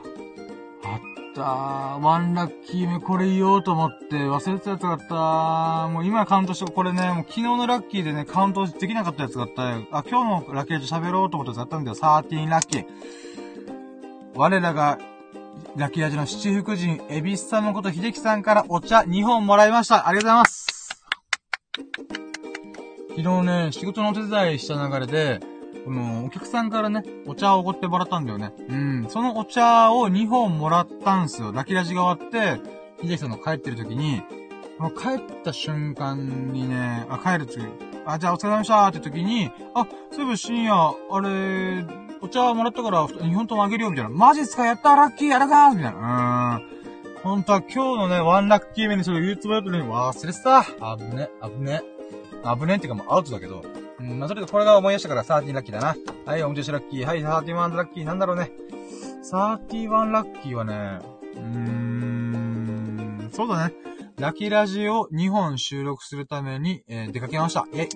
たワンラッキー目これ言おうと思って忘れてたやつがあったもう今カウントして、これね、もう昨日のラッキーでね、カウントできなかったやつがあったよ。あ、今日のラッキーで喋ろうと思ったやつがあったんだよ。13ラッキー。我らが、ラッキー味の七福神、エビスさんのこと秀樹さんからお茶2本もらいました。ありがとうございます。昨日ね、仕事のお手伝いした流れで、この、お客さんからね、お茶をおごってもらったんだよね。うん。そのお茶を2本もらったんすよ。ラキラジが終わって、秀樹さんの帰ってる時に、もう帰った瞬間にね、あ、帰る次、あ、じゃあお疲れ様でしたって時に、あ、そういえば深夜、あれ、お茶もらったから2本ともあげるよ、みたいな。マジっすかやったラッキーやらかーみたいな。うーん。本当は今日のね、ワンラッキー目にそれ言うつもりだったのに忘れてた。危ね、危ね。危ねっていうかもうアウトだけど。うん、まあ、それでこれが思い出したから13ラッキーだな。はい、おもちしラッキー。はい、31ラッキー。なんだろうね。31ラッキーはね、うーん、そうだね。ラッキーラジオ2本収録するために、えー、出かけました。え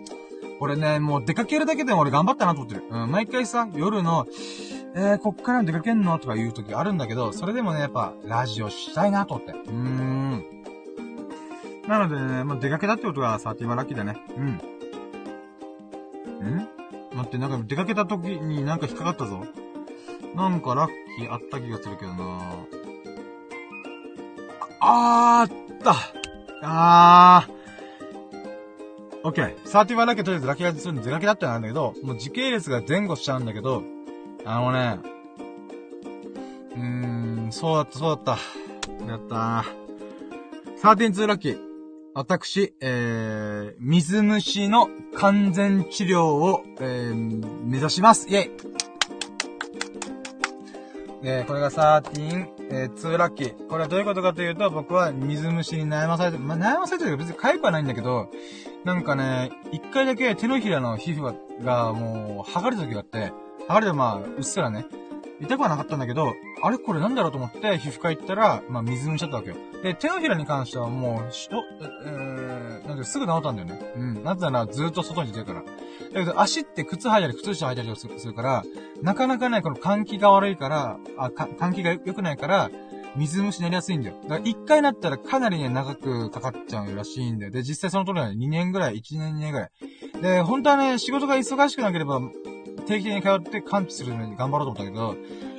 これね、もう出かけるだけでも俺頑張ったなと思ってる。うん、毎回さ、夜の、えー、こっから出かけんのとか言う時あるんだけど、それでもね、やっぱ、ラジオしたいなと思って。うーん。なのでね、まあ、出かけたってことが31ラッキーだね。うん。ん待って、なんか出かけた時になんか引っかかったぞ。なんかラッキーあった気がするけどなあーったあー。オッケー。31ラッキーとりあえずラッキーがするんで出かけだったんだけど、もう時系列が前後しちゃうんだけど、あのね、うーん、そうだった、そうだった。やったー。13-2ラッキー。私、えー、水虫の完全治療を、えー、目指します。イェイえー、これが13、えー、2ラッキー。これはどういうことかというと、僕は水虫に悩まされて、まあ、悩まされてるけど別に痒くはないんだけど、なんかね、一回だけ手のひらの皮膚が、もう、剥がれた時があって、剥がれてまあ、うっすらね、痛くはなかったんだけど、あれこれなんだろうと思って皮膚科行ったら、まあ水虫だったわけよ。で、手のひらに関してはもう、しょ、えー、なんですぐ治ったんだよね。うん。なぜならずっと外に出てるから。だけど足って靴履いたり靴下履いたりするから、なかなかね、この換気が悪いから、あ、換気が良くないから、水虫になりやすいんだよ。だから一回なったらかなりね、長くかかっちゃうらしいんだよ。で、実際その通りは2年ぐらい、1年2年ぐらい。で、本当はね、仕事が忙しくなければ、定期的に通って完治するのに頑張ろうと思ったけど、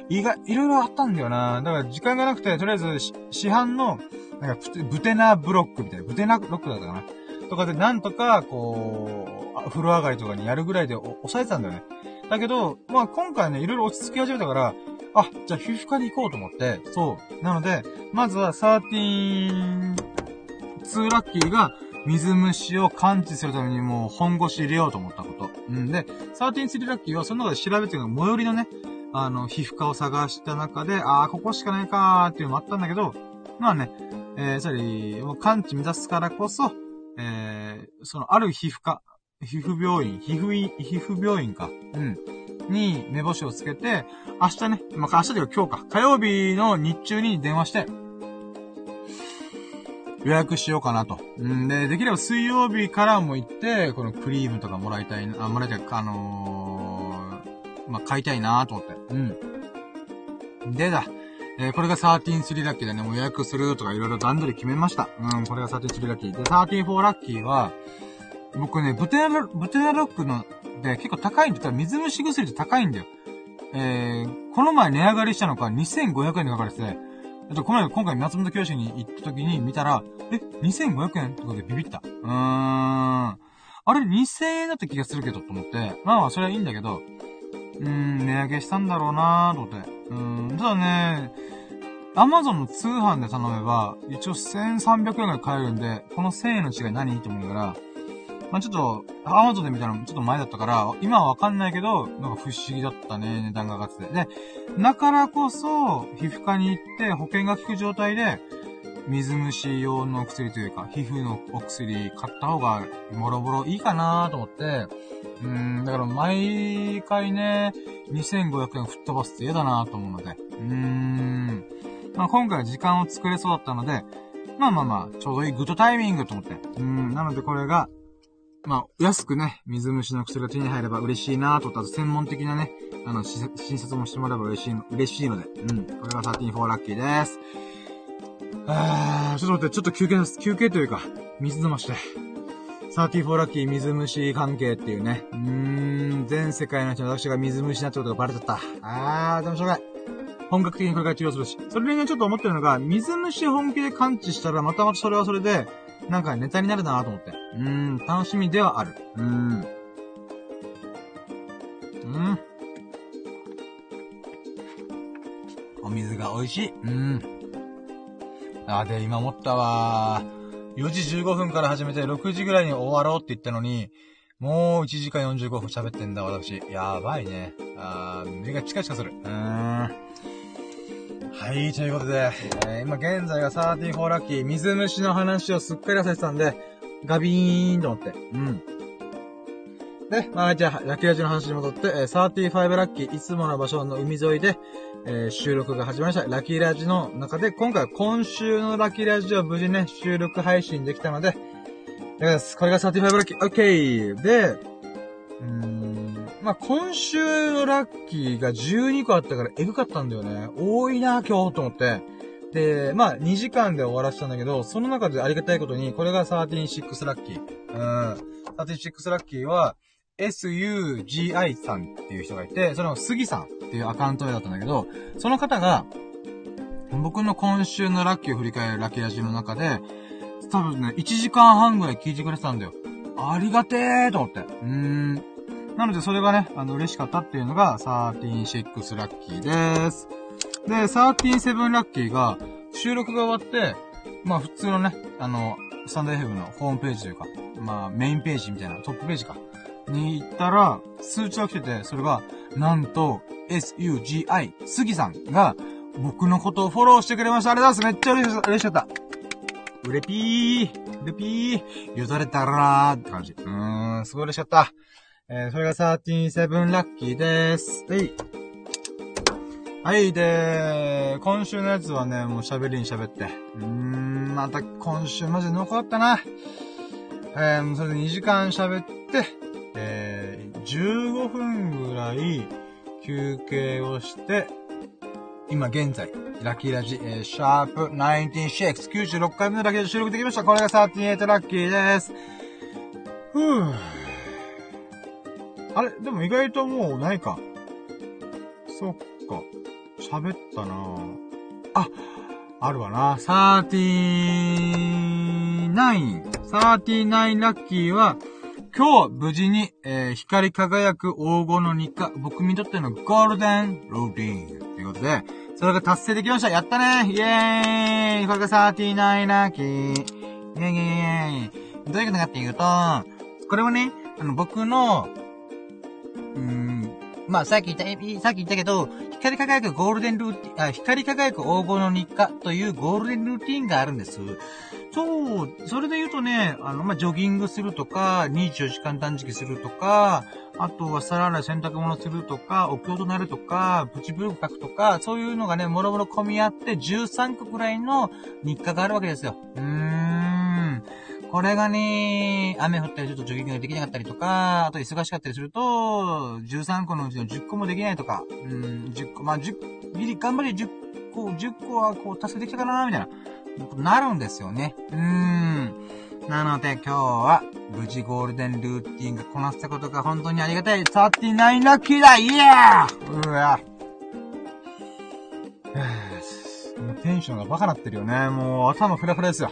意外、いろいろあったんだよな。だから時間がなくて、とりあえず市販の、なんか、ブテナブロックみたいな、ブテナブロックだったかな。とかで、なんとか、こう、風呂上がりとかにやるぐらいで抑えてたんだよね。だけど、まあ今回ね、いろいろ落ち着き始めたから、あ、じゃあ皮膚科に行こうと思って、そう。なので、まずは13、2ラッキーが、水虫を感知するためにもう本腰入れようと思ったこと。うんで、13-3ラッキーはその中で調べてるの最寄りのね、あの、皮膚科を探した中で、ああ、ここしかないかーっていうのもあったんだけど、まあね、えー、それ、もう感知目指すからこそ、ええー、その、ある皮膚科、皮膚病院、皮膚医、皮膚病院か。うん。に、目星をつけて、明日ね、まあ、明日というか今日か、火曜日の日中に電話して、予約しようかなと。んで、できれば水曜日からも行って、このクリームとかもらいたいな、あ、もらいたい、あのー、まあ、買いたいなと思って。うん。でだ。えー、これが133ラッキーでね、もう予約するとかいろいろ段取り決めました。うん、これが13ラッキー。で、34ラッキーは、僕ね、ブテナロ、ブテナロックの、で、結構高いんで、水虫薬って高いんだよ。えー、この前値上がりしたのか2500円で書かれてて、えっと、この前、今回松本教師に行った時に見たら、え、2500円とかでビビった。うーん。あれ、2000円だった気がするけど、と思って。まあまあ、それはいいんだけど、うーん、値上げしたんだろうなーと思って。うーん、ただね、アマゾンの通販で頼めば、一応1300円ぐらい買えるんで、この1000円の違い何？と思うから、まあ、ちょっと、アマゾンで見たのちょっと前だったから、今はわかんないけど、なんか不思議だったね、値段が上がってて。で、だからこそ、皮膚科に行って保険が効く状態で、水虫用の薬というか、皮膚のお薬買った方が、もろもろいいかなと思って、うん、だから毎回ね、2500円吹っ飛ばすって嫌だなと思うので、うーん。まあ今回は時間を作れそうだったので、まあまあまあ、ちょうどいいグッドタイミングと思って。うん、なのでこれが、まあ、安くね、水虫の薬が手に入れば嬉しいなと思った専門的なね、あの、診察もしてもらえば嬉しい、嬉しいので、うん。これが134ラッキーです。あー、ちょっと待って、ちょっと休憩です。休憩というか、水飲まして。34ラッキー水虫関係っていうね。うーん、全世界の人私が水虫になってことがバレちゃった。あー、でもしょうがない。本格的にこれから治療するし。それでね、ちょっと思ってるのが、水虫本気で感知したら、またまたそれはそれで、なんかネタになるなと思って。うーん、楽しみではある。うーん。うん。お水が美味しい。うん。あ、で、今思ったわ4時15分から始めて6時ぐらいに終わろうって言ったのに、もう1時間45分喋ってんだ、私。やばいね。あー、目がチカチカする。うーん。はい、ということで、えー、今現在が34ラッキー、水虫の話をすっかり忘れてたんで、ガビーンと思って。うん。で、まあ、じゃあ、ラッキーラジの話に戻って、えー、35ラッキー、いつもの場所の海沿いで、えー、収録が始まりました。ラッキーラジの中で、今回は今週のラッキーラジを無事ね、収録配信できたので、です。これが35ラッキー、オッケーで、うーん、まあ、今週のラッキーが12個あったからエグかったんだよね。多いな、今日と思って。で、まあ、2時間で終わらせたんだけど、その中でありがたいことに、これが136ラッキー。うん。136ラッキーは、SUGI さんっていう人がいて、それも杉さんっていうアカウント名だったんだけど、その方が、僕の今週のラッキーを振り返るラッキーラジの中で、多分ね、1時間半ぐらい聞いてくれてたんだよ。ありがてーと思って。うーん。なので、それがね、あの、嬉しかったっていうのが、136ラッキーです。で、137ラッキーが、収録が終わって、まあ、普通のね、あの、スタンド FM のホームページというか、まあ、メインページみたいな、トップページか、に行ったら、通知が来てて、それが、なんと、SUGI、杉さんが、僕のことをフォローしてくれました。ありがとうございます。めっちゃ嬉しかった。うれぴー、うれぴー、よざれた。らーって感じ。うーん、すごい嬉しかった。えー、それが137ラッキーです。はい。はい、で、今週のやつはね、もう喋りに喋って。うーん、また今週マジで残ったな。えー、それで2時間喋って、えー、15分ぐらい休憩をして、今現在、ラッキーラジ、えー、シャープ96、96回目のラッキーラジ収録できました。これが38ラッキーです。ふぅ。あれでも意外ともうないか。そっか。喋ったなあ、あるわな。39。39ラッキーは、今日無事に、えー、光り輝く黄金の日課、僕にとってのゴールデンルーティンということで、それが達成できました。やったねイェーイこれが39ラッキー。イェーイイェーイイェーイ。どういうことかっていうと、これはね、あの、僕の、うん、まあ、さっき言った、さっき言ったけど、光り輝くゴールデンルーティン、あ、光り輝く黄金の日課というゴールデンルーティンがあるんです。そう、それで言うとね、あの、まあ、ジョギングするとか、24時間断食するとか、あとは皿洗い洗濯物するとか、お経となるとか、プチブログ書くとか、そういうのがね、もろもろ込み合って13個くらいの日課があるわけですよ。うーん。これがね、雨降ったりちょっとジョギングができなかったりとか、あと忙しかったりすると、13個のうちの10個もできないとか、うん、10個、まあ、10、ギリ頑張り10個、10個はこう達成できたかなみたいな。なるんですよね。うーん。なので今日は、無事ゴールデンルーティンがこなせたことが本当にありがたい。39ラッキーだイエーうわ。も うテンションがバカなってるよね。もう頭フラフラですよ。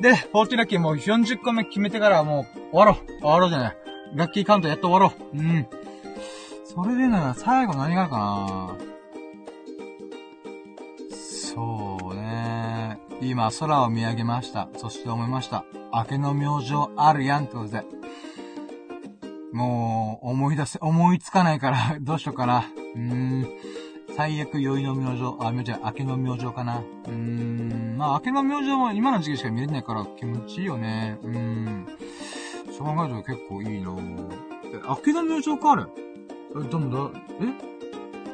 で、40ラッキーもう40個目決めてからもう終わろう。終わろうじゃない。ラッキーカウントやっと終わろう。うん。それでな、最後何があるかなそうね。今、空を見上げました。そして思いました。明けの明星あるやんってことで。もう、思い出せ、思いつかないから どうしようかな。うーん。最悪、宵の明星、あ、明星、明けの明星かな。うーん。まあ、明けの明星も今の時期しか見れないから気持ちいいよね。うーん。そう考えると結構いいなえ、明けの明星かあれ？え、でもだ、え？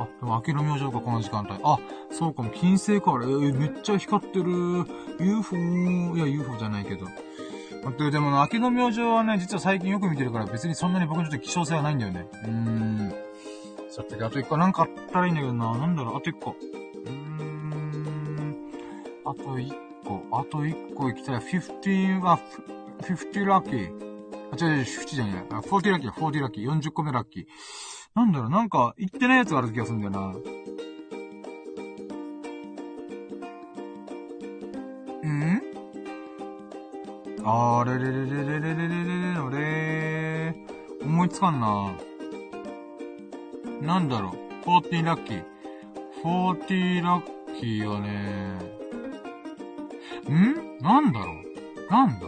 あ、でも明けの明星か、この時間帯。あ、そうかも、金星か、あれ。え、めっちゃ光ってる。UFO、いや、UFO じゃないけど。待って、でも、明けの明星はね、実は最近よく見てるから別にそんなに僕にとって希少性はないんだよね。うーん。さて、あと一個なんかあったらいいんだけどな。なんだろう、あと一個。うーん。あと一個、あと一個行きたい。15は、50ラッキー。あ、違う違う、50じゃねえ。40ラッキー、40ラッキー。40個目ラッキー。なんだろう、なんか、言ってないやつがある気がするんだよな。ん？あれれれれれれれれれれれ思いつかんな。なんだろう？40ラッキー。40ラッキーはね、ん？なんだろう？なんだ？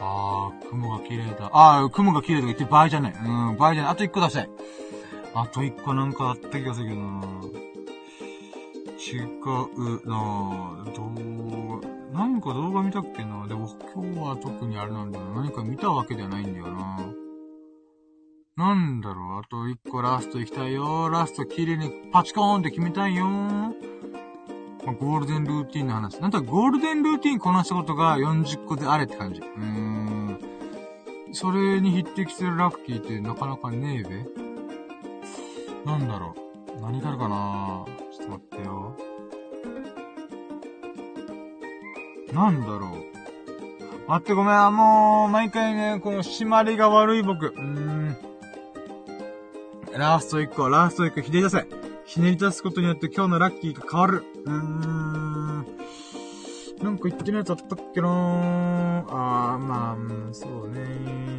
あー、雲が綺麗だ。あー、雲が綺麗とか言って場合じゃない。うん、場合じゃない。あと一個出したい。あと一個なんかあった気がするけどな違うなぁどう、なんか動画見たっけなでも今日は特にあれなんだな。何か見たわけではないんだよな。なんだろう？あと一個ラスト行きたいよ。ラスト綺麗にパチコーンって決めたいよ。まあ、ゴールデンルーティンの話。なんとゴールデンルーティンこなしたことが40個であれって感じ。うーん。それに匹敵するラッキーってなかなかねえべ？なんだろう？何があるかな？ちょっと待ってよ。なんだろう？待ってごめん、もう、毎回ね、この締まりが悪い僕。うーん。ラスト1個、ラスト1個、ひねり出せ。ひねり出すことによって今日のラッキーが変わる。うーん。なんか言ってないやつあったっけなーあー、まあ、そうね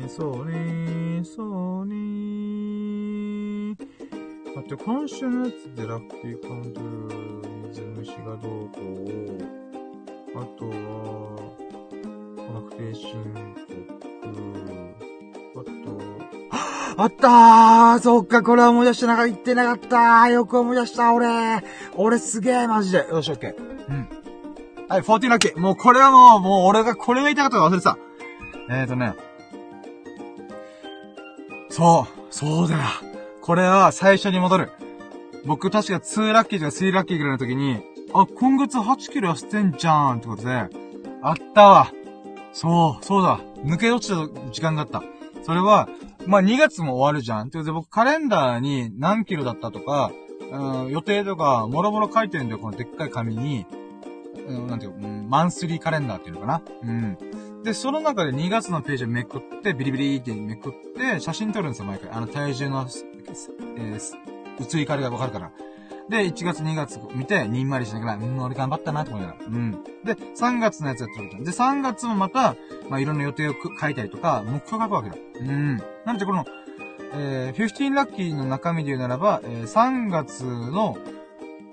ーそうねーそうねー待って、今週のやつでラッキーカウント、水虫がどうこう。あとは、確定申告。あったーそっか、これは思い出してなかった。言ってなかったよく思い出した、俺俺すげえ、マジで。よし、オッケー。うん。はい、14ラッキー。もうこれはもう、もう俺がこれが言いたかったか忘れてた。えーとね。そう、そうだよ。これは最初に戻る。僕確か2ラッキーとか3ラッキーぐらいの時に、あ、今月8キロ痩せてんじゃんってことで、あったわ。そう、そうだ。抜け落ちた時間があった。それは、まあ、2月も終わるじゃん。ということで僕カレンダーに何キロだったとか、うん、予定とか、もろもろ書いてるんだよ、このでっかい紙に。うん、なんていう、うん、マンスリーカレンダーっていうのかな。うん。で、その中で2月のページをめくって、ビリビリってめくって、写真撮るんですよ、毎回。あの、体重の、えー、移り変わりがわかるから。で、1月2月見て、にんまりしながら、うん、俺頑張ったなって思いながら。うん。で、3月のやつやってる。で、3月もまた、まあ、いろんな予定を書いたりとか、目標書くわけだ。うん。なんでこの、えー、15ラッキーの中身で言うならば、えー、3月の、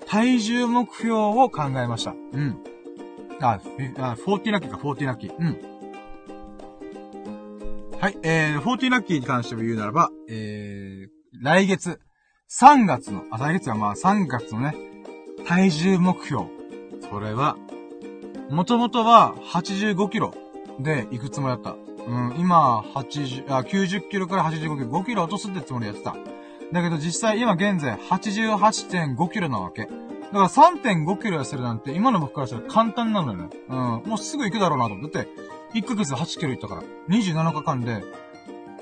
体重目標を考えました。うん。あ、あ40ラッキーか、40ラッキー。うん。はい、えー、40ラッキーに関しても言うならば、えー、来月、3月の、あ、来月はまあ3月のね、体重目標。それは、もともとは85キロで行くつもりだった。うん、今、80、あ、90キロから85キロ、5キロ落とすってつもりでやってた。だけど実際今現在88.5キロなわけ。だから3.5キロ痩せるなんて今の僕からしたら簡単なのよね。うん。もうすぐ行くだろうなと思って。だって、1ヶ月で8キロ行ったから。27日間で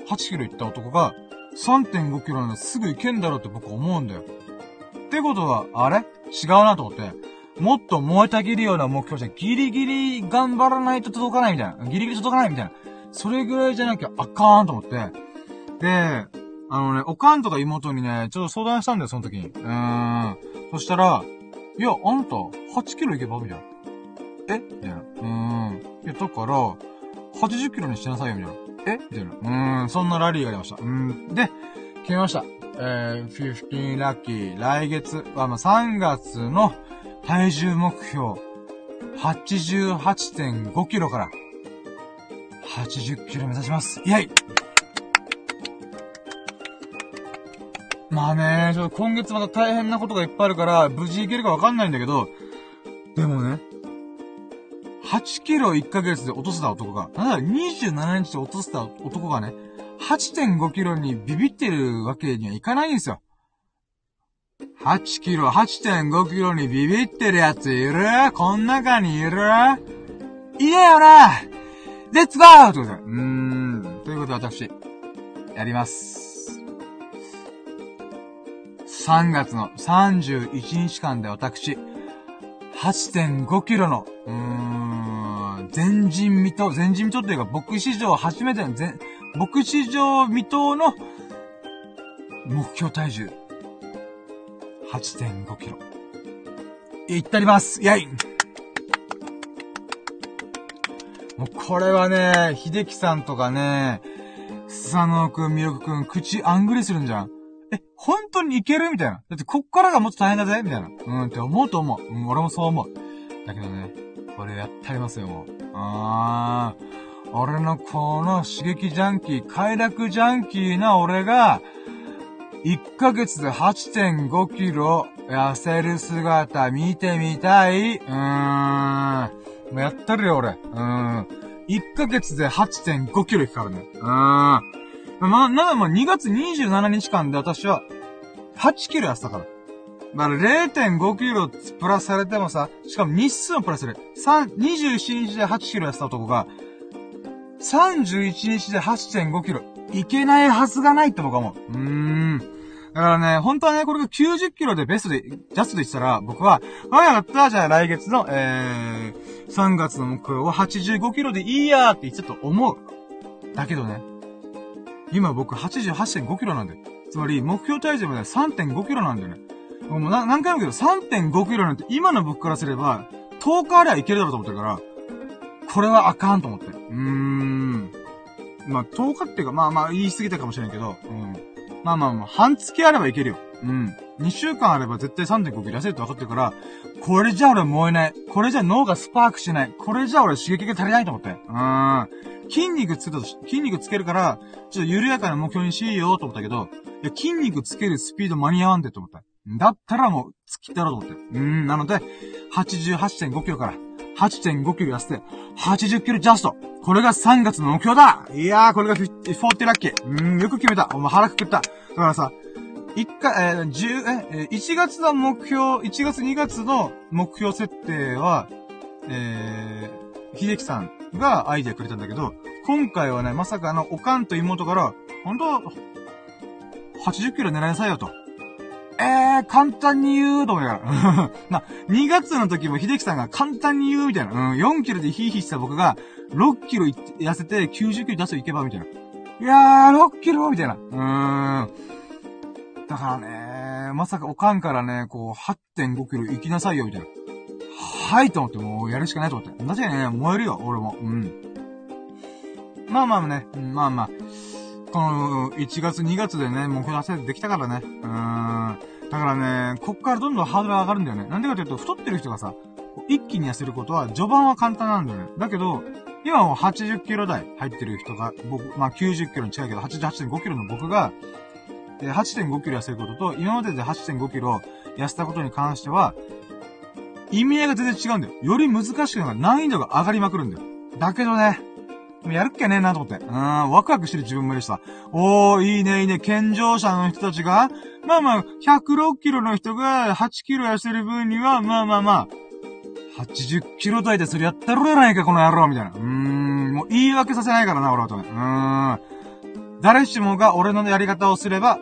8キロ行った男が3.5キロなんすぐ行けんだろうって僕思うんだよ。ってことは、あれ？違うなと思って。もっと燃えたぎるような目標じゃギリギリ頑張らないと届かないみたいな。ギリギリ届かないみたいな。それぐらいじゃなきゃあかんと思って。で、あのね、おかんとか妹にね、ちょっと相談したんだよ、その時に。うーん。そしたら、いや、あんた、8キロいけばみたいな。え？みたいな。うーん。いや、だから、80キロにしなさいよ、みたいな。え？みたいな。うーん、そんなラリーが出ました。うん。で、決めました。えー、15ラッキー。来月は、まあ、3月の体重目標、88.5キロから、80キロ目指します。イェイまあね、ちょっと今月また大変なことがいっぱいあるから、無事いけるかわかんないんだけど、でもね、8キロ1ヶ月で落とせた男が、なんだ27日で落とせた男がね、8.5キロにビビってるわけにはいかないんですよ。8キロ、8.5キロにビビってるやついる？こん中にいる？いねよなレッツゴーということで。うーん。ということで私、やります。3月の31日間で私、8.5キロの、うーん、前人未到、前人未到っていうか、僕史上初めての、前、僕史上未到の、目標体重、8.5キロ。いったりますイェイもうこれはね、秀樹さんとかね、スサノオくん、ミロクくん、口あんぐりするんじゃん。え、本当にいける？みたいな。だってこっからがもっと大変だぜ？みたいな。うんって思うと思う。うん、俺もそう思う。だけどね、これやってありますよ、もう。あー。俺のこの刺激ジャンキー、快楽ジャンキーな俺が、1ヶ月で8.5キロ痩せる姿見てみたい。うーん。もうやったるよ、俺。うん。1ヶ月で8.5キロいくからね。うーん。まあ、な、まあ、2月27日間で私は、8キロ痩せたから。だから0.5キロプラスされてもさ、しかも日数もプラスされる。3、27日で8キロ痩せた男が、31日で8.5キロ。いけないはずがないって僕は思う。うーん。だからね、本当はね、これが90キロでベストで、ジャストでしたら、僕は、あ、やったじゃあ来月の、えー、3月の目標を85キロでいいやーって言ってたと思う。だけどね、今僕88.5キロなんで。つまり、目標体重まで3.5キロなんだよね。もう何回も言うけど、3.5キロなんて今の僕からすれば、10日ありゃいけるだろうと思ってるから、これはあかんと思ってる。うーん。まあ、10日っていうか、まあまあ言い過ぎたかもしれないけど、うん。まあまあまあ、半月あればいけるよ。うん。2週間あれば絶対3.5キロ痩せるって分かってるから、これじゃ俺燃えない。これじゃ脳がスパークしない。これじゃ俺刺激が足りないと思って。うん。筋肉つけたと筋肉つけるから、ちょっと緩やかな目標にしようと思ったけど、いや、筋肉つけるスピード間に合わんでと思った。だったらもう、突きたろうと思って。うん、なので、88.5キロから8.5キロ痩せて、80キロジャスト。これが3月の目標だいやー、これが40ラッキー。うん、よく決めた。お前腹くくった。だからさ、一回、えー、10、え、1月の目標、1月2月の目標設定は、えー、秀樹さんがアイディアくれたんだけど、今回はね、まさかのおかんと妹から、本当80キロ狙いなさいよと。えー、簡単に言うと思いながら。な、2月の時も秀樹さんが簡単に言うみたいな。うん、4キロでヒーヒーした僕が、6キロ痩せて90キロ出すといけばみたいな。いやー、6キロみたいな。うーん。だからね、まさかおかんからね、こう、8.5キロ行きなさいよ、みたいな。はいと思って、もうやるしかないと思って。確かにね、燃えるよ、俺も。うん。まあまあね、まあまあ。この、1月2月でね、目標達成できたからね。うーん。だからね、こっからどんどんハードル上がるんだよね。なんでかというと、太ってる人がさ、一気に痩せることは、序盤は簡単なんだよね。だけど、今もう80キロ台入ってる人が、僕、まあ90キロに近いけど、88.5キロの僕が、8.5キロ痩せることと、今までで8.5キロ痩せたことに関しては、意味合いが全然違うんだよ。より難しくなる難易度が上がりまくるんだよ。だけどね、もやるっきゃねえなと思って。うん、ワクワクしてる自分もいるしさ。おー、いいね、いいね、健常者の人たちが、まあまあ、106キロの人が8キロ痩せる分には、まあまあまあ、80キロ台でそれやったろやないか、この野郎みたいな。うーん、もう言い訳させないからな、俺はと。うーん。誰しもが俺のやり方をすれば、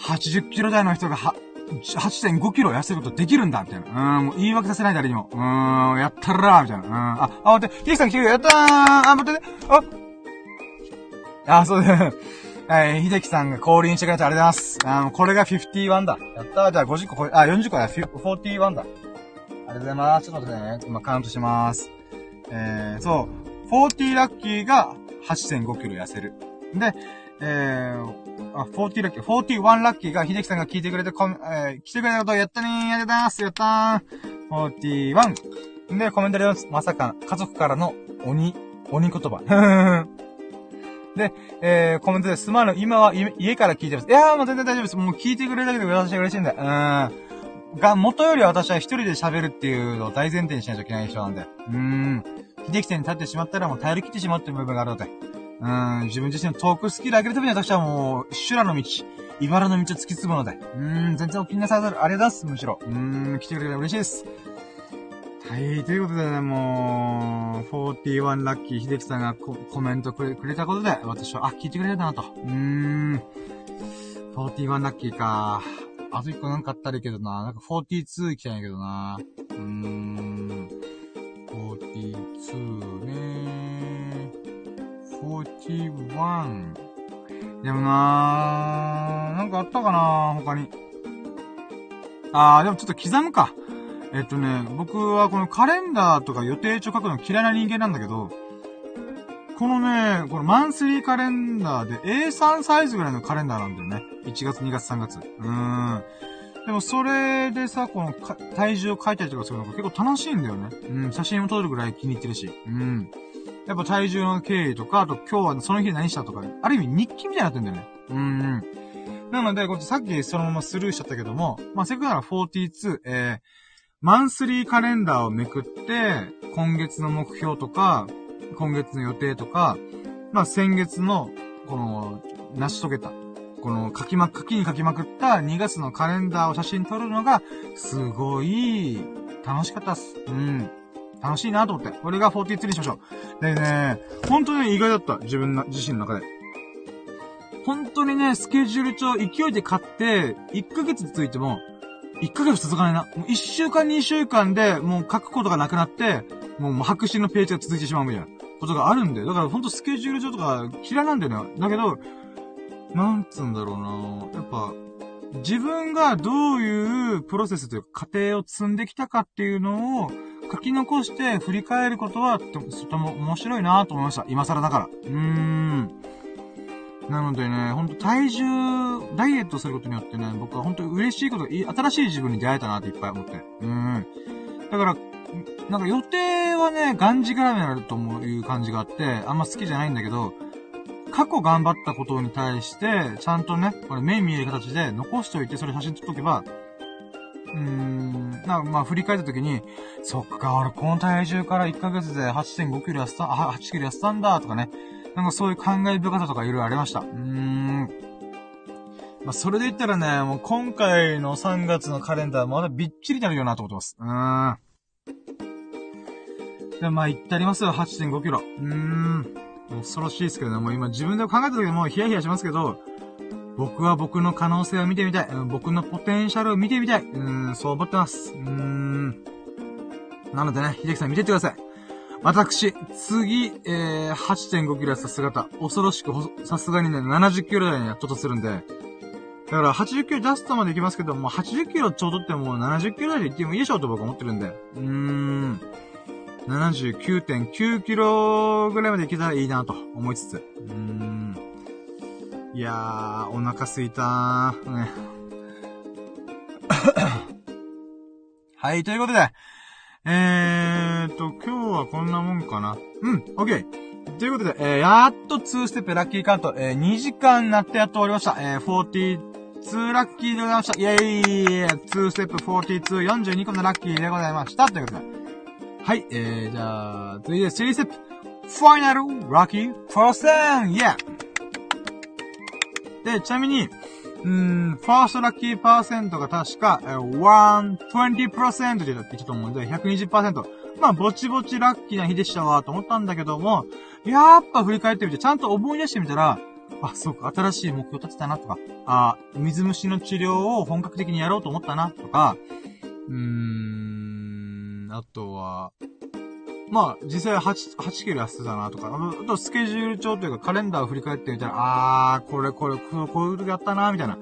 80キロ台の人がは、8.5キロ痩せることできるんだ、みたいな。うん、もう言い訳させない誰にも。うん、やったらー、みたいな。うん、あ、あ、待って、ヒデさん来てるやったーあ、待って、あ、あ、そうだ。はい、秀樹さんが降臨してくれてありがとうございます。あこれが51だ。やったー。じゃあ50個超え、あ、40個だ。41だ。ありがとうございます。ちょっと待ってね。今カウントします。えー、そう。40ラッキーが8.5キロ痩せる。で、えー、あ、40ラッキー、41ラッキーが、秀樹さんが聞いてくれて、こん、えー、来てくれたことやったねー、ありがとうございます、やったー。41。で、コメントでまさか、家族からの鬼、鬼言葉。で、えー、コメントで、すまぬ、今は家から聞いてます。いやー、もう全然大丈夫です。もう聞いてくれるだけで私は嬉しいんだよ。うん。が、元より私は一人で喋るっていうのを大前提にしないといけない人なんで。うーん。秀樹さんに立ってしまったらもう耐えきってしまうってる部分があるので。うん、自分自身のトークスキル上げるために私はもう、修羅の道、茨の道を突き進むので。うん、全然お気になさらず、ありがとうございます、むしろ。うん、来てくれて嬉しいです。はい、ということでね、もう、41ラッキー秀樹さんがコメントくれくれたことで、私は、あ、聞いてくれたなと。うーん。41ラッキーか。あと一個なんかあったらいいけどな。なんか42行きたいんやけどな。うーん。42 41。でもなー、なんかあったかな他に。あー、でもちょっと刻むか。えっとね、僕はこのカレンダーとか予定帳書くの嫌いな人間なんだけど、このね、このマンスリーカレンダーで A3 サイズぐらいのカレンダーなんだよね。1月、2月、3月。うーん。でもそれでさ、この体重を書いたりとかするのが結構楽しいんだよね。うん、写真を撮るぐらい気に入ってるし。うん。やっぱ体重の経緯とか、あと今日はその日何したとか、ある意味日記みたいになってんだよね。うん。なので、こっちさっきそのままスルーしちゃったけども、まあ、せっかくなら42、えー、マンスリーカレンダーをめくって、今月の目標とか、今月の予定とか、まあ、先月の、この、成し遂げた、この書きま、書きに書きまくった2月のカレンダーを写真撮るのが、すごい、楽しかったっす。うん。楽しいなと思って。これが43にしましょう。でね、本当に意外だった。自分の、自身の中で。本当にね、スケジュール帳勢いで買って、1ヶ月ついても、1ヶ月続かないな。もう1週間2週間でもう書くことがなくなって、もう白紙のページが続いてしまうみたいなことがあるんだよ。だからほんとスケジュール上とか嫌なんだよね。だけど、なんつうんだろうなやっぱ、自分がどういうプロセスというか過程を積んできたかっていうのを書き残して振り返ることはと、とても面白いなと思いました。今更だから。うーん。なのでね、ほんと体重、ダイエットすることによってね、僕はほんと嬉しいこと、新しい自分に出会えたなっていっぱい思って。うん。だから、なんか予定はね、がんじがらめになるという感じがあって、あんま好きじゃないんだけど、過去頑張ったことに対して、ちゃんとね、これ目見える形で残しておいて、それ写真撮っとけば、うーん、なまあ振り返った時に、そっか、俺この体重から1ヶ月で8.5キロ痩せた、あ、8キロ痩せたんだ、とかね。なんかそういう考え深さとかいろいろありました。うーん。まあ、それで言ったらね、もう今回の3月のカレンダーまだびっちりになるよなと思ってます。うーん。で、まあ言ってありますよ、8.5キロ。うーん。恐ろしいですけどね、もう今自分で考えた時もヒヤヒヤしますけど、僕は僕の可能性を見てみたい。僕のポテンシャルを見てみたい。うん、そう思ってます。うーん。なのでね、秀樹さん見てってください。私、次、えー、8.5キロ痩せた姿、恐ろしく、さすがにね、70キロ台にはちょっとするんで、だから80キロジャストまで行きますけど、も80キロちょうどってもう70キロ台で行ってもいいでしょうと僕は思ってるんで。うーん。79.9キロぐらいまで行けたらいいなと思いつつ。うーん。いやー、お腹すいたー。ね。はい、ということで、えーと、今日はこんなもんかな。うん、オッケー。ということで、えー、やっと2ステップラッキーカウント、えー、2時間になってやっと終わりました。えー、42ラッキーでございました。イェーイ !2 ステップ42、42個のラッキーでございました。ということで。はい、えー、じゃあ、次で3ステップ。ファイナルラッキーファーストイェで、ちなみに、うん、ファーストラッキーパーセントが確か、えー、120%でだって言ったと思うんで、120%。まあ、ぼちぼちラッキーな日でしたわ、と思ったんだけども、やっぱ振り返ってみて、ちゃんと思い出してみたら、あ、そうか、新しい目標立てたなとか、あ、水虫の治療を本格的にやろうと思ったなとか、うーん、あとは、まあ、実際8、8キロ痩せてたなとか、あとスケジュール帳というかカレンダーを振り返ってみたら、あー、これこれ、こういう時やったなみたいな。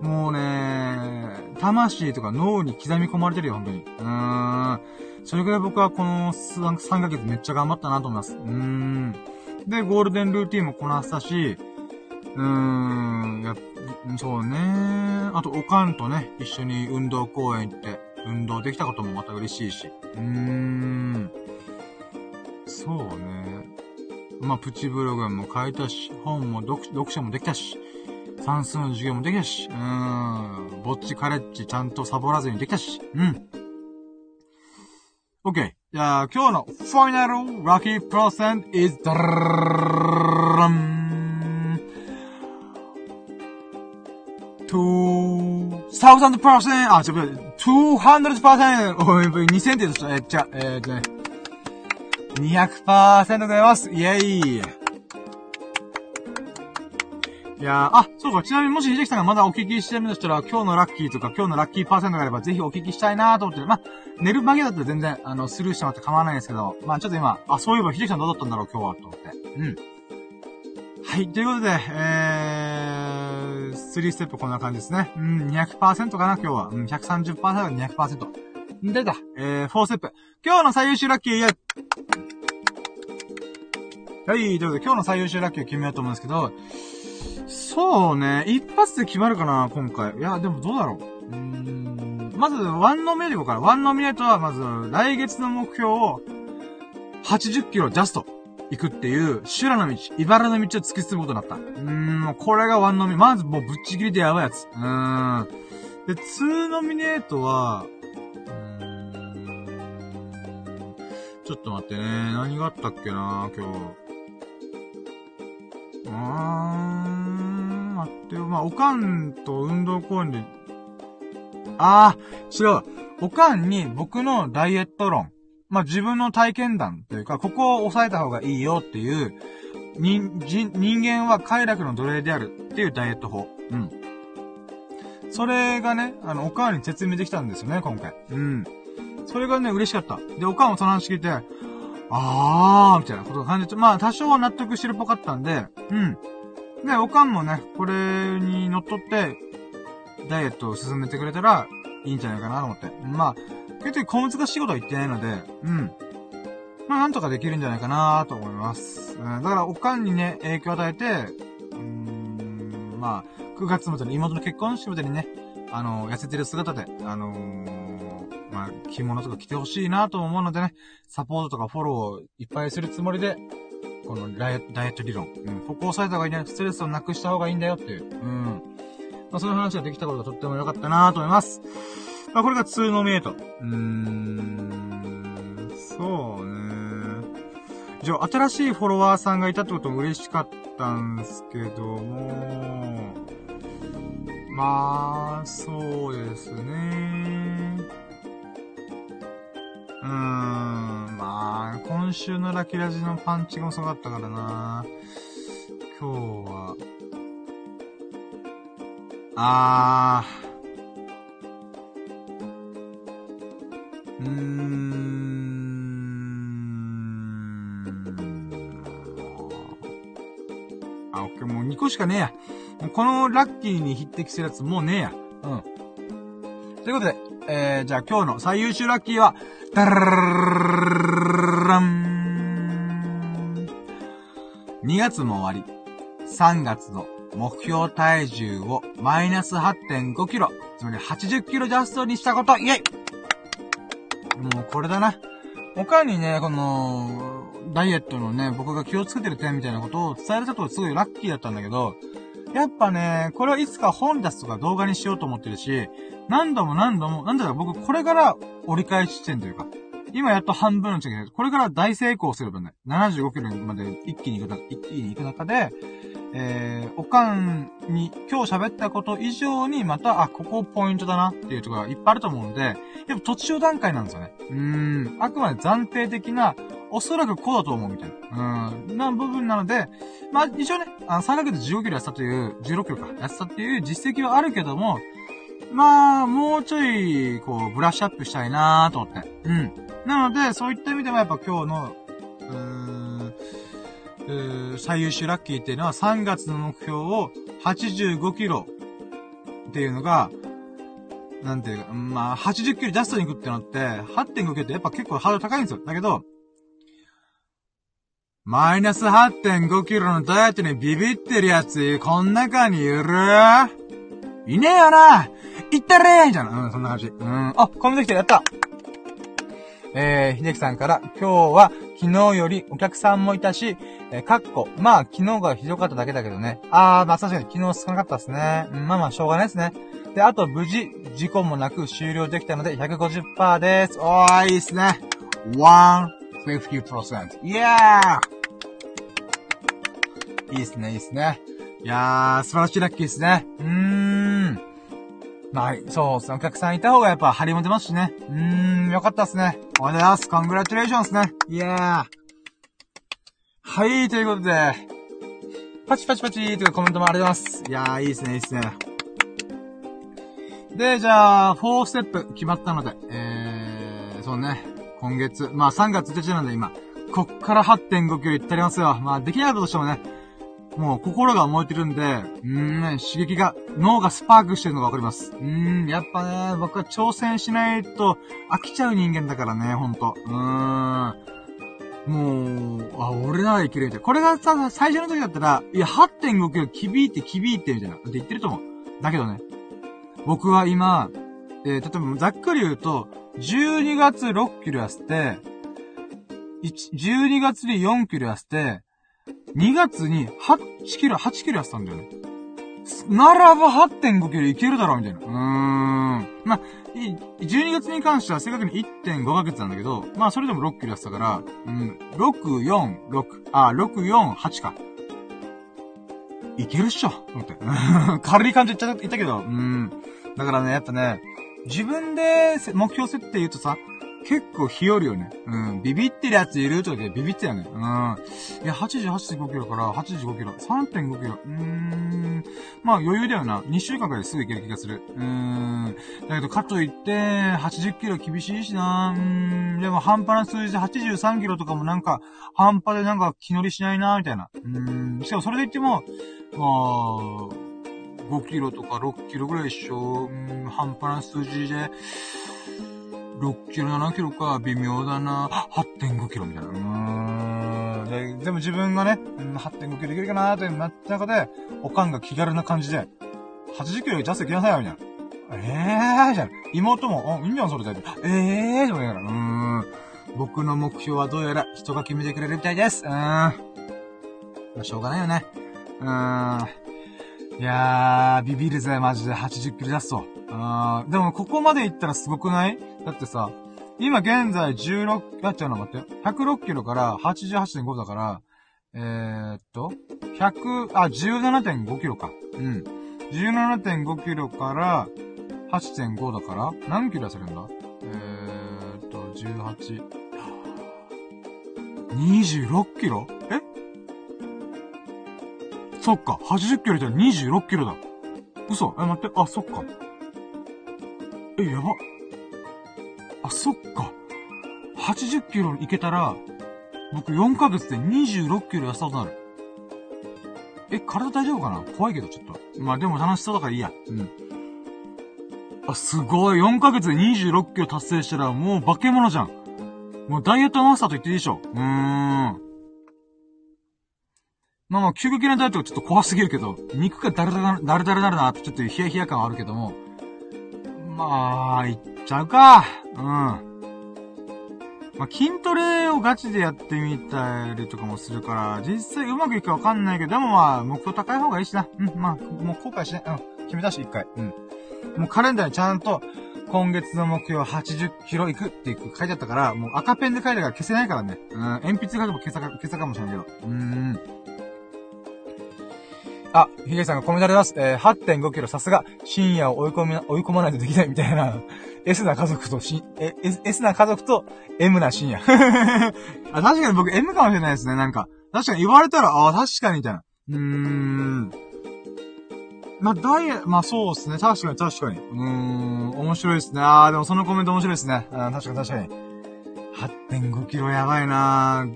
もうね、魂とか脳に刻み込まれてるよ、本当に。うーん。それぐらい僕はこの 3, 3ヶ月めっちゃ頑張ったなと思います。うーん。で、ゴールデンルーティンもこなしたし、うーん、や、そうね。あと、おかんとね、一緒に運動公園行って、運動できたこともまた嬉しいし。うーん。そうね。まあ、プチブログも書いたし、本も読読書もできたし、算数の授業もできたし、うーん、ぼっちカレッジちゃんとサボらずにできたし、うん。OK。じゃあ、今日のファイナルラッキープロセント is ダラン 2000%! あ、ちょ、200%! おい、2000って言うと、え、じゃ、えー、とね。200%でございますイェイいやー、あ、そうか、ちなみにもし秀樹さんがまだお聞きしてるんでしたら、今日のラッキーとか今日のラッキーパーセントがあればぜひお聞きしたいなーと思って、まあ、寝る間際だったら全然、あの、スルーしてもらって構わないんですけど、まあちょっと今、あ、そういえば秀樹さんどうだったんだろう今日は、と思って。うん。はい、ということで、えー、3ステップこんな感じですね。うん、200%かな、今日は。うん、130%か200%。出た。えー、4ステップ。今日の最優秀ラッキー、イェはい、ということで今日の最優秀ラッキーを決めようと思うんですけど、そうね、一発で決まるかな、今回。いや、でもどうだろう。うーん。まず、ワンノミネートから。ワンノミネートは、まず、来月の目標を、80キロジャスト、行くっていう、修羅の道、茨の道を突き進むことになった。うーん、これがワンノミ、まずもうぶっちぎりでやばいやつ。うーん。で、ツーノミネートは、ちょっと待ってね。何があったっけな今日。うーん、待ってよ。まあ、おかんと運動公園で、あー、違う。おかんに僕のダイエット論。まあ、自分の体験談というか、ここを抑えた方がいいよっていう、人、人人間は快楽の奴隷であるっていうダイエット法。うん。それがね、あの、おかわりに説明できたんですよね、今回。うん。それがね、嬉しかった。で、おかんもその話聞いて、あー、みたいなことを感じて、まあ、多少は納得してるっぽかったんで、うん。で、おかんもね、これに乗っ取って、ダイエットを進めてくれたら、いいんじゃないかなと思って。まあ、結局小難しいことは言ってないので、うん。まあ、なんとかできるんじゃないかなと思います。だから、おかんにね、影響を与えて、うーん、まあ、9月までに妹の結婚式までにね、あの、痩せてる姿で、あのー、まあ、着物とか着てほしいなと思うのでね、サポートとかフォローをいっぱいするつもりで、このダイエット理論。うん。ここを押さえた方がいいんだよ。ストレスをなくした方がいいんだよっていう。うん。まあ、そういう話ができたことがとっても良かったなと思います。まあ、これが2ノミネート。うーん、そうね。じゃあ、新しいフォロワーさんがいたってことも嬉しかったんですけども、まあ、そうですね。うーん、まあ、今週のラキラジのパンチが遅かったからな。今日は、あー、うーん。あ、オッケー、もう2個しかねえや。もうこのラッキーに匹敵するやつもうねえや。うん。ということで、えー、じゃあ今日の最優秀ラッキーは、ダラン !2 月も終わり、3月の目標体重をマイナス8.5キロ、つまり80キロジャストにしたこと、イェイもうこれだな。他にね、この、ダイエットのね、僕が気をつけてる点みたいなことを伝えれたとすごいラッキーだったんだけど、やっぱね、これはいつか本出すとか動画にしようと思ってるし、何度も何度も、なんだろう、僕これから折り返し地点というか、今やっと半分の違いこれから大成功すればね、75キロまで一気に行く、一気に行く中で、えー、おかんに今日喋ったこと以上にまた、あ、ここポイントだなっていうところがいっぱいあると思うので、やっぱ途中段階なんですよね。うーん、あくまで暫定的な、おそらくこうだと思うみたいな、うん、な部分なので、まあ一応ね、あの3ヶ月15キロ痩せたという、16キロか、痩せたっていう実績はあるけども、まあ、もうちょい、こう、ブラッシュアップしたいなーと思って。うん。なので、そういった意味でもやっぱ今日の、うーん、う最優秀ラッキーっていうのは3月の目標を85キロっていうのが、なんていうか、まあ、80キロジャストに行くってなって、8.5キロってやっぱ結構ハードル高いんですよ。だけど、マイナス8.5キロのダイエットにビビってるやつ、こん中にいる？いねえよな行ったれーみたいな。うん、そんな感じ。うん。あ、コメント来てやったえー、秀樹さんから、今日は昨日よりお客さんもいたし、えー、かっこ、まあ、昨日がひどかっただけだけどね。あー、まあ確かに昨日少なかったですね。うん、まあまあ、しょうがないですね。で、あと、無事、事故もなく終了できたので、150%です。おー、いいっすね。150%. イエーいいっすね、いいっすね。いやー、素晴らしいラッキーですね。うーん。まあ、そうですね。お客さんいた方がやっぱ張りも出ますしね。うーん、よかったっすね。おはようございます。コングラチュレーションですね。イエーはい、ということで、パチパチパチーというコメントもありがとうございます。いやー、いいっすね、いいっすね。で、じゃあ、4ステップ決まったので、えー、そうね、今月、まあ3月1日なんで今、こっから8.5キロいってありますよ。まあできなかったとしてもね、もう心が燃えてるんで、うーん、刺激が、脳がスパークしてるのがわかります。うーん、やっぱね、僕は挑戦しないと飽きちゃう人間だからね、ほんと。うーん。もう、あ、俺ならいけるみたいな。これがさ、最初の時だったら、いや、8.5キロ、きびいて、きびいて、みたいな。って言ってると思う。だけどね、僕は今、えー、例えばざっくり言うと、12月6キロ痩せて、12月に4キロ痩せて、2月に8キロ、8キロ痩せたんだよね。ならば8.5キロいけるだろ、みたいな。うーん。まあ、12月に関しては正確に1.5ヶ月なんだけど、まあそれでも6キロ痩せたから、うん、6、4、6、あ、6、4、8か。いけるっしょ、思って。軽い感じ言っちゃったけど、うん。だからね、やっぱね、自分で目標設定言うとさ、結構日和よね。うん。ビビってるやついるとかビビってたよね。うん。いや、88.5キロから85キロ。3.5キロ。うーん。まあ余裕だよな。2週間くらいすぐいける気がする。うーん。だけど、かといって、80キロ厳しいしな。うーん。でも半端な数字で83キロとかもなんか、半端でなんか気乗りしないな、みたいな。うーん。しかもそれで言っても、まあ、5キロとか6キロぐらい一緒。うん、半端な数字で、6キロ、7キロか、微妙だな。8.5キロみたいな。うーん。で、でも自分がね、8.5キロいけるかなーってなった中で、おかんが気軽な感じで、80キロジャスト行きなさいよ、みたいな。えーじゃん。妹も、うん、いいんじゃん、それで。えーじゃん、やから。うーん。僕の目標はどうやら人が決めてくれるみたいです。うーん。ま、しょうがないよね。うーん。いやー、ビビるぜ、マジで。80キロ出すと。あー、でもここまで行ったらすごくない？だってさ、今現在16、やっちゃうの待って。106キロから88.5だから、えー、っと、100、あ、17.5キロか。うん。17.5キロから8.5だから、何キロ痩せるんだ？えー、っと、18、26キロ？え？そっか、80キロじゃ26キロだ。嘘？え、待って、あ、そっか。え、やば。あ、そっか。80キロいけたら、僕4ヶ月で26キロ痩せたことなる。え、体大丈夫かな？怖いけど、ちょっと。まあでも楽しそうだからいいや。うん。あ、すごい。4ヶ月で26キロ達成したら、もう化け物じゃん。もうダイエットマスターと言っていいでしょ。うーん。まあまあ、究極なダイエットはちょっと怖すぎるけど、肉がダルダル、ダルダルなるなってちょっとヒヤヒヤ感はあるけども、まあ、いっちゃうか。うん。まあ、筋トレをガチでやってみたりとかもするから、実際うまくいくかわかんないけど、でもまあ、目標高い方がいいしな。うん、まあ、もう後悔しない。うん、決めたし、一回。うん。もうカレンダーにちゃんと、今月の目標80キロ行くって書いてあったから、もう赤ペンで書いたから消せないからね。うん、鉛筆書けば消さか、消さかもしれないけど。うーん。あ、ヒゲさんがコメントあります。えー、8.5キロさすが、深夜を追い込み、追い込まないとできないみたいな。S な家族とし、え、S, S な家族と M な深夜。あ、確かに僕 M かもしれないですね、なんか。確かに言われたら、ああ、確かにみたいな。うーん。まあ、ダイエ、まあそうですね。確かに確かに。うーん、面白いですね。ああ、でもそのコメント面白いですね。うん、確かに確かに。8.5キロやばいな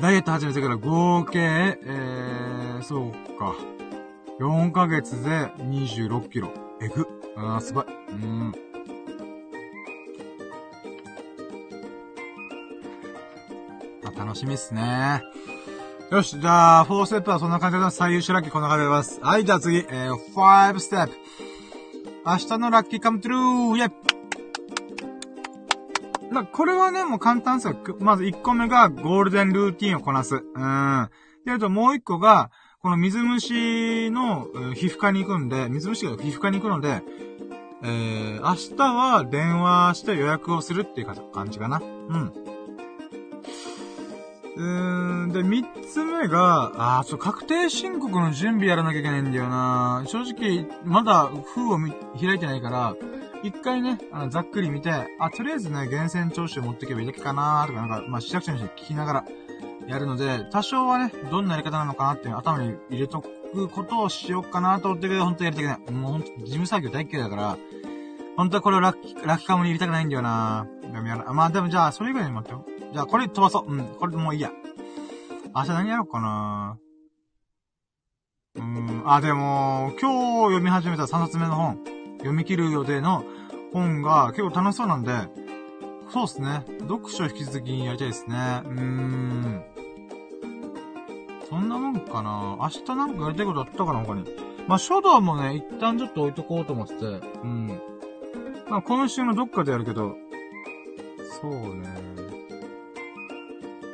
ダイエット始めてから合計、えー、そうか。4ヶ月で26キロ。えぐ。あー、すごい。うん。あ、楽しみっすね。よし、じゃあ、4ステップはそんな感じで最優秀ラッキーこんな感じでます。はい、じゃあ次、えー、5ステップ。明日のラッキーカムトゥルーイェイまこれはね、もう簡単ですよ。まず1個目がゴールデンルーティンをこなす。うん。で、あともう1個が、この水虫の皮膚科に行くんで、水虫が皮膚科に行くので、えー、明日は電話して予約をするっていう感じかな。うん。うーん、で、三つ目が、あー、そう、確定申告の準備やらなきゃいけないんだよな正直、まだ封を開いてないから、一回ね、あの、ざっくり見て、あ、とりあえずね、厳選徴収持ってけばいいだけかなとか、なんか、まあ、市役所に聞きながら、やるので、多少はね、どんなやり方なのかなっていう頭に入れとくことをしようかなと思ってるけど、本当やりたくない。もう本当事務作業大嫌いだから、本当はこれをラッキ、ラッキカムに入れたくないんだよなまあでもじゃあ、それ以外に待ってよ。じゃあ、これ飛ばそう。うん、これもういいや。明日何やろうかなうーん、あ、でも、今日読み始めた3冊目の本、読み切る予定の本が結構楽しそうなんで、そうっすね。読書引き続きやりたいですね。うーん。そんなもんかな？明日なんかやりたいことあったかな他に？まあ、書道もね、一旦ちょっと置いとこうと思ってて、うん。まあ、今週のどっかでやるけど、そうね。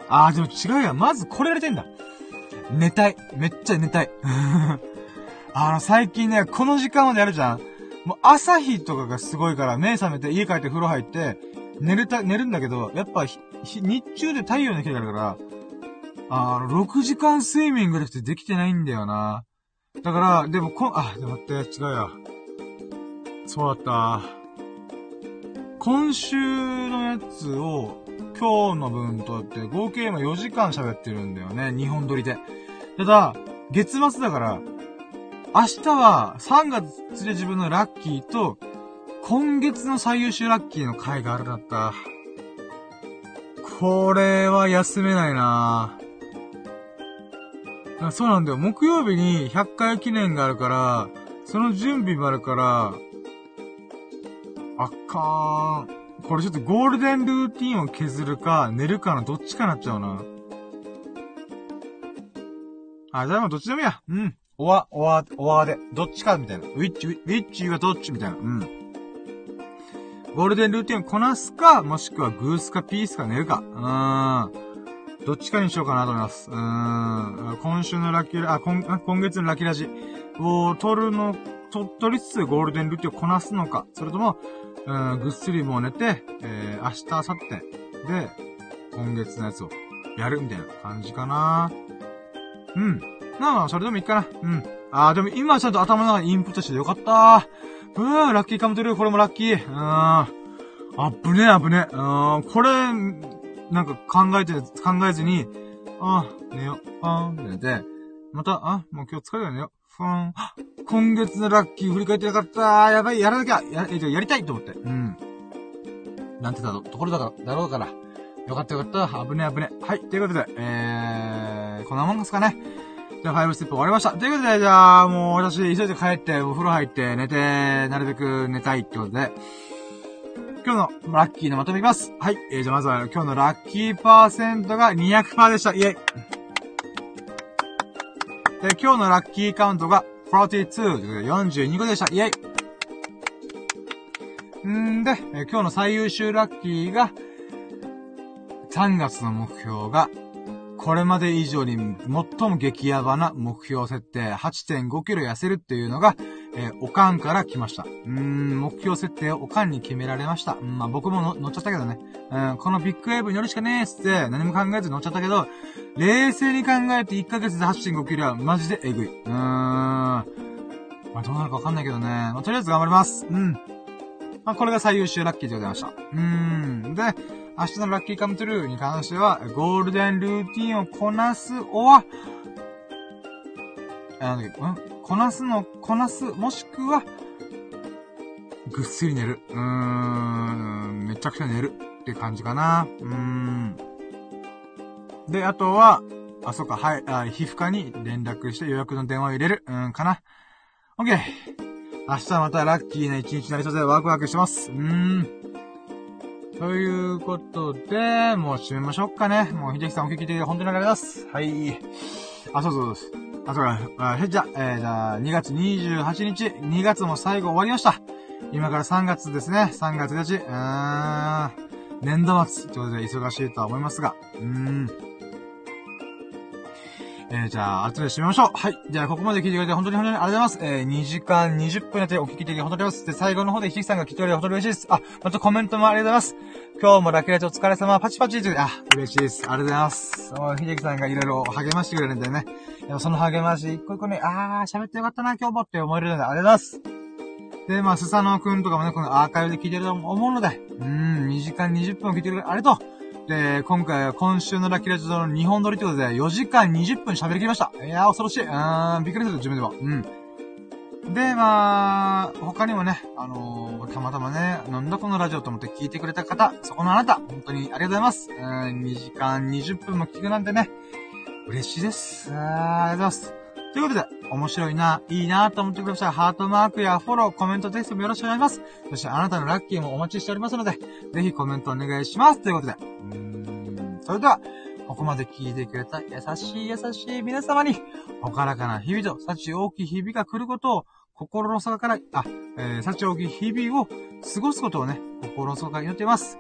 あー、でも違うやん。まずこれやりたいんだ。寝たい。めっちゃ寝たい。あの、最近ね、この時間までやるじゃん。もう朝日とかがすごいから目覚めて家帰って風呂入って、寝れた、寝るんだけど、やっぱ日中で太陽の日があるから、あの、6時間睡眠ぐらいってできてないんだよな。だから、でもこ、あ、でも待って、違うよ。そうだった。今週のやつを、今日の分とって合計今4時間喋ってるんだよね。2本撮りで。ただ、月末だから、明日は3月で自分のラッキーと、今月の最優秀ラッキーの回があるんだった。これは休めないなそうなんだよ。木曜日に100回記念があるから、その準備もあるから、あかーん。これちょっとゴールデンルーティンを削るか、寝るかのどっちかなっちゃうな。あ、じゃあもうどっちでもいいや。うん。おわ、おわ、おわで。どっちかみたいな。ウィッチ、ウィッチはどっちみたいな。うん。ゴールデンルーティンをこなすか、もしくはグースかピースか寝るか。うーん。どっちかにしようかなと思います。うーん。今週のラッキー、あ、今、今月のラッキーラジを取るの、と、取りつつゴールデンルーティをこなすのか。それとも、うん、ぐっすりもう寝て、えー、明日、明後日で、今月のやつをやるみたいな感じかな。うん。まあ、それでもいいかな。うん。あー、でも今ちゃんと頭の中にインプットしてよかったうーん、ラッキーカムトゥルー、これもラッキー。うーん。あぶねえあぶねえ。うーん、これ、なんか考えて、考えずに、あ寝よ、あー寝て、また、あ、もう今日疲れたねよ。ふーん。今月のラッキー振り返ってなかったやばい、やらなきゃや、えやりたいと思って。うん。なんてだと、ところだから、だろうから。よかったよかった。危ね危ね。はい。ということで、えー、こんなもんですかね。じゃあ、5ステップ終わりました。ということで、じゃあ、もう私、急いで帰って、お風呂入って、寝て、なるべく寝たいってことで、今日のラッキーのまとめいきます。はい。えー、じゃあまずは今日のラッキーパーセントが200%でした。イェイ。で、今日のラッキーカウントが42、42個でした。イェイんで、え今日の最優秀ラッキーが、3月の目標が、これまで以上に最も激ヤバな目標設定、8.5キロ痩せるっていうのが、えー、おかんから来ました。うーん、目標設定をおかんに決められました。うん、まあ僕も乗っちゃったけどね。うん、このビッグウェーブに乗るしかねえっつって何も考えず乗っちゃったけど、冷静に考えて1ヶ月で8.5キロはマジでエグい。うーん。まあどうなるかわかんないけどね。まあとりあえず頑張ります。うん。まあこれが最優秀ラッキーでございました。うーん。で、明日のラッキーカムトゥルーに関しては、ゴールデンルーティンをこなすおは、あの、ん？こなすの、こなす、もしくは、ぐっすり寝る。うーん、めちゃくちゃ寝るって感じかな。うーん。で、あとは、あ、そっか、はい、あ、皮膚科に連絡して予約の電話を入れる。うーん、かな。オッケー。明日はまたラッキーな一日になりそうでワクワクしてます。うーん。ということで、もう締めましょうかね。もう、秀樹さんお聞きで本当にありがとうございます。はい。あ、そうそうそう。あ、そうか、あ、じゃ、えー、じゃあ、2月28日、2月も最後終わりました。今から3月ですね。3月1日、うーん、年度末ということで忙しいとは思いますが、うーん。えー、じゃあ、後で締めましょう。はい。じゃあ、ここまで聞いてくれて本当に本当にありがとうございます。えー、2時間20分やってお聞きで本当にありがとうございます。で、最後の方でひきさんが聞いてくれて本当に嬉しいです。あ、またコメントもありがとうございます。今日もラキラジお疲れ様、パチパチという、あ、嬉しいです。ありがとうございます。もう、ひできさんがいろいろ励ましてくれるんでね。でもその励まし、一個一個ね、あー、喋ってよかったな、今日もって思えるので、ありがとうございます。で、まあ、スサノオくんとかもね、このアーカイブで聞いてると思うので、うん、2時間20分聞いてくれてありがとう。で、今回は今週のラッキーラジオの2本撮りということで、4時間20分喋りきりました。いやー、恐ろしい。うーん、びっくりする、自分では。うん。で、まあ、他にもね、あのー、たまたまね、なんだこのラジオと思って聞いてくれた方、そこのあなた、本当にありがとうございます。うん、2時間20分も聞くなんてね、嬉しいです。ありがとうございます。ということで、面白いな、いいなと思ってください。ハートマークやフォロー、コメント、テストもよろしくお願いします。そしてあなたのラッキーもお待ちしておりますので、ぜひコメントお願いします。ということで、うーん、それでは、ここまで聞いてくれた優しい優しい皆様に、ほからかな日々と幸大きい日々が来ることを、心の底から、あ、えー、幸大きい日々を過ごすことをね、心の底から祈っています。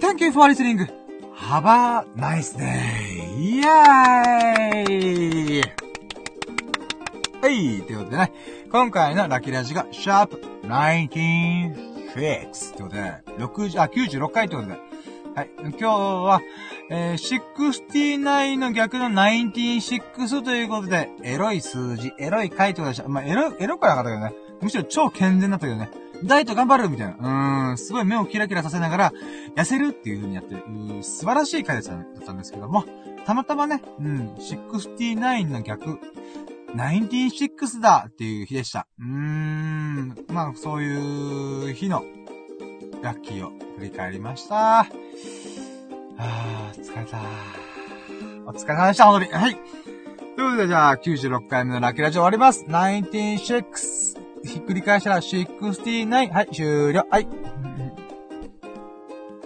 Thank you for listening! Have a nice day! イェーイはい。ということでね、今回のラッキーラジが、シャープ96ということで、60、あ、96回ということで、はい。今日は、えー、69の逆の196ということで、エロい数字、エロい回答でした。まあ、エロ、エロくはなかったけどね。むしろ超健全だったけどね。ダイエット頑張るみたいな。うーん、すごい目をキラキラさせながら、痩せるっていう風にやってる、う素晴らしい回だったんですけども、たまたまね、うん、69の逆、96だっていう日でした。うーん。まあ、そういう日のラッキーを振り返りました。あー、疲れた。お疲れ様でした、本当に。はい。ということで、じゃあ、96回目のラッキーラジオ終わります。96。ひっくり返したら69。はい、終了。はい。